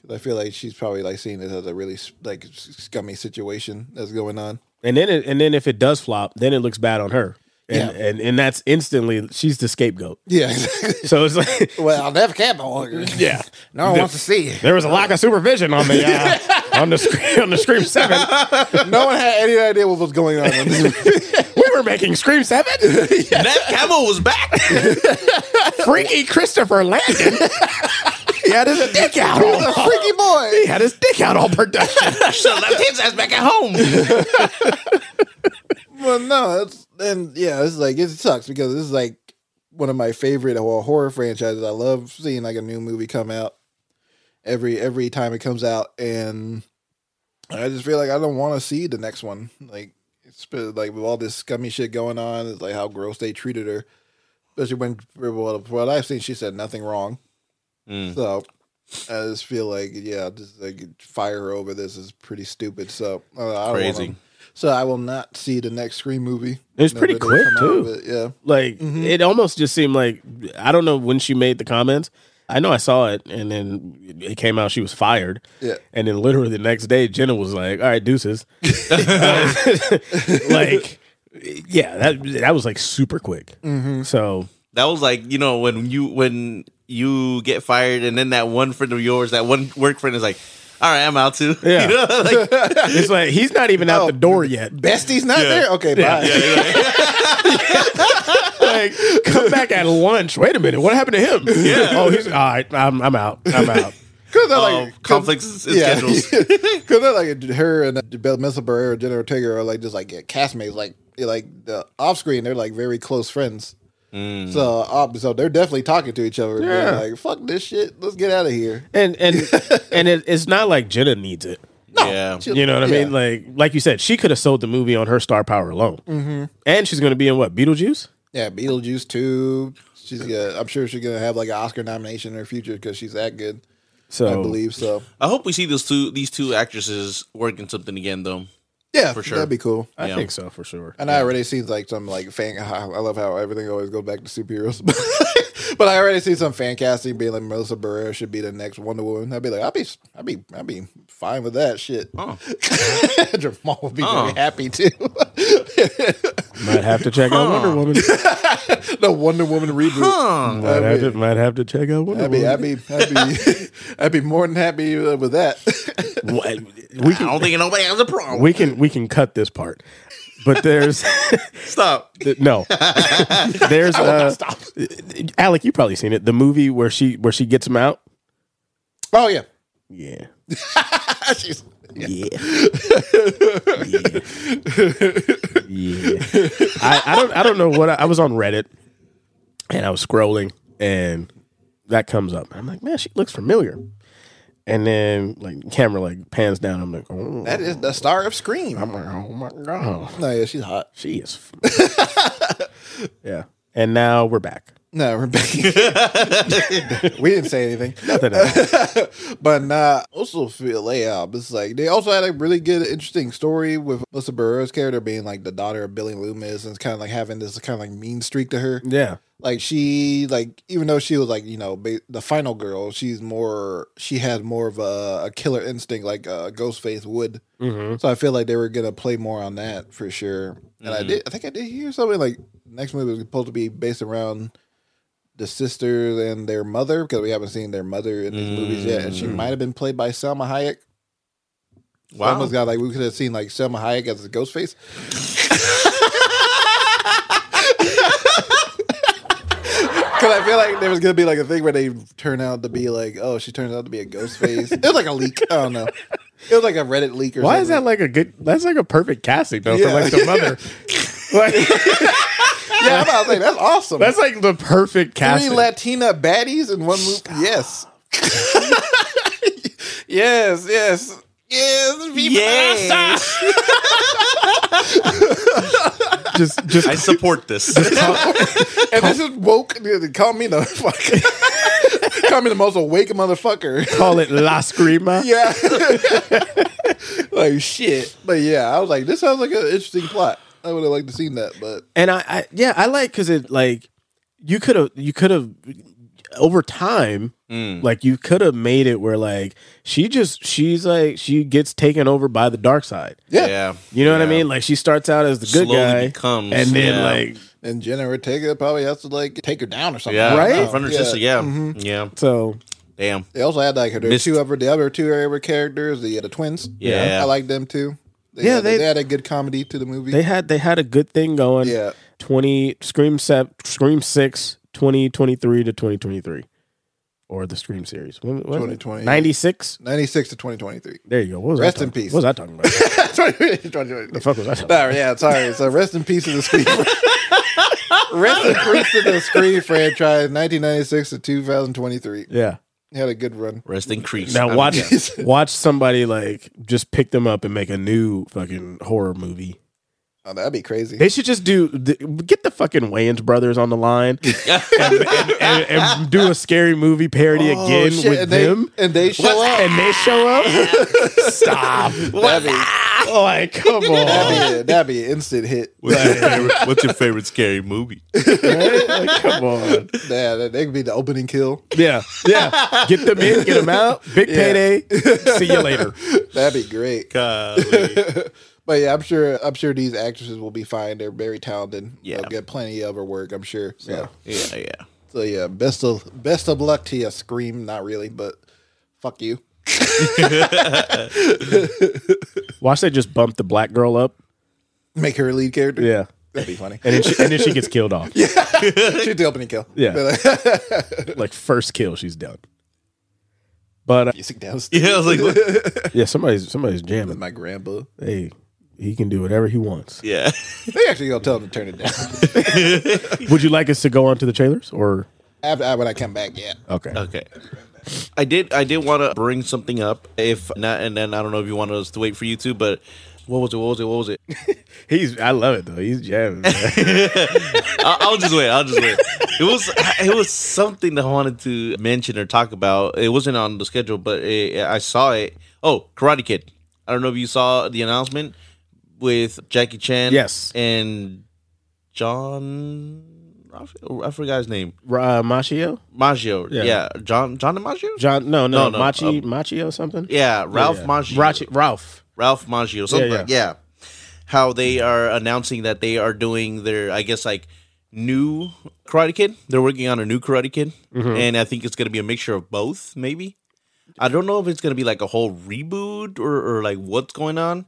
I feel like she's probably like seeing this as a really like scummy situation that's going on. And then it, and then if it does flop, then it looks bad on her. And, Yeah. and and that's instantly she's the scapegoat. Yeah, exactly. So it's like well, I'll never Campbell. yeah. No one wants to see. you. There was a lack of supervision on the uh, on the screen on the Scream Seven. No one had any idea what was going on. In this. We were making Scream Seven. Nev Campbell was back. Freaky Christopher Landon. he had his dick out. He was a freaky boy. He had his dick out all production. Should have left his ass back at home. Well, no, it's and yeah, it's like it sucks because this is like one of my favorite well, horror franchises. I love seeing like a new movie come out every every time it comes out, and I just feel like I don't want to see the next one. Like it's been, like with all this scummy shit going on, it's like how gross they treated her, especially when well, what I've seen, she said nothing wrong. So I just feel like yeah, just like fire her over this is pretty stupid. So uh, Crazy. Wanna, so I will not see the next Scream movie. It's pretty quick, too. it, Yeah. Like it almost just seemed like I don't know when she made the comments. I know I saw it, and then it came out she was fired. Yeah. and then literally the next day, Jenna was like, "All right, deuces." like, yeah, that that was like super quick. Mm-hmm. So That was like you know when you when you get fired and then that one friend of yours, that one work friend is like, "All right, I'm out too." Yeah. You know, like, it's like he's not even out the door yet. Bestie's not there? Okay, bye. like, come back at lunch. Wait a minute, what happened to him? Yeah. Oh, he's all right. I'm I'm out. I'm out. Because they're oh, like, conflicts in yeah. schedules. Because they're like, her and uh, Melissa Barrera, Jenna Ortega are like just like yeah, castmates. Like, like the off screen, they're like very close friends. So, uh, so they're definitely talking to each other. Yeah. Like, fuck this shit. Let's get out of here. And and and it, it's not like Jenna needs it. yeah. You know what I Yeah. mean? Like like you said, she could have sold the movie on her star power alone. Mm-hmm. And she's going to be in what Beetlejuice? Yeah, Beetlejuice too. She's gonna, I'm sure she's gonna have like an Oscar nomination in her future because she's that good. So I believe so. I hope we see those two these two actresses working something again though. Yeah, For sure. That'd be cool. I Yeah. think so for sure. And I already seen like some like fan. I love how everything always goes back to superheroes. but I already see some fan casting being like Melissa Barrera should be the next Wonder Woman. I'd be like, I'd be, I'd be, I'd be fine with that shit. Oh. Jamal would be Oh. very happy too. Might have to check out Wonder Woman. the Wonder Woman reboot. Might have to might have to check out Wonder I'd be, Woman. I'd be, I'd be, I'd be more than happy with that. we I can don't think nobody has a problem. we can we can cut this part. But there's Stop. no. There's uh Alec, you probably seen it. The movie where she where she gets him out. oh yeah, Yeah. She's- Yeah. yeah. Yeah. I, I don't I don't know what I, I was on Reddit and I was scrolling and that comes up. I'm like, man, she looks familiar. And then like camera like pans down. I'm like, oh, that is the star of Scream. I'm like, oh my god, no, yeah, she's hot. she is. yeah. And now we're back. No, we're we didn't say anything. Nothing. But nah, also feel layout. It's like they also had a really good, interesting story with Melissa Barrera's character being like the daughter of Billy Loomis and it's kind of like having this kind of like mean streak to her. yeah. Like she, like even though she was like you know ba- the final girl, she's more she had more of a, a killer instinct like uh, Ghostface would. So I feel like they were gonna play more on that for sure. And I did, I think I did hear something like next movie was supposed to be based around the sisters and their mother because we haven't seen their mother in these movies yet, and she might have been played by Salma Hayek. Wow. Almost got like we could have seen like Salma Hayek as a Ghostface. Because I feel like there was gonna be like a thing where they turn out to be like, oh, she turns out to be a ghost face. It was like a leak. I don't know. It was like a Reddit leak or Why something. is that like a good? That's like a perfect casting though Yeah. for like the mother. like, yeah, I'm about to say that's awesome. that's like the perfect casting. Three casting. Latina baddies in one movie. Yes. yes, yes. Yes, Yes. just, just I support this. and this is woke. Call me the fuck. Call me the most awake motherfucker. call it La Scrima. Yeah. like shit. But yeah, I was like, this sounds like an interesting plot. I would have liked to seen that, but and I, I yeah, I like because it like you could have you could have over time mm. like you could have made it where like she just she's like she gets taken over by the dark side. yeah. yeah. You know what I mean? Like she starts out as the good Slowly guy, becomes, and then yeah. like And Jenna Ortega probably has to like take her down or something. Yeah. Right? In front of her sister. Yeah. Mm-hmm. Yeah. so Damn. They also had like her Missed. two other the other two other characters, the uh, the twins. Yeah. I like them too. They Yeah, had, they- they, had a good comedy to the movie. they had they had a good thing going. yeah, twenty Scream set Scream 6, 2023 to twenty twenty three, or the Scream series. 2020. ninety six. ninety six to twenty twenty three. There you go. What was Rest in peace. What was I talking about? the the fuck was I talking about? Yeah, sorry. So rest in peace to the Scream. rest in peace to the Scream franchise, nineteen ninety six to two thousand twenty three. Yeah. Had a good run. Rest in crease. Now watch watch somebody like just pick them up and make a new fucking horror movie. Oh, that'd be crazy. They should just do get the fucking Wayans brothers on the line and, and, and- and do a scary movie parody Oh, again shit, with and they, them. and they show up. and they show up. Stop! That'd be, Like, come on. that'd, be, that'd be an instant hit. What's your, favorite, what's your favorite scary movie? Right? Like, come on. Yeah, that, that could be the opening kill. Yeah, yeah. Get them in, get them out. Big payday. See you later. That'd be great. Golly. But yeah, I'm sure. I'm sure these actresses will be fine. They're very talented. Yeah. They'll get plenty of her work. I'm sure. So, Yeah, yeah. so yeah, best of best of luck to you. Scream, not really, but fuck you. Watch they just bump the black girl up. Make her a lead character. Yeah, that'd be funny. and then she, and then she gets killed off. Yeah, She's the opening kill. Yeah. Like first kill, she's done. But uh, Music down. Yeah, I was like, what? yeah, somebody's somebody's With jamming. my grandpa. Hey, he can do whatever he wants. yeah. They actually gonna tell him to turn it down. Would you like us to go on to the trailers or After when I come back, yeah. okay? Okay. I did. I did want to bring something up. If not, and then I don't know if you want us to wait for you to, but what was it? What was it? What was it? He's I love it though. He's jamming. I'll, I'll just wait. I'll just wait. It was. It was something that I wanted to mention or talk about. It wasn't on the schedule, but it, I saw it. Oh, Karate Kid. I don't know if you saw the announcement with Jackie Chan. Yes. and John. I forgot his name. uh, Macchio, Maggio. Yeah. Yeah. John. John Maggio. John? No, no, No, no, Machi, um, Macchio something. Yeah, Ralph yeah. Maggio. Rachi- Ralph. Ralph Maggio. Something Yeah, yeah. How they are announcing that they are doing their, I guess, like new Karate Kid. They're working on a new Karate Kid, Mm-hmm. and I think it's going to be a mixture of both. Maybe I don't know if it's going to be like a whole reboot or, or like what's going on.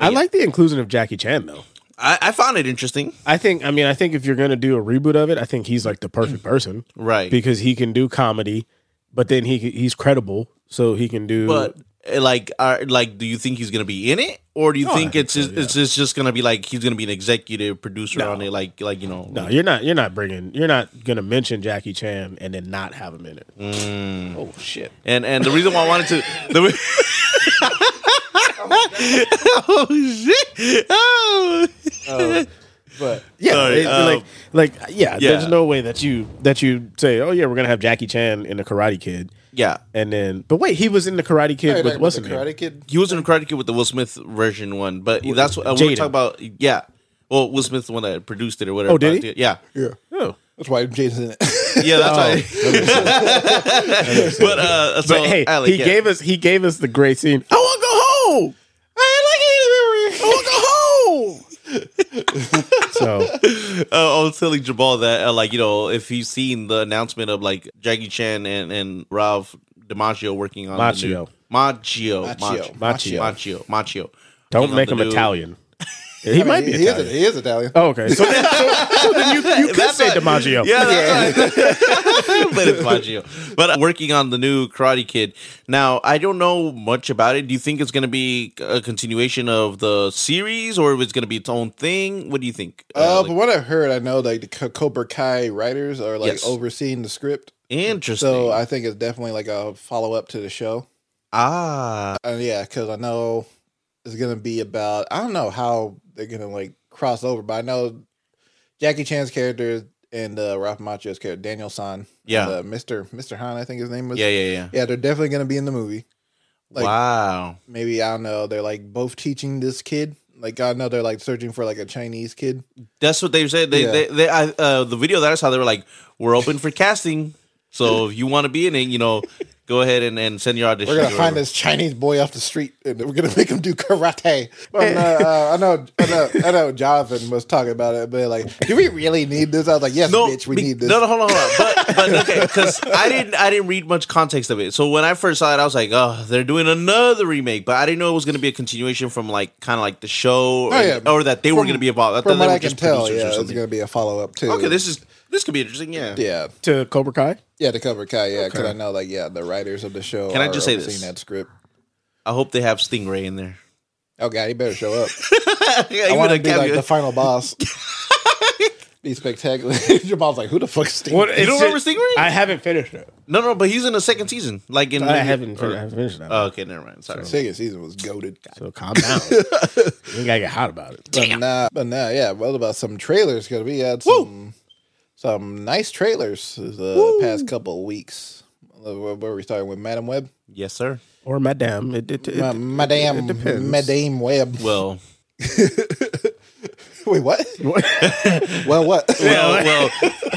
I like the inclusion of Jackie Chan though. I, I found it interesting. I think. I mean, I think if you're going to do a reboot of it, I think he's like the perfect person, Right. Because he can do comedy, but then he he's credible, so he can do. But uh, like, are, like, do you think he's going to be in it, or do you I think think it's so, just, it's just, just going to be like he's going to be an executive producer No. on it, like like you know? no, you're not. You're not bringing. You're not going to mention Jackie Chan and then not have him in it. Mm. Oh shit! And and the reason why I wanted to the oh shit! Oh. But Yeah, Sorry, it- um, like like yeah, yeah. There's no way that you that you say, oh yeah, we're gonna have Jackie Chan in the Karate Kid, yeah, and then but wait, he was in the Karate Kid Hey, with like, what's the his name? Karate Kid. he was in the Karate Kid with the Will Smith version one, but that's what uh, we're Jaden. talking about. Yeah, well, Will Smith the one that produced it or whatever. Oh, did he? Yeah, Yeah, Oh. that's why Jaden's in it. yeah, that's Oh. right. but uh, so But hey, Alec, he yeah. gave us he gave us the great scene. I want to go home. I want to go home. so uh, I was telling Jamal that, uh, like, you know, if he's seen the announcement of like Jackie Chan and, and Ralph DiMaggio working on the new- Macchio. Macchio, Macchio. Macchio, Macchio, Macchio, don't make him new- Italian. Yeah, he I mean, might be he, Italian. Is, he is Italian. Oh, okay. So then, so, so then you, you could That's say why- DiMaggio. Yeah, that's right. but it's Maggio. But working on the new Karate Kid. Now, I don't know much about it. Do you think it's going to be a continuation of the series, or if it's going to be its own thing? What do you think? Uh, Uh, but what I've heard, I know like the Co- Cobra Kai writers are like Yes. overseeing the script. interesting. So I think it's definitely like a follow up to the show. ah, Uh, yeah, because I know it's gonna be about. I don't know how they're gonna like cross over, but I know Jackie Chan's character and uh, Ralph Macchio's character, Daniel San. Yeah. and, uh, Mister Mister Han, I think his name was. yeah, yeah, yeah. yeah. They're definitely gonna be in the movie. Like wow. maybe I don't know. They're like both teaching this kid. Like I know they're like searching for like a Chinese kid. That's what they said. They, Yeah. they, they I, uh, the video that I saw, they were like, "We're open for casting, so if you want to be in it, you know, go ahead and, and send your audition." We're gonna find this Chinese boy off the street, and we're gonna make him do karate. But uh, uh, I know, I know, I know. Jonathan was talking about it, but like, do we really need this? I was like, yes, No, bitch, we be- need this. No, no, hold on, hold on. But, but okay, because I didn't, I didn't read much context of it. So when I first saw it, I was like, oh, they're doing another remake. But I didn't know it was going to be a continuation from like kind of like the show, Oh, yeah. or that they were going to be involved. I From they what were I can just tell, producers or yeah, it's gonna be a follow up too. Okay, this is this could be interesting. Yeah, yeah, To Cobra Kai. yeah, to Cobra Kai, yeah, because I know, like, yeah, the writers of the show. Can I just say overseeing this? That script. I hope they have Stingray in there. Oh god, he better show up. yeah, I want to be like the final boss. be spectacular. Jamal's like, who the fuck is Steve? What, you don't remember Stingray? I haven't finished it. no, no, but he's in the second season. Like in I haven't, fin- or- I haven't finished that. Oh, okay, never mind. Sorry. Second season was goaded. so calm down. you ain't gotta get hot about it. But nah, but nah, yeah. What about some trailers? Because we had some some nice trailers the past couple of weeks. Uh, Where where we starting with Madam Web? Yes, sir. Or Madame. It, it, it, Ma- Madame it depends. Madame Web. Well, Wait, what? well, what? well, well.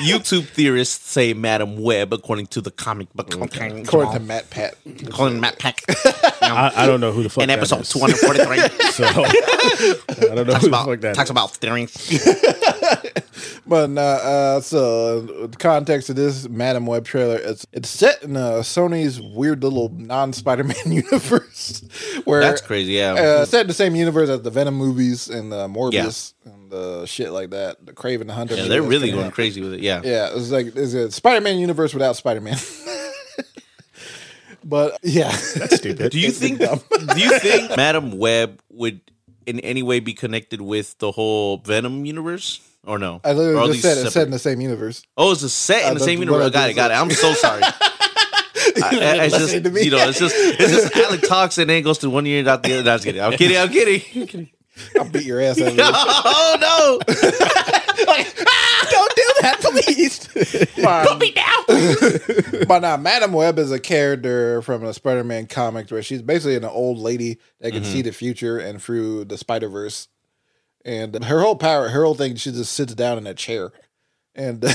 YouTube theorists say Madam Web, according to the comic book. According to Matt Pat. Calling Matt Peck I, I don't know who the fuck in that episode 243. So I don't know talks who the fuck about that talks is. about steering. But nah, uh, so the context of this Madam Web trailer, it's it's set in uh, Sony's weird little non Spider Man universe, where That's crazy. Yeah. Uh, set in the same universe as the Venom movies and uh, Morbius and uh, shit like that. The Kraven the Hunter. yeah, movie they're really going out. crazy with it. Yeah. Yeah, it's like it's a Spider Man universe without Spider Man. but yeah, that's stupid. Do you think? do you think Madam Web would in any way be connected with the whole Venom universe, or no? I literally just said it's set in the same universe. Oh, it's a set in Uh, the that's same universe. I I got it. Got it. I'm so sorry. I, I- it's just you know, it's just it's just Alec talks and then goes to one year, and out the other. No, I was kidding. I'm kidding. I'm kidding. I'll beat your ass out of this. oh no! Don't do that, please. Put me down. but now, Madam Web is a character from a Spider Man comic where she's basically an old lady that can mm-hmm. see the future and through the Spider Verse. And her whole power, her whole thing, she just sits down in a chair and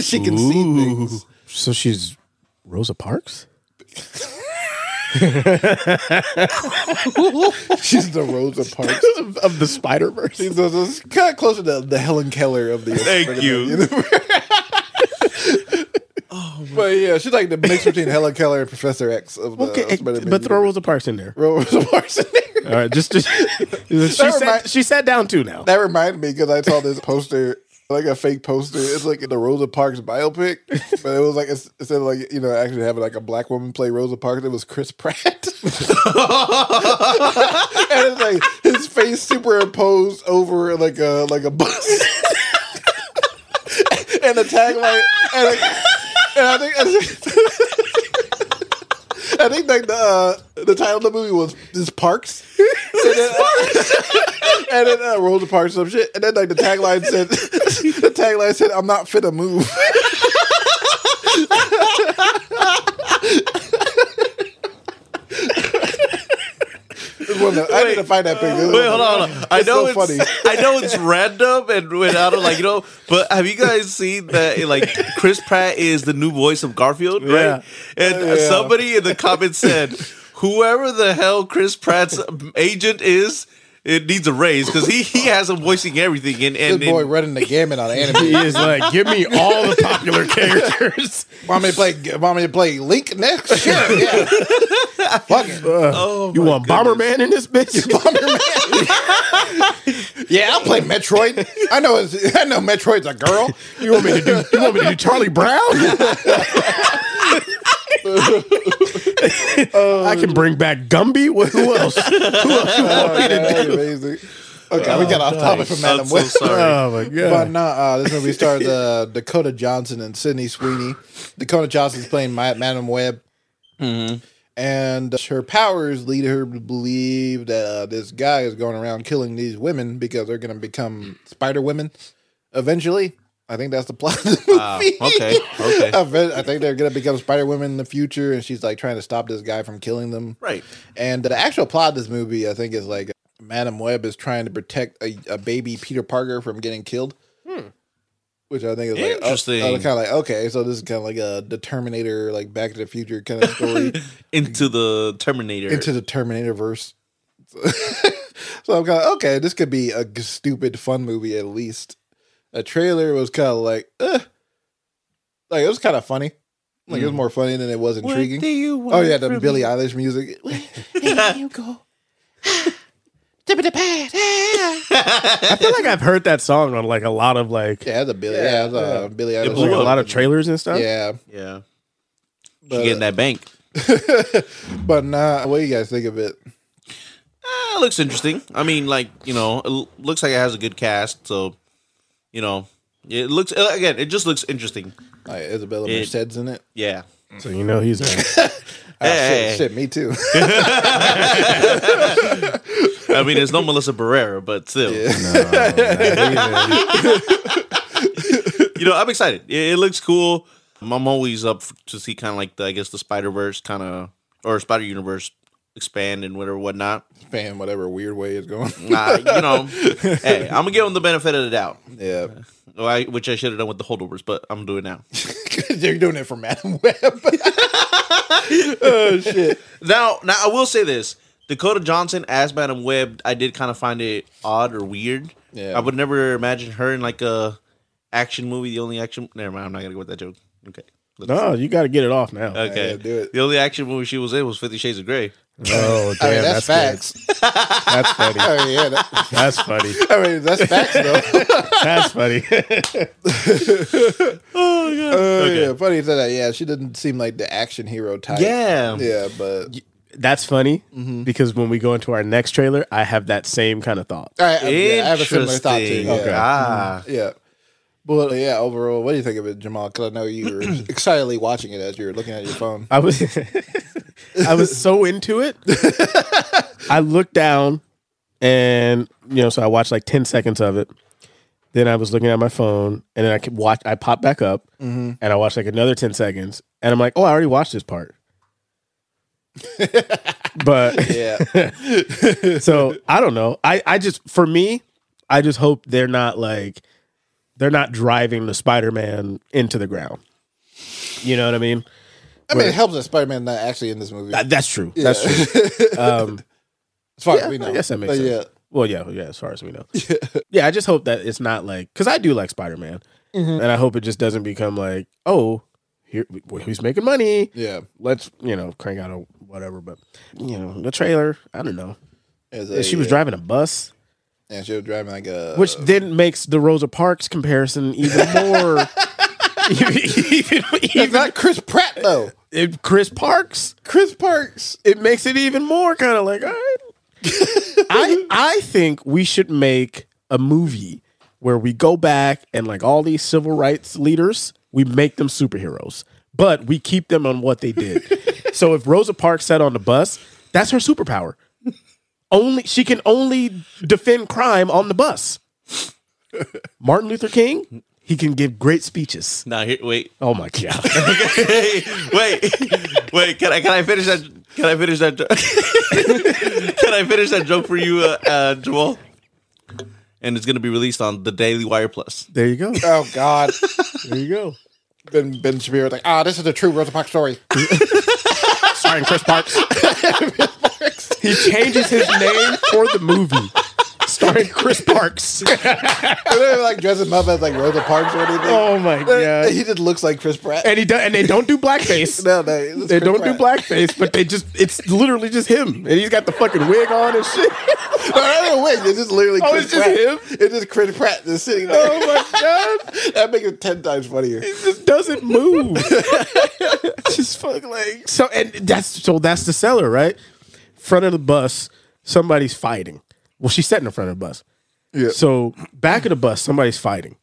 she can see things. So she's Rosa Parks? She's the Rosa Parks. of, of the Spider Verse. She's kind of closer to the Helen Keller of the Thank you. universe. Oh, but yeah, she's like the mix between Helen Keller and Professor X of the Okay, Spider-Man but throw. Rosa Parks in there. Rosa Parks in there. All right, just, just she, sat, she sat down too now. That reminded me because I saw this poster, like a fake poster. It's like in the Rosa Parks biopic, but it was like instead of like you know actually having like a black woman play Rosa Parks, it was Chris Pratt, and it's like his face superimposed over like a like a bus, and the tagline, and, and I think. I think like the uh, the title of the movie was "This Parks," and then, uh, and then uh, Rosa Parks some shit, and then like the tagline said, the tagline said, "I'm not fit to move." I need to find that picture. Wait, hold on, hold on. I know so it's funny. I know it's random and without like you know, but have you guys seen that? Like Chris Pratt is the new voice of Garfield, right? Yeah. And Yeah. somebody in the comments said, "Whoever the hell Chris Pratt's agent is." It needs a raise because he, he has him voicing everything and, and, This boy and- running the gamut on He anime. is like, give me all the popular characters. Want me to play? Want me to play Link next? Sure, yeah. Fuck it. Uh, oh, you want goodness. Bomberman in this bitch? Yeah, I'll play Metroid. I know. It's, I know Metroid's a girl. you want me to do? You want me to do Charlie Brown? I can bring back Gumby. Wh- Who else? Who else you want me to do? amazing. Okay, we got off topic from Madam I'm so Web. sorry. Oh my god! But no, uh, this movie stars uh, Dakota Johnson and Sydney Sweeney. Dakota Johnson's playing Ma- Madam Web, and her powers lead her to believe that uh, this guy is going around killing these women because they're going to become Spider Women eventually. I think that's the plot of the movie. Ah, okay, okay. I think they're going to become Spider Women in the future, and she's like trying to stop this guy from killing them. Right. And the actual plot of this movie, I think, is like Madam Web is trying to protect a, a baby Peter Parker from getting killed. Hmm. Which I think is like Interesting. kind of like okay, so this is kind of like a the Terminator, like Back to the Future kind of story Into the Terminator. into the Terminator verse. so I'm kind of okay. This could be a stupid fun movie at least. A trailer was kind of like, eh. like it was kind of funny. Like it was more funny than it was intriguing. do you Oh yeah, the from Billie Eilish music. There you go. Tip of the pad. I feel like I've heard that song on like a lot of like, Yeah, the Billie. Yeah, the uh, Billie Eilish. blew like a lot of trailers and stuff. Yeah, Yeah. She but, getting that bank. but nah. What do you guys think of it? Eh, it looks interesting. I mean, like you know, it looks like it has a good cast. So, you know, it looks uh, again. It just looks interesting. Like Isabela It- Merced's in it. Yeah. So you know he's a, Ah, Hey, shit, shit, me too. I mean, it's no Melissa Barrera, but still, you know, I'm excited. It, it looks cool. I'm always up to see kind of like the, I guess, the Spider Verse kind of or Spider Universe expand and whatever, whatnot. Fan, whatever weird way it's going. Nah, you know, hey, I'm gonna give them the benefit of the doubt, yeah, Well, I, which I should have done with the holdovers, but I'm doing it now. you're doing it for Madame Web. oh shit. Now, now I will say this: Dakota Johnson as Madame Web, I did kind of find it odd or weird. Yeah. I would never imagine her in like a action movie. The only action, never mind. I'm not gonna go with that joke. Okay. Let's- no. You got to get it off now. Okay. Yeah, do it. The only action movie she was in was Fifty Shades of Grey. Oh I damn, mean, that's, good. facts. That's funny. I mean, yeah, that, That's funny. I mean, that's facts though. That's funny. Oh Okay. yeah, funny you said that. Yeah, she didn't seem like the action hero type. Yeah. yeah, but That's funny because when we go into our next trailer, I have that same kind of thought. I, I, yeah, I have a similar thought too. Interesting. Yeah. Okay. Ah. Yeah. But yeah, overall, what do you think of it, Jamal? Because I know you were excitedly watching it as you were looking at your phone. I was I was so into it. I looked down and you know, so I watched like 10 seconds of it. Then I was looking at my phone and then I could watch I popped back up mm-hmm. and I watched like another 10 seconds and I'm like, "Oh, I already watched this part." but Yeah, so I don't know. I I just for me, I just hope they're not like they're not driving the Spider-Man into the ground. You know what I mean? I mean, it helps that Spider Man not actually in this movie. That- that's true. That's true. Um, as far yeah, as we know, I guess that makes But sense. Yeah, Well, yeah, yeah. As far as we know, yeah. I just hope that it's not like because I do like Spider Man, Mm-hmm. and I hope it just doesn't become like, oh, here well, he's making money. yeah. Let's you know crank out a whatever. But you know the trailer, I don't know. As a, she was uh, driving a bus, and she was driving like a which then makes the Rosa Parks comparison even more. Even, even, not Chris Pratt though. if Chris Parks, Chris Parks. it makes it even more kind of like all right. I I think we should make a movie where we go back and like all these civil rights leaders, we make them superheroes, but we keep them on what they did. so if Rosa Parks sat on the bus, that's her superpower. Only she can only defend crime on the bus. Martin Luther King, he can give great speeches. Now here, wait, Oh my god. wait, wait. Can I can I finish that? Can I finish that? jo- can I finish that joke for you, uh, uh, Jamal? And it's gonna be released on the Daily Wire Plus. There you go. Oh God, There you go. Ben Ben Shapiro like ah, this is the true Rosa Parks story. starring Chris Parks. he changes his name for the movie. Starring Chris Parks. They like dress him up as like Rosa Parks or anything. oh my god! He just looks like Chris Pratt. And he do, and they don't do blackface. no, no, They Chris don't Pratt. do blackface, but they just it's literally just him. And he's got the fucking wig on and shit. No, no, no, wait, it's just literally Oh, Chris it's just Pratt. him? It's just Chris Pratt just sitting there. Oh my god. that makes it ten times funnier. He just doesn't move. just fuck like so and that's so that's the seller, right? Front of the bus, somebody's fighting. Well, she's sitting in front of the bus. Yeah. So back of the bus, somebody's fighting.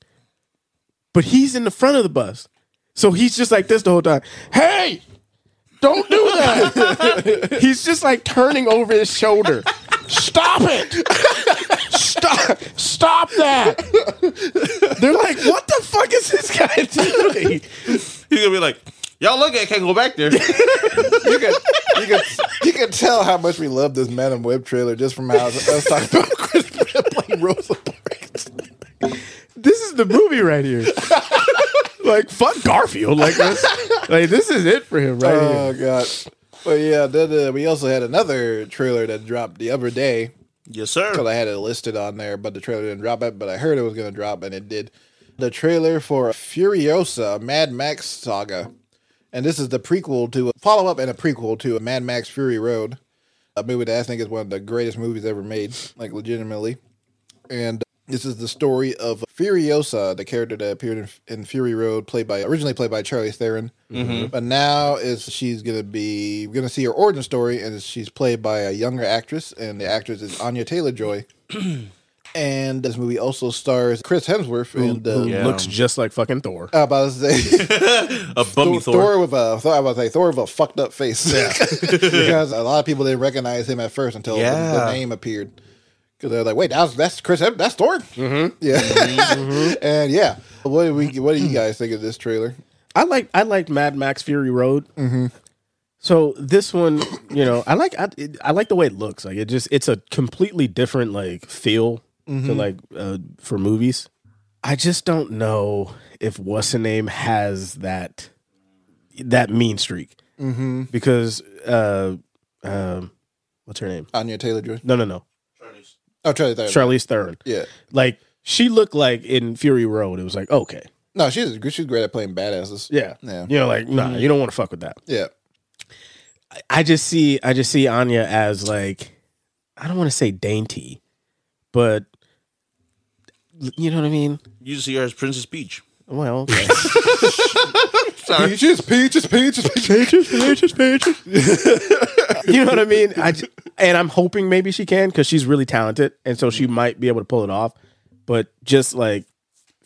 But he's in the front of the bus. So he's just like this the whole time. Hey, don't do that. he's just like turning over his shoulder. Stop it. Stop stop that. They're like, what the fuck is this guy doing? He's gonna be like, y'all look at, it, can't go back there. You can, you can, you can tell how much we love this Madame Web trailer just from how us talking about Chris Pratt playing Rosa Parks. This is the movie right here. like fuck Garfield. Like this, like this is it for him right here. Oh here. god. But yeah, then uh, we also had another trailer that dropped the other day. yes, sir. because I had it listed on there, but the trailer didn't drop it. But I heard it was going to drop, and it did. The trailer for Furiosa, Mad Max saga, and this is the prequel to a follow up and a prequel to a Mad Max Fury Road, a movie that I think is one of the greatest movies ever made, like legitimately. And this is the story of Furiosa, the character that appeared in, in Fury Road, played by originally played by Charlize Theron, mm-hmm. but now is she's gonna be we're gonna see her origin story, and she's played by a younger actress, and the actress is Anya Taylor Joy. and this movie also stars Chris Hemsworth, and uh, Who Yeah. looks just like fucking Thor. I about to say A bummy Thor, Thor. Thor with a Thor, I was about to say Thor with a fucked up face. because a lot of people didn't recognize him at first until the- the, name appeared. Because they're like, wait, that's that's Chris, Hem- that's Thor. Mm-hmm. Yeah, and yeah. What do we? What do you guys think of this trailer? I like I liked Mad Max Fury Road. So this one, you know, I like I, it- I like the way it looks. Like it just it's a completely different like feel to like uh, for movies. I just don't know if what's the name has that that mean streak mm-hmm. because uh, um, what's her name? Anya Taylor Joy. No, no, no, Charlize. Oh, Charlie Theron. Charlize Theron. Yeah. Like she looked like in Fury Road. It was like okay, No, she's she's great at playing badasses. yeah, Yeah. You know, like nah, you don't want to fuck with that. Yeah. I just see I just see Anya as like I don't want to say dainty, but you know what I mean. You see her as Princess Peach. Well, okay. Peaches, peaches, peaches, peaches. peaches, peaches. you know what I mean? I j- and I'm hoping maybe she can because she's really talented, and so she might be able to pull it off. But just like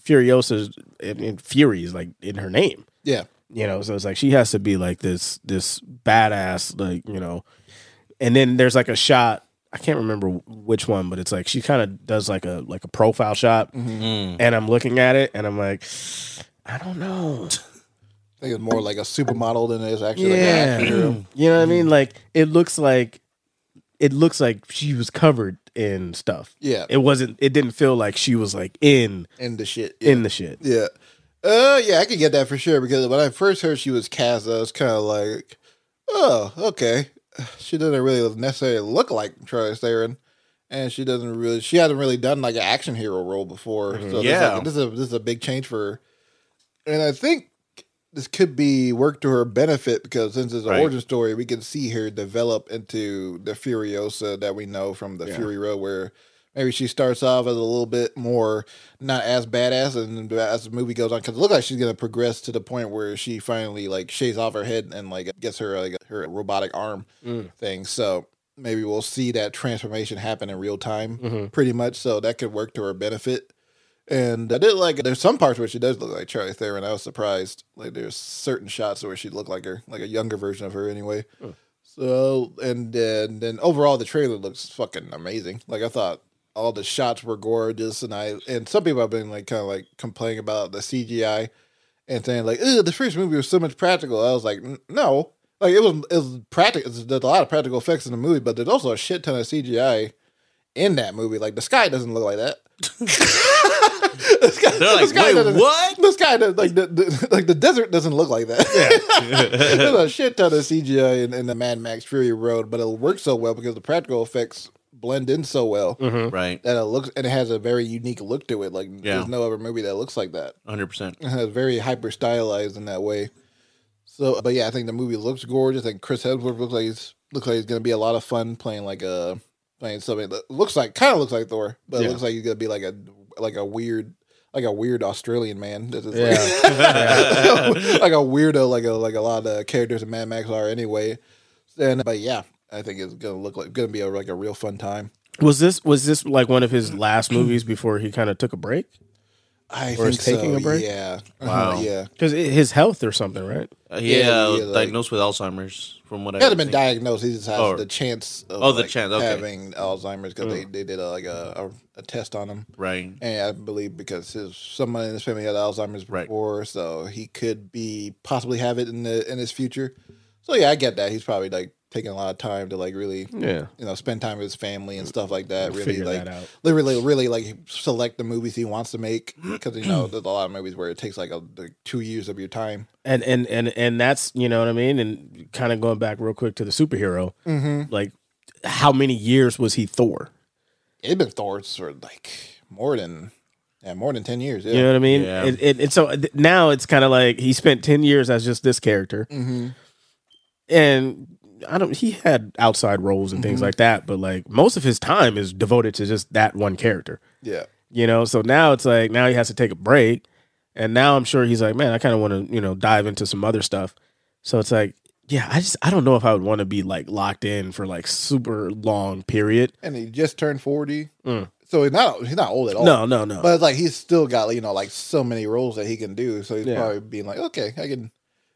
Furiosa's, I mean, Fury is like in her name. Yeah. you know so it's like she has to be like this this badass like you know and then there's like a shot i can't remember which one but it's like she kind of does like a like a profile shot. And i'm looking at it and i'm like i don't know. I think it's more like a supermodel than it is actually like yeah. an action you know what i mean? Like it looks like it looks like she was covered in stuff. Yeah. it wasn't it didn't feel like she was like in And the shit. in the shit. Yeah. Uh, yeah, I could get that for sure because when I first heard she was cast, I was kind of like, oh, okay. She doesn't really necessarily look like Charlize Theron, and she doesn't really, she hasn't really done like an action hero role before. Mm-hmm. So this, Yeah. like, this is a, this is a big change for her, and I think this could be work to her benefit because since it's an Right. origin story, we can see her develop into the Furiosa that we know from the Fury Road, where maybe she starts off as a little bit more not as badass, and as the movie goes on, because it looks like she's gonna progress to the point where she finally like shaves off her head and like gets her like her robotic arm mm. thing. So maybe we'll see that transformation happen in real time, mm-hmm. pretty much. So that could work to her benefit. And I did like there's some parts where she does look like Charlize Theron. I was surprised. Like there's certain shots where she looked like her, like a younger version of her anyway. Hmm. So and then then overall the trailer looks fucking amazing. Like I thought all the shots were gorgeous and I and some people have been like kind of like complaining about the CGI and saying like, "Ugh, the first movie was so much practical." I was like, "No." Like it was it was practical. There's a lot of practical effects in the movie, but there's also a shit ton of CGI in that movie. Like the sky doesn't look like that. The sky- They're like, "Wait, doesn't- what?" The sky does like the, the like the desert doesn't look like that. There's a shit ton of CGI in, in the Mad Max Fury Road, but it works so well because the practical effects blend in so well mm-hmm. right, that it looks and it has a very unique look to it. Like Yeah. there's no other movie that looks like that. hundred percent. It has very hyper stylized in that way. So, but yeah, I think the movie looks gorgeous. I think Chris Hemsworth looks like he's looks like he's gonna be a lot of fun playing like a playing something that looks like kind of looks like Thor, but Yeah. it looks like he's gonna be like a like a weird like a weird Australian man. This is Yeah. like, like a weirdo, like a like a lot of characters in Mad Max are anyway. And but yeah, I think it's gonna look like gonna be a, like a real fun time. Was this was this like one of his last movies before he kind of took a break? I Or is taking so. a break? Yeah. Wow. Uh-huh, yeah. Because his health or something, right? Uh, Yeah, yeah, yeah, like- diagnosed with Alzheimer's, from what I He hasn't been think. diagnosed. He just has Oh. the chance of Oh, the like, chance, okay. having Alzheimer's because they, they did a, like a, a, a test on him. Right. And I believe because his someone in his family had Alzheimer's Right. before, so he could be possibly have it in the in his future. So yeah, I get that. He's probably like taking a lot of time to like really Yeah. you know spend time with his family and stuff like that. Really Figure like that out. really really like select the movies he wants to make because you know there's a lot of movies where it takes like a like two years of your time. And and and and that's you know what I mean. And kind of going back real quick to the superhero, Mm-hmm. like how many years was he Thor? It's been Thor for like more than yeah more than ten years. Yeah. You know what I mean? Yeah. And, and, and so now it's kind of like he spent ten years as just this character, Mm-hmm. and I don't. He had outside roles and Mm-hmm. things like that, but like most of his time is devoted to just that one character. yeah. You know, so now it's like now he has to take a break, and now I'm sure he's like, man, I kind of want to you know dive into some other stuff. So it's like, yeah, I just I don't know if I would want to be like locked in for like super long period. and he just turned forty. So he's not he's not old at all. Mm. No, no, no. But it's like he's still got you know like so many roles that he can do. So he's Yeah. probably being like, okay, I can.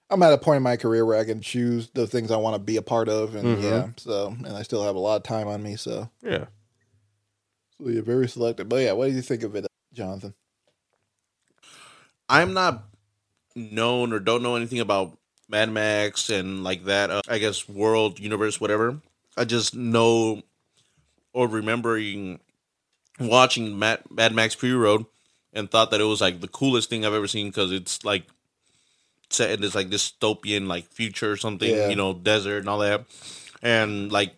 I'm at a point in my career where I can choose the things I want to be a part of, and Mm-hmm. yeah, so and I still have a lot of time on me. So, yeah. so you're very selective. But yeah, what do you think of it, Jonathan? I'm not known or don't know anything about Mad Max and like that. Uh, I guess world, universe, whatever. I just know or remembering watching Mad, Mad Max Fury Road and thought that it was like the coolest thing I've ever seen because it's like set in this like dystopian like future or something, Yeah. you know, desert and all that. And like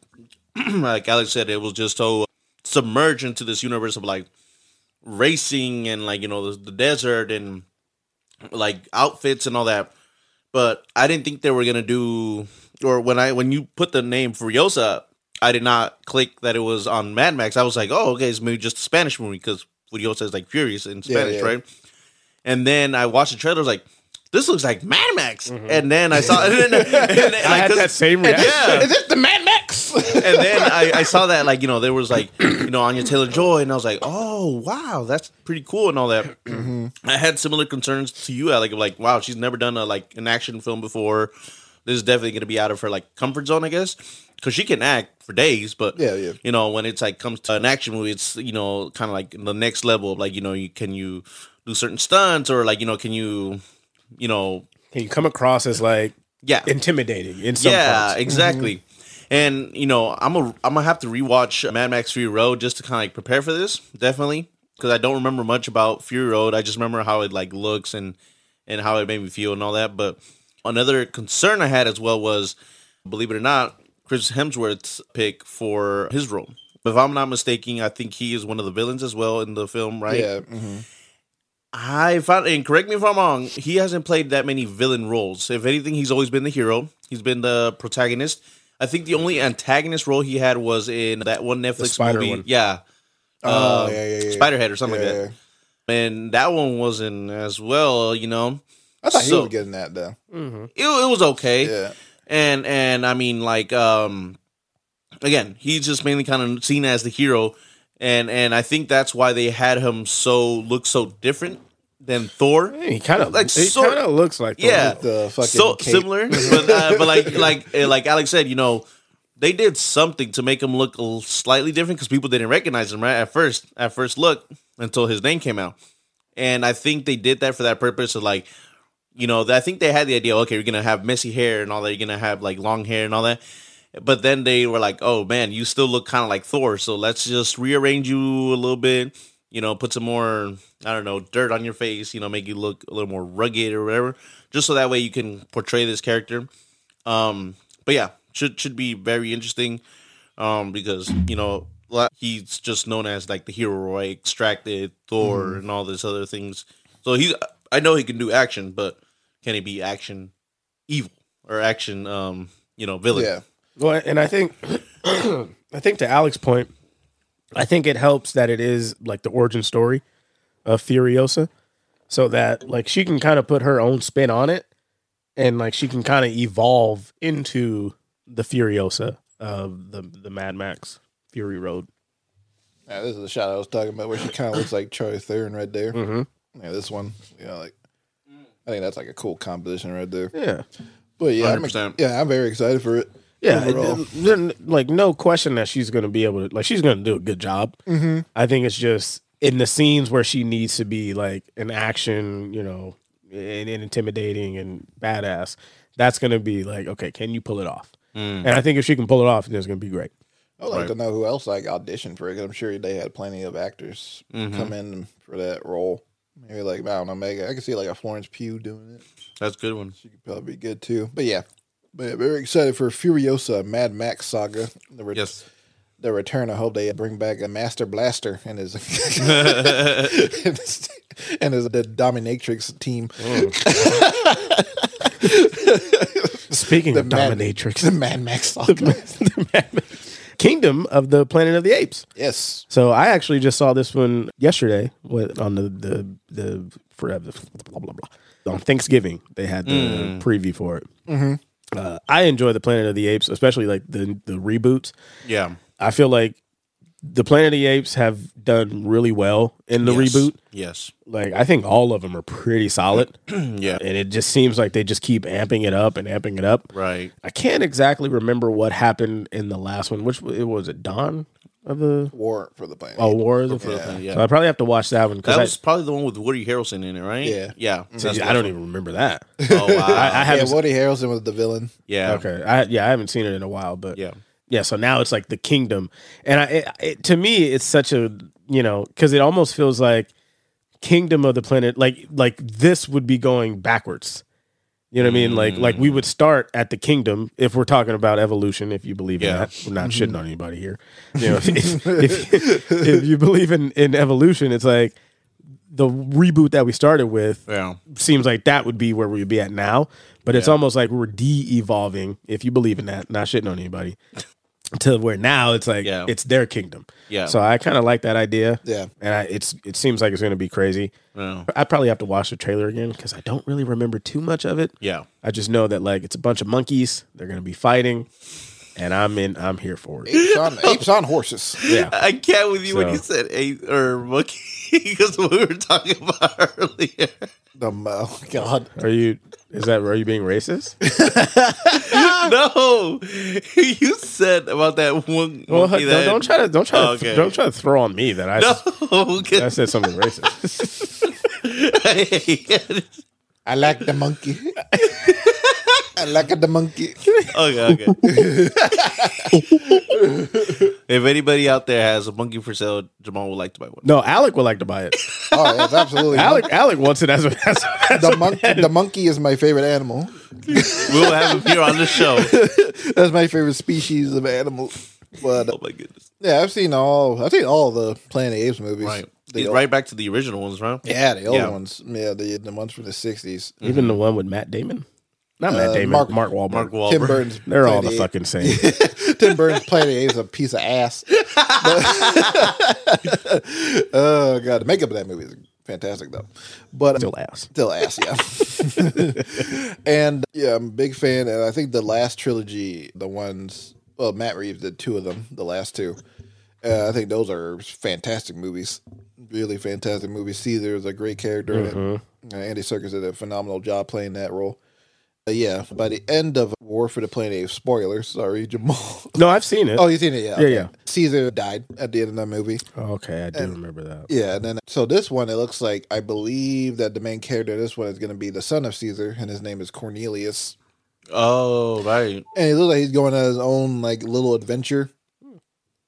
like Alex said, it was just so submerged into this universe of like racing and like you know the, the desert and like outfits and all that. But I didn't think they were gonna do or when I when you put the name Furiosa, I did not click that it was on Mad Max. I was like, oh, okay, it's maybe just a Spanish movie because Furiosa is like furious in Yeah, Spanish, yeah. right? And then I watched the trailer. I was like, this looks like Mad Max. And then I saw, and then, and then, Mm-hmm. I had that same reaction. Yeah, Is this the Mad Max? and then I, I saw that like you know there was like you know Anya Taylor Joy, and I was like, oh wow, that's pretty cool and all that. I had similar concerns to you, Alec, of like wow, she's never done a like an action film before. This is definitely going to be out of her like comfort zone, I guess, because she can act for days, but Yeah, yeah. you know when it's like comes to an action movie, it's you know kind of like the next level of like you know you can you do certain stunts or like you know can you you know Can you come across as like yeah intimidating in some yeah, parts? exactly. And you know, I'm a I'm gonna have to rewatch Mad Max Fury Road just to kind of like prepare for this, definitely, because I don't remember much about Fury Road. I just remember how it like looks and and how it made me feel and all that. But another concern I had as well was, believe it or not, Chris Hemsworth's pick for his role. If I'm not mistaken, I think he is one of the villains as well in the film, right? Yeah. hmm I found, and correct me if I'm wrong, he hasn't played that many villain roles. If anything, he's always been the hero. He's been the protagonist. I think the only antagonist role he had was in that one Netflix spider movie. one. Yeah. Oh, Uh, yeah, yeah, yeah. Spiderhead or something Yeah, like that. And that one wasn't as well, you know. I thought he was getting that though. It, it was okay Yeah. and and I mean like um again he's just mainly kind of seen as the hero and and I think that's why they had him so look so different than Thor. He kind of Like, he kind of looks like Thor. Yeah, The fucking so cape. similar, but uh, but like like uh, like Alex said, you know, they did something to make him look slightly different because people didn't recognize him right at first at first look until his name came out, and I think they did that for that purpose of like, you know, I think they had the idea, okay, you're gonna have messy hair and all that, you're gonna have like long hair and all that. But then they were like, "Oh man, you still look kind of like Thor, so let's just rearrange you a little bit. You know, put some more, I don't know, dirt on your face. You know, make you look a little more rugged or whatever, just so that way you can portray this character." Um, but yeah, should should be very interesting. Um, because you know, he's just known as like the hero, right? Extraction, Thor, and all this other things. So he's I know he can do action, but can he be action evil or action um you know villain? Yeah. Well, and I think, I think to Alex's point, I think it helps that it is like the origin story of Furiosa, so that like she can kind of put her own spin on it, and like she can kind of evolve into the Furiosa of the the Mad Max Fury Road. Yeah, this is the shot I was talking about where she kind of looks like Charlize Theron right there. Mhm. Yeah, this one. Yeah, like I think that's like a cool composition right there. Yeah, But yeah, I'm, yeah, I'm very excited for it. Yeah. overall. it- it- like no question that she's going to be able to like she's going to do a good job. Mm-hmm. I think it's just in the scenes where she needs to be like an action, you know, and, and intimidating and badass. That's going to be like, okay, can you pull it off? And I think if she can pull it off, then it's going to be great. I'd like to know who else like auditioned for it. 'cause I'm sure they had plenty of actors come in for that role. Maybe like I don't know, Mega. I can see like a Florence Pugh doing it. That's a good one. She could probably be good too. But yeah, but yeah, very excited for Furiosa Mad Max saga. The re- Yes. the return. I hope they bring back a Master Blaster and his and his, and his the Dominatrix team. Speaking The of Mad- dominatrix, The Mad Max saga. the Mad- Kingdom of the Planet of the Apes. yes. So I actually just saw this one yesterday on the the the forever blah blah blah on Thanksgiving. They had the preview for it. Mm-hmm. Uh, I enjoy the Planet of the Apes, especially like the the reboots. Yeah. I feel like the Planet of the Apes have done really well in the Yes. reboot. Yes. Like I think all of them are pretty solid, Yeah. and it just seems like they just keep amping it up and amping it up. Right. I can't exactly remember what happened in the last one. Which it was it Dawn of the War for the planet. oh War of the Planet, yeah. So I probably have to watch that one That because was probably the one with Woody Harrelson in it, right? Yeah. Yeah. Mm-hmm. That's the I don't one. even remember that. Oh wow. I, I yeah, haven't. Woody Harrelson was the villain. yeah. okay, I, yeah, I haven't seen it in a while, but Yeah. yeah. So now it's like the kingdom, and I it, it, to me it's such a you know because it almost feels like kingdom of the planet like like this would be going backwards. You know what I mean? Like like we mm. would start at the kingdom if we're talking about evolution. If you believe in Yeah. that, we're not mm-hmm. shitting on anybody here. You know, if, if, if you believe in in evolution, it's like the reboot that we started with Yeah. seems like that would be where we would be at now. But it's almost like we're de-evolving, if you believe in that, not shitting on anybody, to where now it's like Yeah. it's their kingdom. Yeah. So I kind of like that idea. Yeah. And I, it's it seems like it's going to be crazy. Yeah. I probably have to watch the trailer again because I don't really remember too much of it. Yeah. I just know that like it's a bunch of monkeys. They're going to be fighting, and I'm in. I'm here for it. Apes on, apes on horses. Yeah. I can't with you when you said eight or monkey because we were talking about earlier. Um, oh God. Are you? Is that? Are you being racist? no, you said about that one. Well, monkey don't, that, don't try to don't try Oh, to okay. don't try to throw on me that I No, I said something racist. I like the monkey. I like the monkey. okay, okay. if anybody out there has a monkey for sale, Jamal would like to buy one. No, Alec would like to buy it. Oh, yes, absolutely. Alec Alec wants it as a, as a, as the a monkey. The monkey is my favorite animal. We'll have him here on the show. That's my favorite species of animal. But Oh my goodness! yeah, I've seen all. I've seen all the Planet of the Apes movies. Right, The, right back to the original ones, right? Yeah, the old Yeah. ones. Yeah, the the ones from the '60s. even the mhm. one with Matt Damon. Not Matt Uh, Damon. Mark- Mark, Wahlberg. Mark Wahlberg. Tim Burton's. They're all the of fucking same. Tim Burton's Planet of the Apes is a piece of ass. But- oh god, the makeup of that movie is fantastic though. But Still ass. Still ass, yeah. and yeah, I'm a big fan. And I think the last trilogy, the ones, well, Matt Reeves did two of them, the last two. Uh, I think those are fantastic movies. Really fantastic movies. Caesar is a great character. in it. Uh, Andy Serkis did a phenomenal job playing that role. Uh, yeah, by the end of War for the Planet of Apes, spoilers, sorry, Jamal. No, I've seen it. oh, you've seen it? Yeah. Yeah, yeah. Caesar died at the end of that movie. okay, I do remember that. Yeah, and then so this one, it looks like I believe that the main character of this one is going to be the son of Caesar, and his name is Cornelius. Oh, right. And he looks like he's going on his own like little adventure.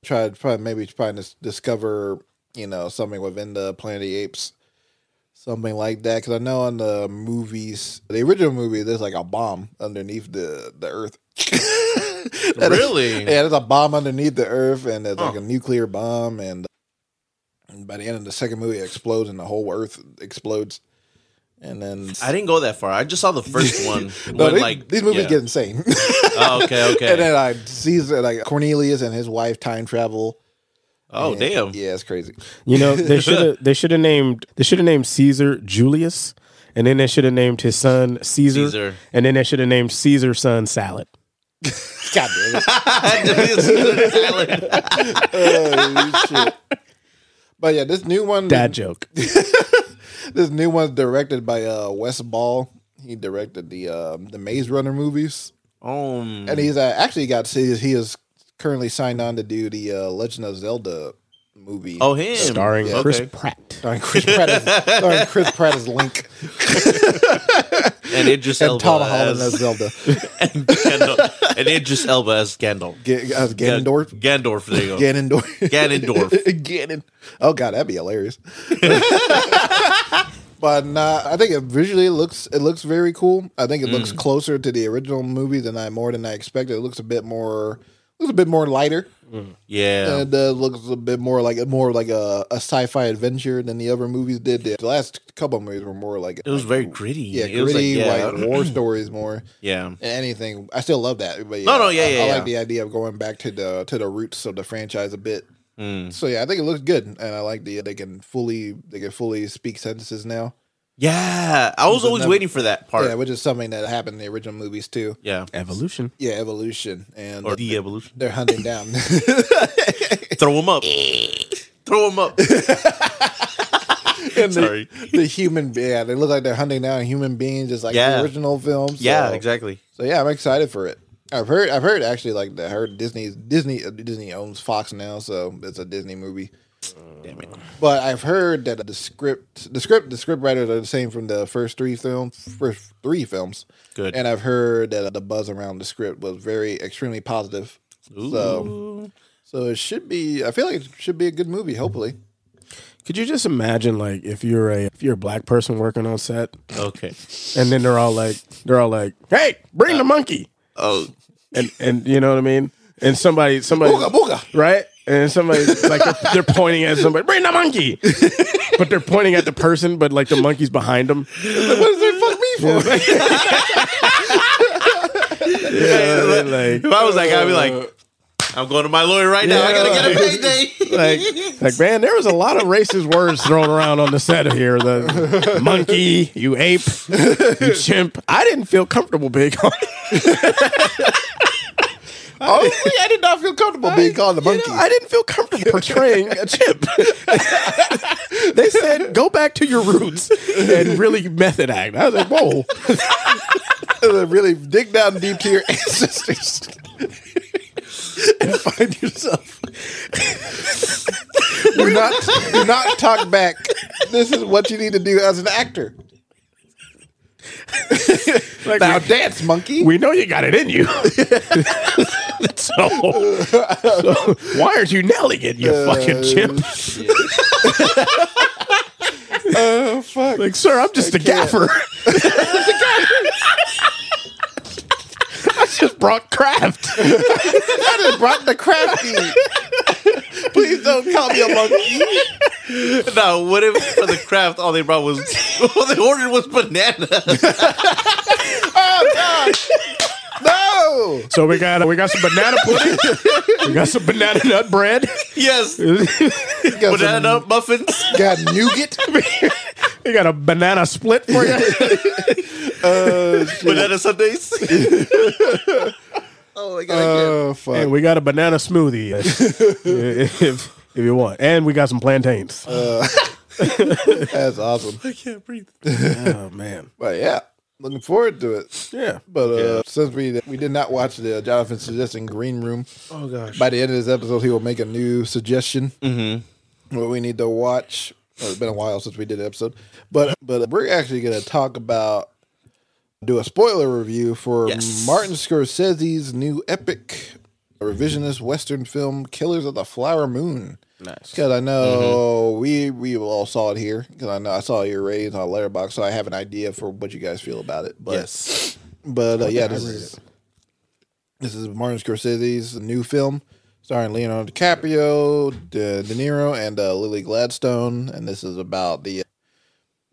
Try to probably maybe trying to discover you know something within the Planet of the Apes, something like that. Because I know in the movies, the original movie, there's like a bomb underneath the the Earth, really? Yeah, there's a bomb underneath the earth, and there's like a nuclear bomb, and, and by the end of the second movie, it explodes, and the whole earth explodes. And then I didn't go that far. I just saw the first one. no, when, these, like these movies yeah. get insane. Oh, okay, okay. and then I Caesar, like Cornelius and his wife time travel. Oh, And- damn. Yeah, it's crazy. You know, they should have they should have named they should have named Caesar Julius, and then they should have named his son Caesar, Caesar. and then they should have named Caesar's son Salad. God damn it. Oh. But yeah, this new one, Dad joke. this new one's directed by uh, Wes Ball. He directed the um, the Maze Runner movies, um, and he's uh, actually got he is, he is currently signed on to do the uh, Legend of Zelda movie. oh, him. Starring Okay. Chris Pratt. starring Chris Pratt as, starring Chris Pratt as Link And Idris and Elba Tom Holland as as, Zelda. and, Gandalf, and Idris Elba as Gandalf. Ga- as Ganondorf. Gandorf, there you go. Ganondorf. Ganondorf. Ganon. Oh god, that'd be hilarious. but nah, I think it visually it looks it looks very cool. I think it looks closer to the original movie than I more than I expected. It looks a bit more looks a bit more lighter. Yeah. And uh, looks a bit more like more like a, a sci-fi adventure than the other movies did. The last couple of movies were more like it was very gritty. yeah, it was gritty, like, yeah. like war stories more. yeah. Anything, I still love that. But yeah, No, no, yeah, I, yeah, I yeah. like the idea of going back to the to the roots of the franchise a bit. Mm. So yeah, I think it looks good, and I like the they can fully they can fully speak sentences now. Yeah. I was always never- waiting for that part. Yeah, which is something that happened in the original movies too. Yeah. Evolution. Yeah, evolution and Or the evolution. they're hunting down. Throw them up. Throw them up. and the, Sorry. the human, yeah, they look like they're hunting down human beings, just like Yeah. the original films. Yeah, exactly. So yeah, I'm excited for it. I've heard, I've heard actually like I heard Disney, Disney, uh, Disney owns Fox now, so it's a Disney movie. Damn it. But I've heard that the script, the script, the script writers are the same from the first three films, first three films. Good. And I've heard that the buzz around the script was very extremely positive. So, so it should be. I feel like it should be a good movie. Hopefully, Could you just imagine like if you're a if you're a black person working on set Okay. and then they're all like they're all like, Hey, bring the uh, monkey Oh, and and you know what I mean? And somebody somebody booga booga. right? And somebody like they're, they're pointing at somebody, bring the monkey. but they're pointing at the person, but like the monkey's behind them. What does they fuck me for? Yeah, like, if I was that guy, I'd be like, uh, I'm going to my lawyer right now. I gotta get a payday. like, like, man, there was a lot of racist words thrown around on the set of here. The monkey, you ape, you chimp. I didn't feel comfortable being on. Honestly, oh, I did not feel comfortable being called the You know, monkey. I didn't feel comfortable portraying a chimp. they said, go back to your roots and really method act. I was like, whoa. really dig down deep to your ancestors and find yourself. do not do not talk back. This is what you need to do as an actor. Like, Now we, dance, monkey. we know you got it in you. so, so why aren't you nailing it, you uh, fucking chimp? Oh fuck! Like, sir, I'm just a gaffer. I just brought craft. I just brought the crafty. Please don't call me a monkey. No, what if for the craft all they brought was all they ordered was banana? Oh god! No! So we got we got some banana pudding. we got some banana nut bread. yes, Got banana some- muffins. Got nougat. We got a banana split for you. Uh, banana sundaes. oh my god! Oh fuck! and we got a banana smoothie if, if if you want. And we got some plantains. Uh, that's awesome. I can't breathe. oh man. But yeah, looking forward to it. Yeah. But uh, since we we did not watch the Jonathan suggesting Green Room, Oh gosh. by the end of this episode, he will make a new suggestion. Mm-hmm. What we need to watch. Well, it's been a while since we did the episode, but but we're actually going to talk about do a spoiler review for Yes. Martin Scorsese's new epic revisionist Western film "Killers of the Flower Moon." Nice. Because I know Mm-hmm. we we all saw it here. Because I know I saw your ratings on Letterboxd, so I have an idea for what you guys feel about it. But, Yes. but uh, yeah, this is This is Martin Scorsese's new film starring Leonardo DiCaprio, De, De Niro, and uh, Lily Gladstone. And this is about the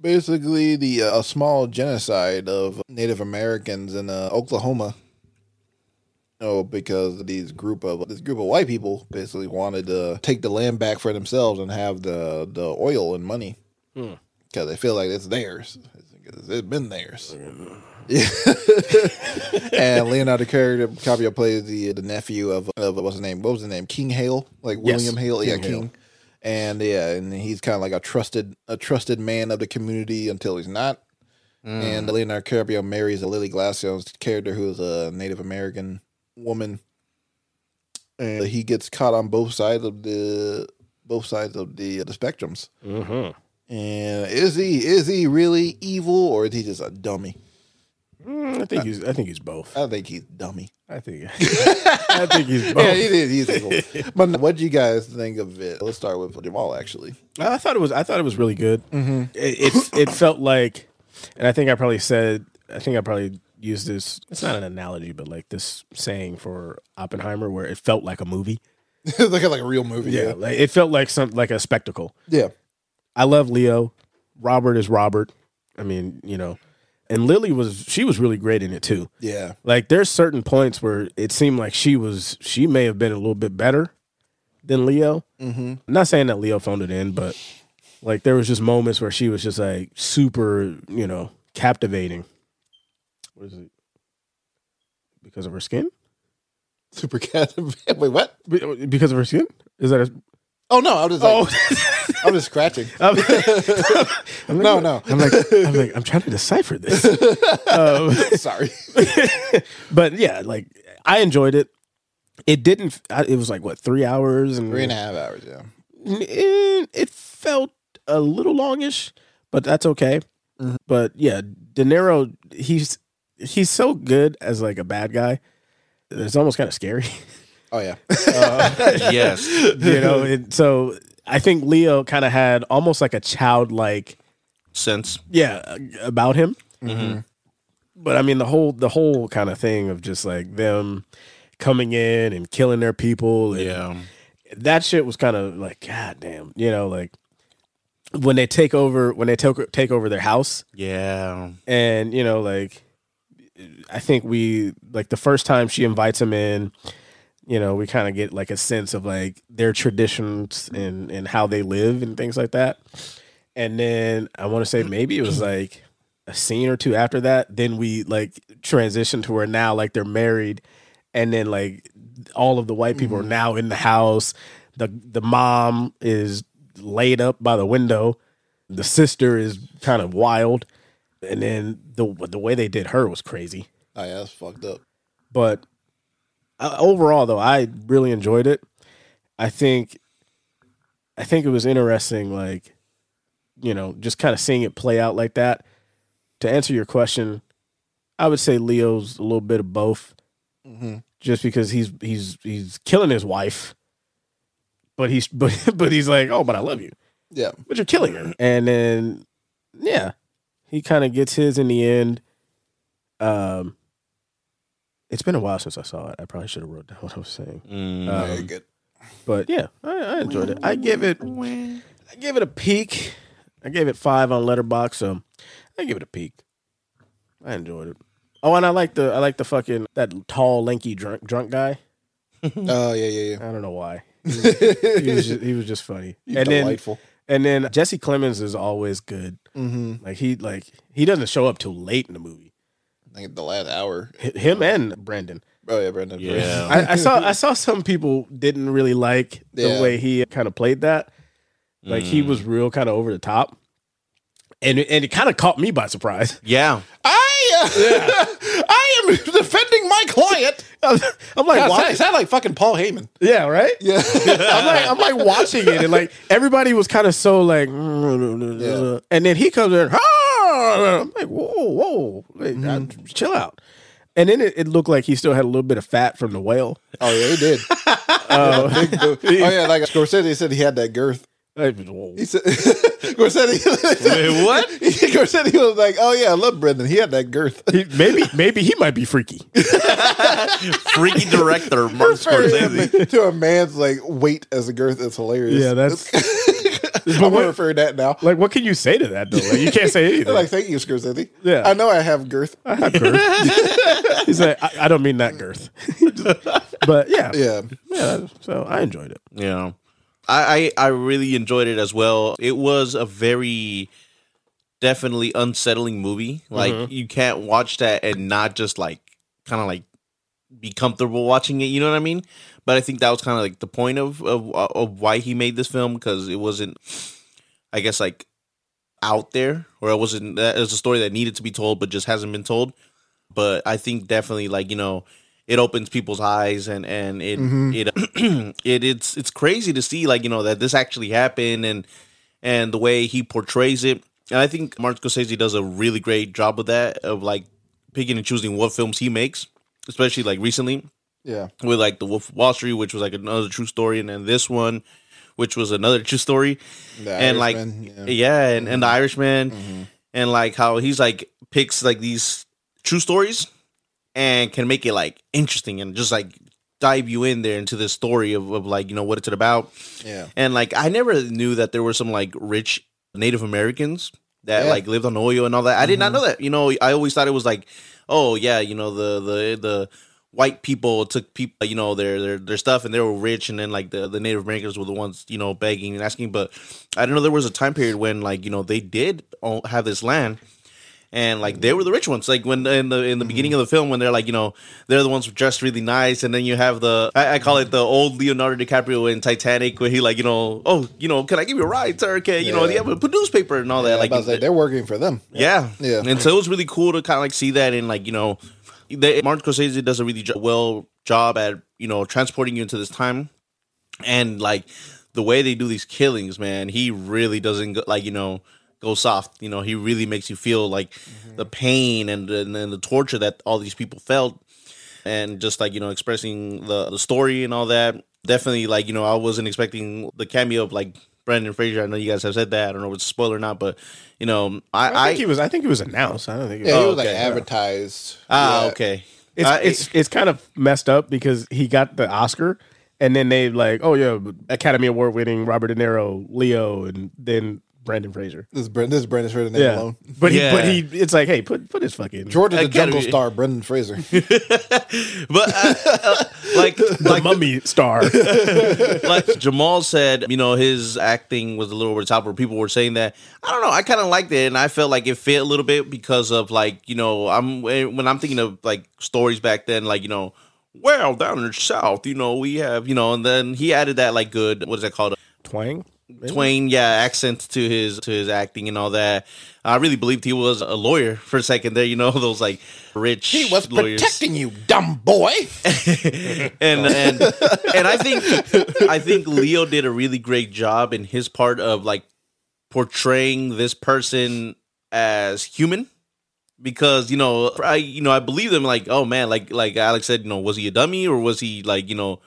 basically the uh, a small genocide of Native Americans in uh, Oklahoma. Oh, because these group of this group of white people basically wanted to take the land back for themselves and have the the oil and money hmm. because they feel like it's theirs. It's, it's been theirs. Yeah. and Leonardo DiCaprio plays the the nephew of of what's his name? What was his name? King Hale, like Yes, William Hale. yeah, King Hale. King. And yeah, and he's kind of like a trusted a trusted man of the community until he's not. Hmm. And Leonardo DiCaprio marries a Lily Gladstone's character who is a Native American woman. And he gets caught on both sides of the both sides of the uh, the spectrums. Mm-hmm. And is he is he really evil or is he just a dummy? Mm, I think he's. I think he's both. I think he's dummy. I think. I think he's both. Yeah, he is. He's evil. but what do you guys think of it? Let's start with Jamal. Actually, I thought it was. I thought it was really good. Mm-hmm. It, it it felt like, and I think I probably said. I think I probably used this. It's not an analogy, but like this saying for Oppenheimer, where it felt like a movie. like a, like a real movie. Yeah, Yeah, like it felt like some like a spectacle. yeah. I love Leo. Robert is Robert. I mean, you know, and Lily was she was really great in it too. Yeah. Like there's certain points where it seemed like she was she may have been a little bit better than Leo. Mm-hmm. I'm not saying that Leo phoned it in, but like there was just moments where she was just like super, you know, captivating. What is it? Because of her skin? Super cat. Wait, what? Be- Because of her skin? Is that a, Oh no, I was Oh, like, I'm just scratching. I'm, no, no. I'm like I'm like I'm trying to decipher this. um, Sorry. but yeah, like I enjoyed it. It didn't. I- It was like what three hours and Three and a half hours. Yeah. Eh, It felt a little longish, but that's okay. But yeah, De Niro, he's he's so good as like a bad guy. It's almost kind of scary, Oh yeah. Uh, yes. you know. And so I think Leo kind of had almost like a childlike, Sense. yeah, about him. Mm-hmm. But I mean, the whole the whole kind of thing of just like them coming in and killing their people. And Yeah. that shit was kind of like, god damn, you know, like when they take over when they take take over their house, Yeah. and you know, like I think we like the first time she invites him in, you know, we kind of get like a sense of like their traditions and and how they live and things like that. And then I want to say maybe it was like a scene or two after that, then we like transition to where now like they're married and then like all of the white people are mm-hmm. now in the house. The the mom is laid up by the window. The sister is kind of wild. And then the the way they did her was crazy. Oh yeah, that's fucked up. But uh, overall, though, I really enjoyed it. I think, I think it was interesting, like, you know, just kind of seeing it play out like that. To answer your question, I would say Leo's a little bit of both, just because he's he's he's killing his wife, but he's but but he's like, oh, but I love you Yeah. but you're killing her. And then, yeah, he kind of gets his in the end. Um, it's been a while since I saw it. I probably should have wrote down what I was saying. Mm. Um, Very good. But yeah, I, I enjoyed it. I give it, I give it a peak. I gave it five on Letterboxd, so I give it a peak. I enjoyed it. Oh, and I like the I like the fucking that tall, lanky drunk drunk guy. Oh yeah, yeah, yeah. I don't know why. He was, he was just, he was just funny. and then and then Jesse Plemons is always good. Mm-hmm. Like he like he doesn't show up till late in the movie. I think the last hour. H- Him um, and Brendan. Oh yeah, Brendan. Yeah. I, I saw I saw some people didn't really like the Yeah. way he kind of played that. Like he mm. was real kind of over the top, and it, and it kind of caught me by surprise. Yeah. I, uh, I am defending my client. I'm like, God, why? sound, sound like fucking Paul Heyman. yeah, right. Yeah. I'm like, I'm like watching it, and like everybody was kind of so like, and then he comes in, "Ah!" I'm like, whoa, whoa, Wait, uh, chill out. And then it, it looked like he still had a little bit of fat from the whale. Oh yeah, he did. Uh, Big dude. oh yeah, like Scorsese said, he had that girth. Hey, whoa. He said, Gorsetti, Wait, what? Gorsetti was like, "Oh yeah, I love Brendan. He had that girth." He- maybe maybe he might be freaky. Freaky director Martin Scorsese. to a man's like weight as a girth is hilarious. Yeah, that's I'm gonna what- refer to that now. like what can you say to that though? Like, you can't say anything. Like, thank you, Scorsese. Yeah. I know I have girth. I have girth. He's like, I, I don't mean that girth. but yeah, Yeah, yeah. So I enjoyed it. You know, I, I I really enjoyed it as well. It was a very definitely unsettling movie. Like mm-hmm. you can't watch that and not just like kind of like be comfortable watching it. You know what I mean? But I think that was kind of like the point of of, of why he made this film because it wasn't, I guess, like out there or it wasn't. That it was a story that needed to be told but just hasn't been told. But I think definitely like you know it opens people's eyes and and it mm-hmm. it it it's it's crazy to see like you know that this actually happened and and the way he portrays it. And I think Martin Scorsese does a really great job with that of like picking and choosing what films he makes, especially like recently. Yeah. with like the Wolf of Wall Street, which was like another true story, and then this one, which was another true story, The and like yeah, yeah. and, and the mm-hmm. Irishman, mm-hmm. and like how he's like picks like these true stories and can make it like interesting and just like dive you in there into this story of, of like you know what it's about Yeah. and like I never knew that there were some like rich Native Americans that Yeah. like lived on oil and all that. I did not mm-hmm. know that. You know, I always thought it was like, oh yeah, you know the the the white people took people, you know, their their their stuff and they were rich, and then like the the Native Americans were the ones you know begging and asking. But I didn't know there was a time period when like you know they did have this land. And like they were the rich ones, like when in the in the mm-hmm. beginning of the film when they're like you know they're the ones dressed really nice, and then you have the I, I call it the old Leonardo DiCaprio in Titanic where he like you know oh you know can I give you a ride sir okay you know Yeah. you have a newspaper and all that Yeah, like say, they're working for them. yeah. Yeah. And so it was really cool to kind of like see that and like, you know, they, Martin Scorsese does a really jo- well job at, you know, transporting you into this time. And like the way they do these killings, man, he really doesn't go, like, you know, go soft. You know, he really makes you feel like the pain and, and, and the torture that all these people felt. And just like, you know, expressing the, the story and all that. Definitely like, you know, I wasn't expecting the cameo of like Brendan Fraser. I know you guys have said that. I don't know if it's a spoiler or not, but you know, I, I I, think he was. I think he was announced. I don't think. It Yeah, was, he was like okay. advertised. Ah, Yeah. okay. It's, Uh, it's it's kind of messed up because he got the Oscar and then they like, oh yeah, Academy Award winning Robert De Niro, Leo, and then Brendan Fraser. This is Brendan. This is Brendan Fraser name Yeah, alone. but Yeah. he but he it's like, hey, put put his fucking George is the Academy- Jungle Star, Brendan Fraser. but uh, uh, like the like mummy star. like Jamal said, you know, his acting was a little over the top. Where people were saying that I don't know. I kind of liked it, and I felt like it fit a little bit because of like you know, I'm when I'm thinking of like stories back then, like you know, well down in the south, you know, we have you know, and then he added that like good what is that called Twang. Twain, yeah, accent to his to his acting and all that. I really believed he was a lawyer for a second there. You know, those like rich he was lawyers. protecting you, dumb boy. and and and I think I think Leo did a really great job in his part of like portraying this person as human because you know I you know I believe them like oh man like like Alex said you know was he a dummy or was he like you know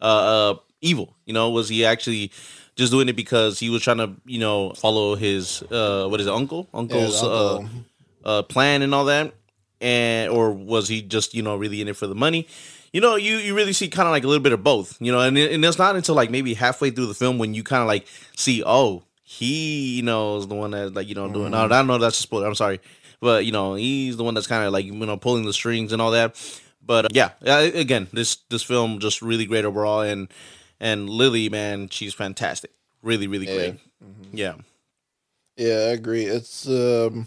uh, uh evil you know was he actually just doing it because he was trying to you know follow his uh what is it uncle? Uncle's uncle. uh uh plan and all that. And or was he just you know really in it for the money? You know you you really see kind of like a little bit of both you know and, it- and it's not until like maybe halfway through the film when you kind of like see oh he you know is the one that like you know doing I don't know that's a spoiler I'm sorry. But you know he's the one that's kind of like you know pulling the strings and all that. But uh, yeah uh, again this this film just really great overall. And and Lily man she's fantastic really really great yeah Yeah, I agree. It's um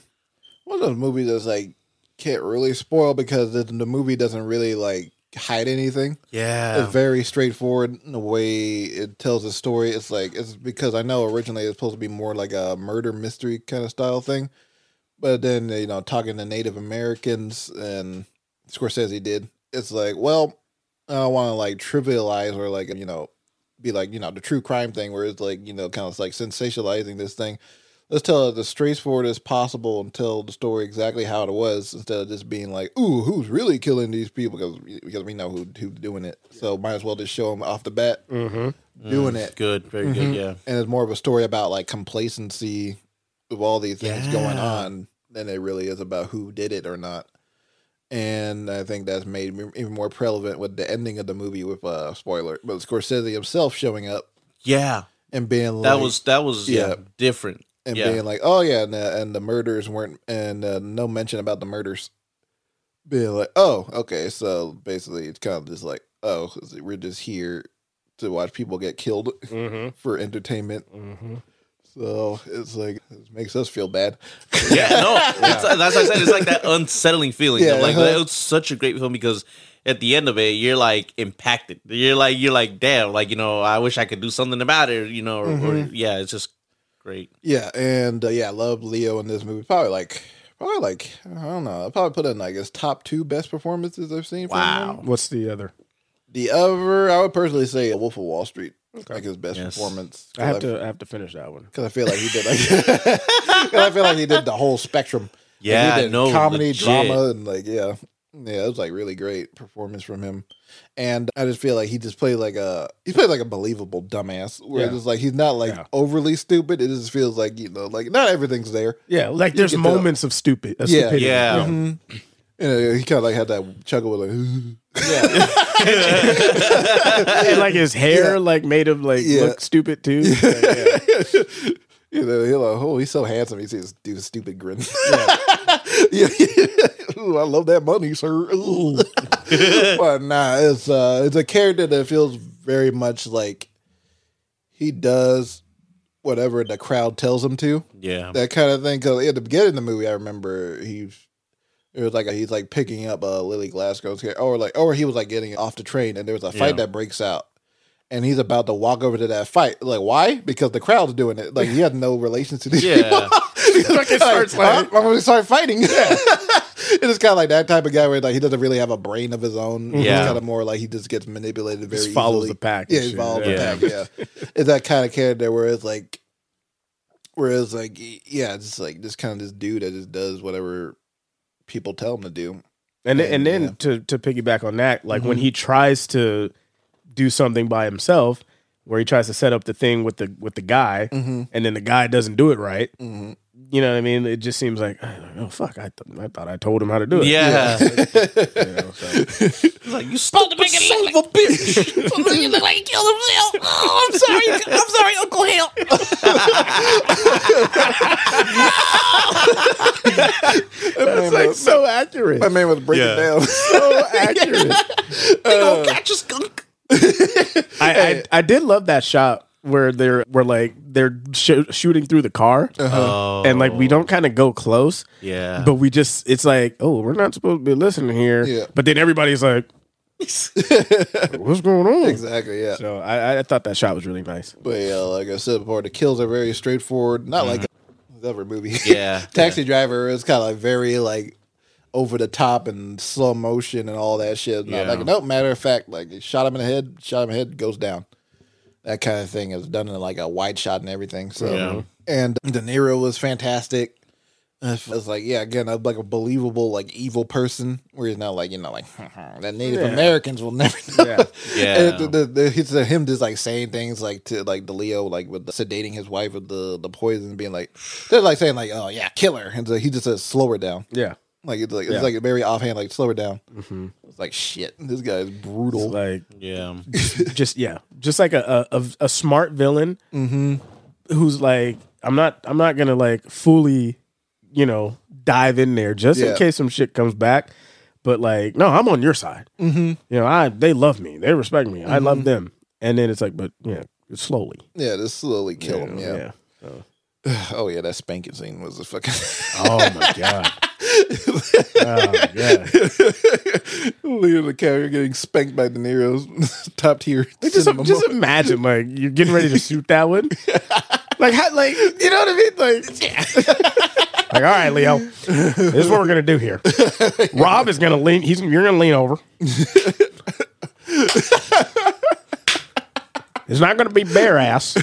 one of those movies that's like can't really spoil because the, the movie doesn't really like hide anything. yeah It's very straightforward in the way it tells the story. It's like it's because I know originally it's supposed to be more like a murder mystery kind of style thing, but then you know talking to Native Americans and Scorsese did. It's like, well, I don't want to like trivialize or like you know be like you know the true crime thing where it's like you know kind of like sensationalizing this thing. Let's tell it as straightforward as possible and tell the story exactly how it was instead of just being like, "Ooh, who's really killing these people?" Because because we know who who's doing it, so might as well just show them off the bat. Mm-hmm. doing it, Good, very good. Yeah, and it's more of a story about like complacency of all these things going on than it really is about who did it or not. And I think that's made me even more prevalent with the ending of the movie with uh spoiler, but Scorsese himself showing up yeah. and being like, That was that was yeah, Yeah. different. and yeah. being like, oh yeah, and the, and the murders weren't, and uh, no mention about the murders. Being like, oh, okay, so basically it's kind of just like, oh, we're just here to watch people get killed Mm-hmm. for entertainment. Mm-hmm. So it's like it makes us feel bad. yeah, no, It's, that's what I said. It's like that unsettling feeling. Yeah, of like uh-huh. it's such a great film because at the end of it, you're like impacted. You're like you're like, damn, like you know, I wish I could do something about it. You know, or, or Mm-hmm. yeah, it's just great. Yeah, and uh, yeah, I love Leo in this movie. Probably like, probably like, I don't know. I probably put in like his top two best performances I've seen. From Wow. him. What's the other? The other, I would personally say, Wolf of Wall Street, like his best Yes. performance. I have to I have to finish that one. because I feel like he did like 'cause I feel like he did the whole spectrum. Yeah, he did no, comedy, legit. drama, and like yeah, yeah, it was like really great performance from him. And I just feel like he just played like a he played like a believable dumbass. Where Yeah. it's like he's not like Yeah. overly stupid. It just feels like you know like not everything's there. Yeah, like there's get the- moments of stupid. Of Yeah. stupidity. Yeah. Mhm. And uh, he kind of like had that chuckle with like and like his hair Yeah. like made him like Yeah. look stupid too. Like, yeah. you know he's like oh he's so handsome. He sees do a stupid grin. yeah. Ooh, I love that money, sir. Ooh. but nah, it's uh, it's a character that feels very much like he does whatever the crowd tells him to. Yeah, That kind of thing. Because at the beginning of the movie, I remember he. It was like a, he's like picking up uh, Lily Glasgow's character, or like, or he was like getting off the train, and there was a fight Yeah. that breaks out, and he's about to walk over to that fight. Like, why? Because the crowd's doing it. Like, he had no relation to these Yeah. people. Fucking starts Huh? like I'm gonna start fighting. it is kind of like that type of guy where like he doesn't really have a brain of his own. He's Yeah. kind of more like he just gets manipulated very Just follows easily. the pack and Yeah, he shit. follows Yeah. the pack. Yeah, it's that kind of character where it's like, where it's like, yeah, it's just like this kind of this dude that just does whatever people tell him to do. and then, and then Yeah. Mm-hmm. to to piggyback on that, like when he tries to do something by himself, where he tries to set up the thing with the with the guy, Mm-hmm. and then the guy doesn't do it right. You know what I mean? It just seems like oh fuck, I, th- I thought I told him how to do it. yeah. You know, so. like you supposed to make it son of a bitch. you look like he killed himself. Oh, I'm sorry. I'm sorry, Uncle Hill. it's like so accurate, My man was breaking Yeah. down. so accurate. Go uh, catch a skunk. I, I I did love that shot where they're where like they're sh- shooting through the car, Oh, and like we don't kind of go close, yeah. but we just it's like oh we're not supposed to be listening here, Yeah. but then everybody's like, what's going on? exactly. Yeah. So I, I thought that shot was really nice. But yeah, like I said before, the kills are very straightforward. Not like mm-hmm. the other movie. Yeah. Taxi Driver is kind of like very like over the top and slow motion and all that shit. Not Yeah. Like no matter of fact, like shot him in the head, shot him in the head, goes down. That kind of thing is done in like a wide shot and everything. So Yeah. Mm-hmm. and De Niro was fantastic. It's like yeah, again, a- like a believable like evil person where he's not like you know like that Native Yeah. Americans will never know. Yeah. Yeah. And the, the, the, it's him just like saying things like to like the Leo like with the, sedating his wife with the the poison, being like they're like saying like oh yeah, kill her, and so he just says slow her down. Yeah, Like it's like Yeah. it's like very offhand, like slow it down. Mm-hmm. It's like shit. This guy is brutal. It's like yeah. just yeah, just like a a, a, a smart villain mm-hmm. who's like I'm not I'm not gonna like fully you know dive in there just Yeah. in case some shit comes back. But like, no, I'm on your side. Mm-hmm. You know, I they love me, they respect me, I love mm-hmm. them. And then it's like, but yeah, slowly. yeah, just slowly kill him. Yeah. yeah. Oh yeah, that spanking scene was a fucking. Oh my god. oh god. Leo the carrier getting spanked by De Niro's top tier. Like, just, just imagine, like you're getting ready to shoot that one. Like, how, like you know what I mean? Like, like, all right, Leo, this is what we're gonna do here. Rob is gonna lean. He's you're gonna lean over. It's not gonna be bare ass.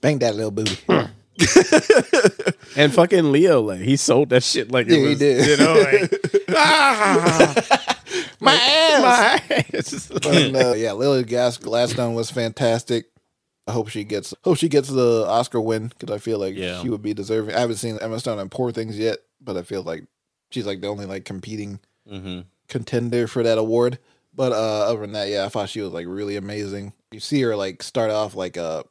Spank that little booty. And fucking Leo, like he sold that shit like it Yeah, he did. You know, like ah. My ass. My ass. But, uh, yeah, Lily Gas Gladstone was fantastic. I hope she gets hope she gets the Oscar win because I feel like Yeah. she would be deserving. I haven't seen Emma Stone in Poor Things yet, but I feel like she's like the only like competing hmm contender for that award. But uh other than that, yeah, I thought she was like really amazing. You see her like start off like a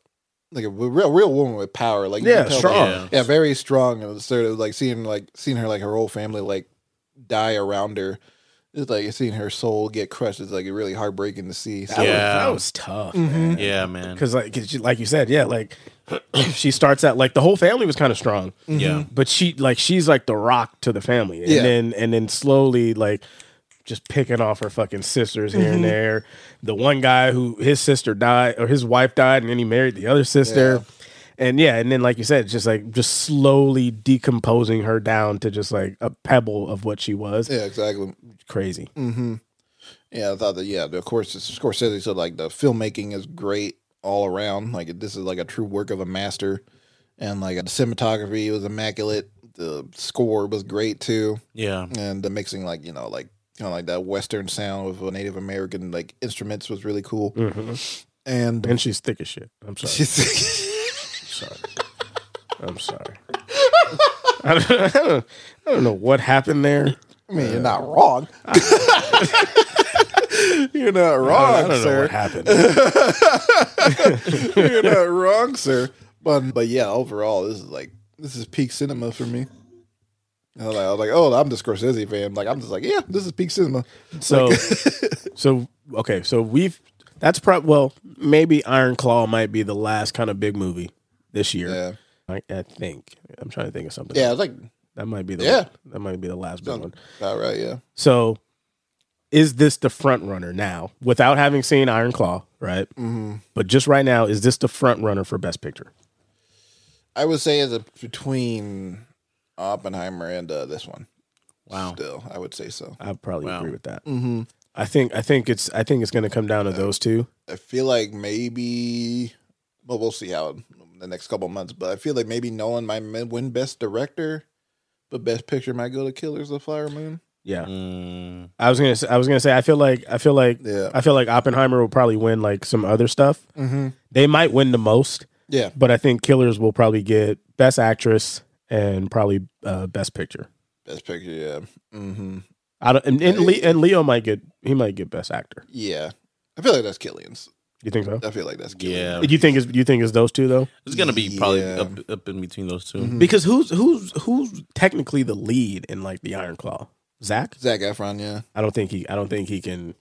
like a real real woman with power. Like Yeah, strong. like- yeah, very strong. And sort of like seeing like seeing her like her whole family like die around her. It's like seeing her soul get crushed. It's like really heartbreaking to see. So That, Yeah. was, that was tough, mm-hmm. man. Yeah, man. Because like, 'cause you- like you said, yeah, like she starts out like the whole family was kind of strong, mm-hmm. Yeah. but she like she's like the rock to the family, and Yeah. then and then slowly like just picking off her fucking sisters here and there. The one guy who his sister died or his wife died, and then he married the other sister. And yeah, and then like you said, just like just slowly decomposing her down to just like a pebble of what she was. yeah, exactly. Crazy. Mm-hmm. Yeah, I thought that. Yeah, of course, Scorsese said like the filmmaking is great all around. Like this is like a true work of a master, and like the cinematography was immaculate. The score was great too, Yeah. and the mixing like you know like kind of like that Western sound of a Native American like instruments was really cool. Mm-hmm. And And she's thick as shit. I'm sorry. she's sorry. I'm sorry. I don't, I, don't, I don't know what happened there. I mean, you're not wrong. you're not wrong, I don't know sir. what happened. You're not wrong, sir. But but yeah, overall, this is like this is peak cinema for me. I was like, I was like, oh, I'm the Scorsese fan. Like, I'm just like, yeah, this is peak cinema. So, so okay, so we've that's probably well maybe Iron Claw might be the last kind of big movie this year. Yeah, I, I think I'm trying to think of something. yeah, like that might be the Yeah. that might be the last big one. about right. Yeah, So, is this the front runner now without having seen Iron Claw, right? Mm-hmm. But just right now, is this the front runner for Best Picture? I would say it's a, between Oppenheimer and uh, this one. Wow. Still, I would say so. I probably Wow. agree with that. Mm-hmm. I think I think it's I think it's going to come down to those two. I feel like maybe, well, we'll see how the next couple months. But I feel like maybe Nolan might win Best Director, but Best Picture might go to Killers of the Flower Moon. Yeah, Mm, I was gonna say, I was gonna say I feel like I feel like Yeah. I feel like Oppenheimer will probably win like some other stuff. Mm-hmm. They might win the most, Yeah, but I think Killers will probably get Best Actress and probably uh, Best Picture. Best Picture. Yeah, mm-hmm. I don't, and and, Le, and Leo might get he might get Best Actor. yeah. I feel like that's Cillian's. You think so? I feel like that's Killian. yeah. You think is you think is those two though? It's gonna be probably Yeah. up, up in between those 2 Because who's who's who's technically the lead in like the Iron Claw? Zac? Zac Efron. Yeah, I don't think he I don't think he can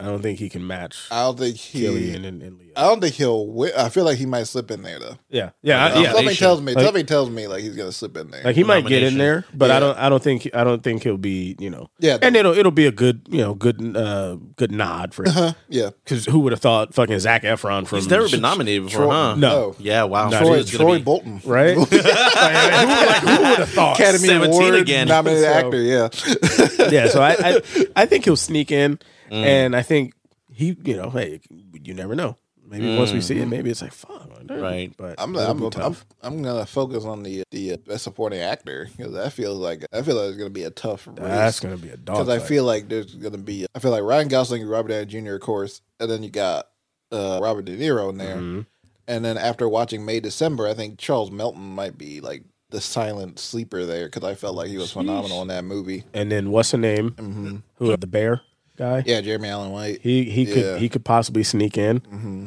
I don't think he can match I don't think he. Cillian and, and Leo. I don't think he'll. Win. I feel like he might slip in there though. Yeah, yeah, I- yeah. something tells me. Like- something tells me like he's gonna slip in there. Like he might get in there, but I don't. I don't think. I don't think he'll be. You know. Yeah. And it'll it'll be a good you know good uh good nod for uh-huh Yeah. because who would have thought fucking Zac Efron from He's never been nominated before, Troy- huh? No. Yeah. Wow. No, Troy, Troy be- Bolton, right? like, who, like, who would have thought? Academy 17 Award again. nominated So- actor. Yeah. yeah, so I, I I think he'll sneak in, Mm. and I think he you know hey you never know maybe once we see it maybe it's like fuck Mm. Right. but I'm, I'm, be I'm. I'm gonna focus on the the uh, best supporting actor because that feels like I feel like it's gonna be a tough race. That's gonna be a dog. because I feel like there's gonna be I feel like Ryan Gosling Robert Downey Jr. of course, and then you got uh, Robert De Niro in there, Mm-hmm. and then after watching May December, I think Charles Melton might be like the silent sleeper there because I felt like he was phenomenal in that movie. and then what's the name? Mm-hmm. Who the bear guy? Yeah, Jeremy Allen White. He he Yeah. could he could possibly sneak in.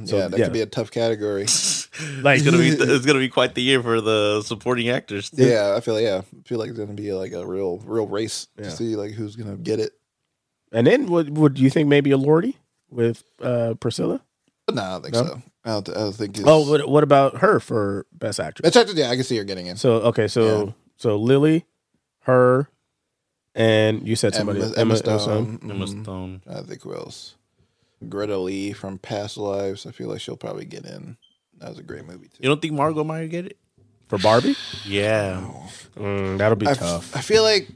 So, yeah, that yeah. could be a tough category. Like It's gonna be. It's gonna be quite the year for the supporting actors. yeah, I feel yeah, I feel like it's gonna be like a real real race Yeah. to see like who's gonna get it. And then would would you think maybe Elordi with uh, Priscilla? No, I don't think No? so. I don't, I don't think. Oh, what, what about her for best actress? it's actually yeah, I can see her getting in. So okay, so Yeah. so Lily, her, and you said somebody Emma, else, Emma Stone. Emma mhm. Stone. I think who else? Greta Lee from Past Lives. I feel like she'll probably get in. That was a great movie too. You don't think Margot might get it? for Barbie. Yeah. Mm, that'll be I, tough. I feel like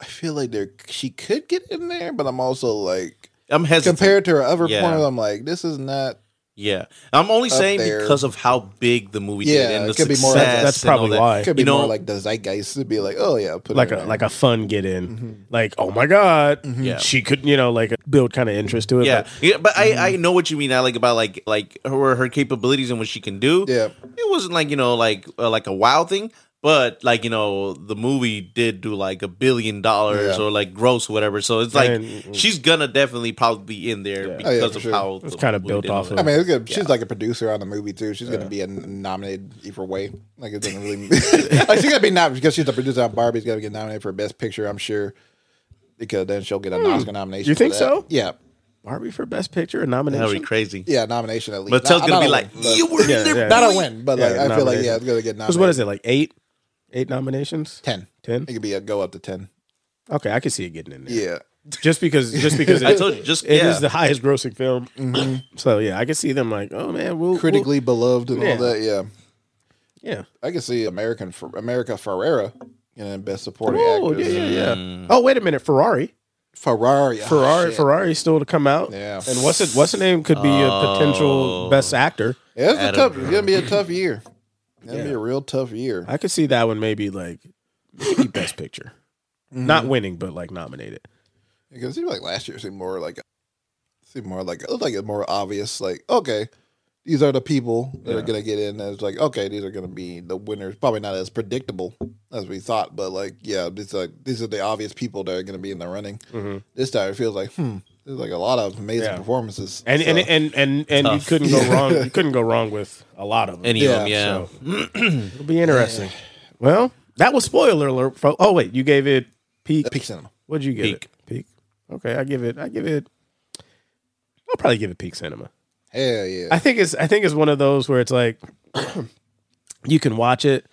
I feel like there she could get in there, but I'm also like I'm hesitant. compared to her other Yeah. pornos, I'm like this is not Yeah, I'm only saying there. because of how big the movie Yeah, did and the it could be more like- That's probably that. why. Could be You know- more like the zeitgeist to be like, oh yeah, put like it a in like a fun get in. Mm-hmm. Like oh my god, Yeah. she could you know like build kind of interest to it. Yeah, but yeah, but Mm-hmm. I, I know what you mean. I like about like like her her capabilities and what she can do. Yeah. it wasn't like you know like uh, like a wild thing, but like you know the movie did do like a billion dollars Yeah. or like gross or whatever. So it's like And- she's gonna definitely probably be in there Yeah. Oh, because yeah, of sure. how It's kinda built off all of- I mean, it's good. she's like a producer on the movie too. She's gonna be a nominated either way. Like it doesn't really. like she's gonna be nominated because she's the producer on Barbie's gonna get nominated for Best Picture. I'm sure because then she'll get an Oscar nomination. Hmm. You think so? Yeah, Barbie for best picture and That'd be nomination. crazy. yeah, nomination at least. But Tell's gonna be a like, win, you were Yeah, there. yeah. not a win, but Yeah, like I feel like nomination. yeah, it's gonna get Because nominated. what is it like eight, eight nominations? Ten. Ten? It could be a go up to ten. Okay, I can see it getting in there. Yeah. just because just because it I told you, just it is yeah. the highest grossing film. So yeah, I can see them like, oh man, we'll we'll- Critically beloved and Yeah. all that. Yeah. yeah. I can see American America Ferrera in Best Supporting Oh Actress. yeah, yeah, yeah. Mm. Oh wait a minute, Ferrari, Ferrari. oh, Ferrari, shit. Ferrari still to come out. Yeah. and what's it? What's the name? Could be a potential Oh. best actor. Yeah, it's, a tough, it's gonna be a tough year. It's gonna Yeah. be a real tough year. I could see that one maybe like maybe best picture, not winning, but like nominated. Because it seemed like last year seemed more like seemed more like it looked like it's more obvious. Like, okay, these are the people that are gonna get in. As like, okay, these are gonna be the winners. Probably not as predictable as we thought, but like, yeah, these are these are the obvious people that are gonna be in the running. This time it feels like, hmm, there's like a lot of amazing Yeah. performances. And So, and and and and you Tough. couldn't go wrong. You couldn't go wrong with a lot of them. Any of them, yeah. Yeah, So it'll be interesting. Well, that was spoiler alert. For, oh wait, you gave it peak. peak cinema. What'd you give Peak. it? Peak. Okay, I give it. I give it. I'll probably give it peak cinema. Hell yeah. I think it's. I think it's one of those where it's like you can watch it,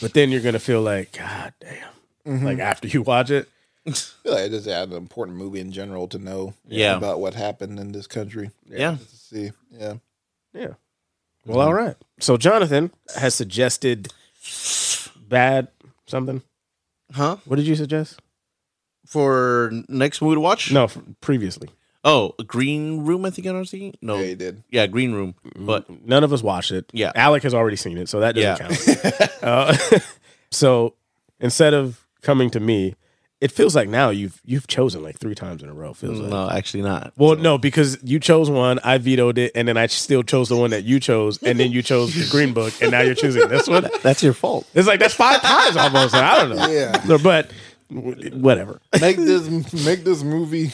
but then you're gonna feel like, God damn. Mm-hmm. Like after you watch it, I feel like it's an important movie in general to know Yeah. about what happened in this country. Yeah. To see, yeah. yeah. Well, all right. So Jonathan has suggested bad something. Huh? What did you suggest? For next movie to watch? No, previously. Oh, Green Room. I think I was thinking. No. Yeah, you did. Yeah, Green Room. But None of us watched it. Yeah. Alec has already seen it, so that doesn't Yeah. count. uh, so instead of coming to me, it feels like now you've you've chosen like three times in a row. Feels like. no, actually not. Well, no, because you chose one, I vetoed it, and then I still chose the one that you chose, and then you chose the Green Book, and now you're choosing this one. That's your fault. It's like that's five times almost. I don't know. Yeah. No, but whatever. Make this make this movie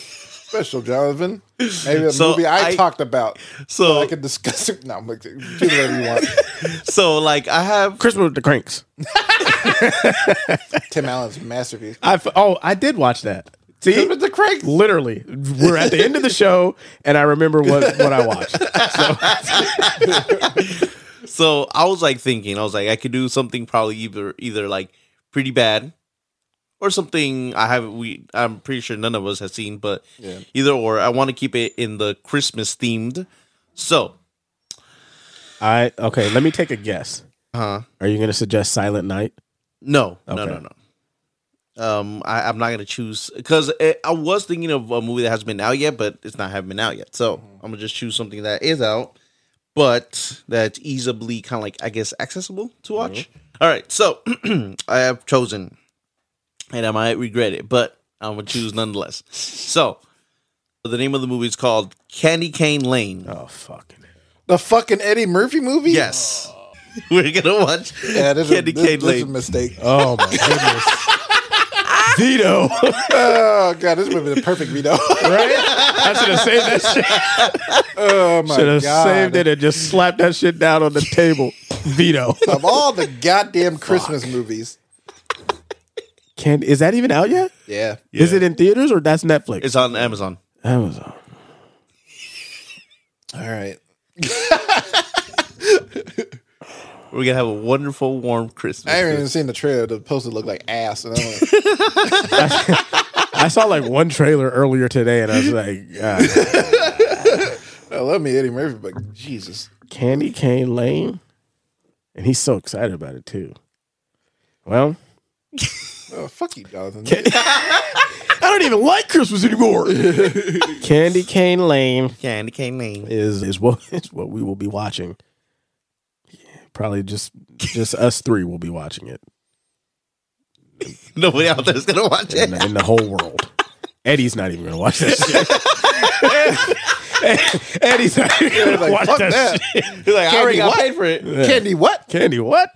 special, Jonathan. Maybe a So movie I, I- talked about. So- so I can discuss it. No, I'm like, do whatever you want. So like I have Christmas with the Cranks. Tim Allen's masterpiece. I f- oh, I did watch that. See, With the cranks. literally, we're at the end of the show, and I remember what what I watched. so I was like thinking, I was like, I could do something probably either either like pretty bad or something I have we I'm pretty sure none of us have seen, but Yeah. either or. I want to keep it in the Christmas themed. So I okay. Let me take a guess. uh Are you going to suggest Silent Night? no, no, Okay. no, no. Um, I, I'm not gonna choose because I was thinking of a movie that hasn't been out yet, but it's not haven't been out yet. So Mm-hmm. I'm gonna just choose something that is out, but that's easily kind of like I guess accessible to watch. Mm-hmm. All right, so I have chosen, and I might regret it, but I'm gonna choose nonetheless. So the name of the movie is called Candy Cane Lane. Oh fucking. The fucking Eddie Murphy movie? Yes, we're gonna watch Yeah, this, Candy is, this, Cane this is a mistake. Oh my goodness. Vito, Oh god, this would be the perfect veto. right? I should have saved that shit. oh my god. Should have god. saved it and just slapped that shit down on the table. Veto. Of all the goddamn Christmas movies. Can is that even out yet? Yeah. Is it in theaters or that's Netflix? It's on Amazon. Amazon. All right. We're gonna have a wonderful, warm Christmas. I haven't even seen the trailer. The poster looked like ass. And I'm like, I saw like one trailer earlier today, and I was like, God. I love me Eddie Murphy, but Jesus. Candy Cane Lane, and he's so excited about it too. Well, Oh, fuck you, Jonathan. I don't even like Christmas anymore. Candy Cane Lane Candy cane name. is is what is what we will be watching. Probably just just us three will be watching it Nobody out there's gonna watch in it. the, in the whole world. Eddie's not even gonna watch this shit. Eddie's not even gonna like, watch fuck that, that. shit. He's like, I already Candy got what? paid for it. Candy what? Candy, what?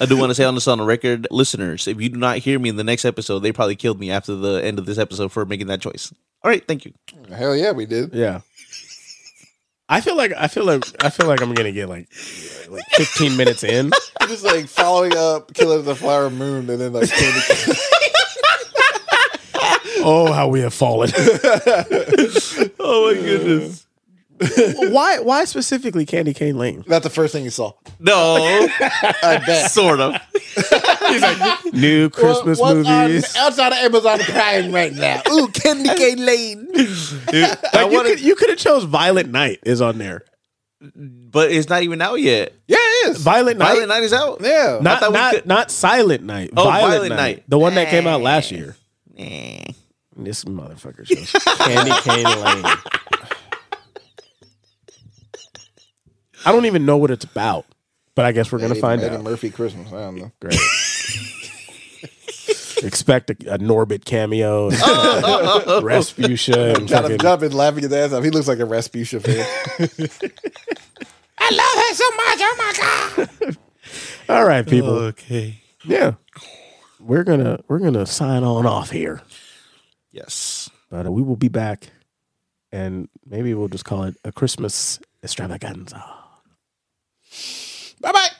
I do want to say on this on the record, listeners, if you do not hear me in the next episode, they probably killed me after the end of this episode for making that choice. All right, thank you. Hell yeah, we did. Yeah. I feel like I feel like I feel like I'm gonna get like like 15 minutes in. Just like following up Killer of the Flower Moon and then like Candy Oh, how we have fallen. Oh my goodness. why why specifically Candy Cane Lane? Not the first thing you saw. No, I bet. sort of. New Christmas What- what's on- movies. outside of Amazon Prime right now. Ooh, Candy Cane Lane. I Like, you wanted, could you could have chose Violent Night is on there. but it's not even out yet. Yeah, it is. Violent Night. Violent Night is out. Yeah. Not thought we not, could- not Silent Night. Oh, Violent, Violent Night. Night. The one that came out last year. Eh. This motherfucker chose Candy Cane Lane. I don't even know what it's about, but I guess we're gonna Eddie- find Eddie out. Murphy Christmas. I don't know. Great. Expect a, a Norbit cameo, and Rasputia, and Got him fucking, jumping, laughing his ass off. He looks like a Rasputia fan. I love her so much. Oh my god. All right, people. Okay. Yeah, we're gonna we're gonna sign on off here, Yes. but uh, we will be back, and maybe we'll just call it a Christmas extravaganza. Bye bye.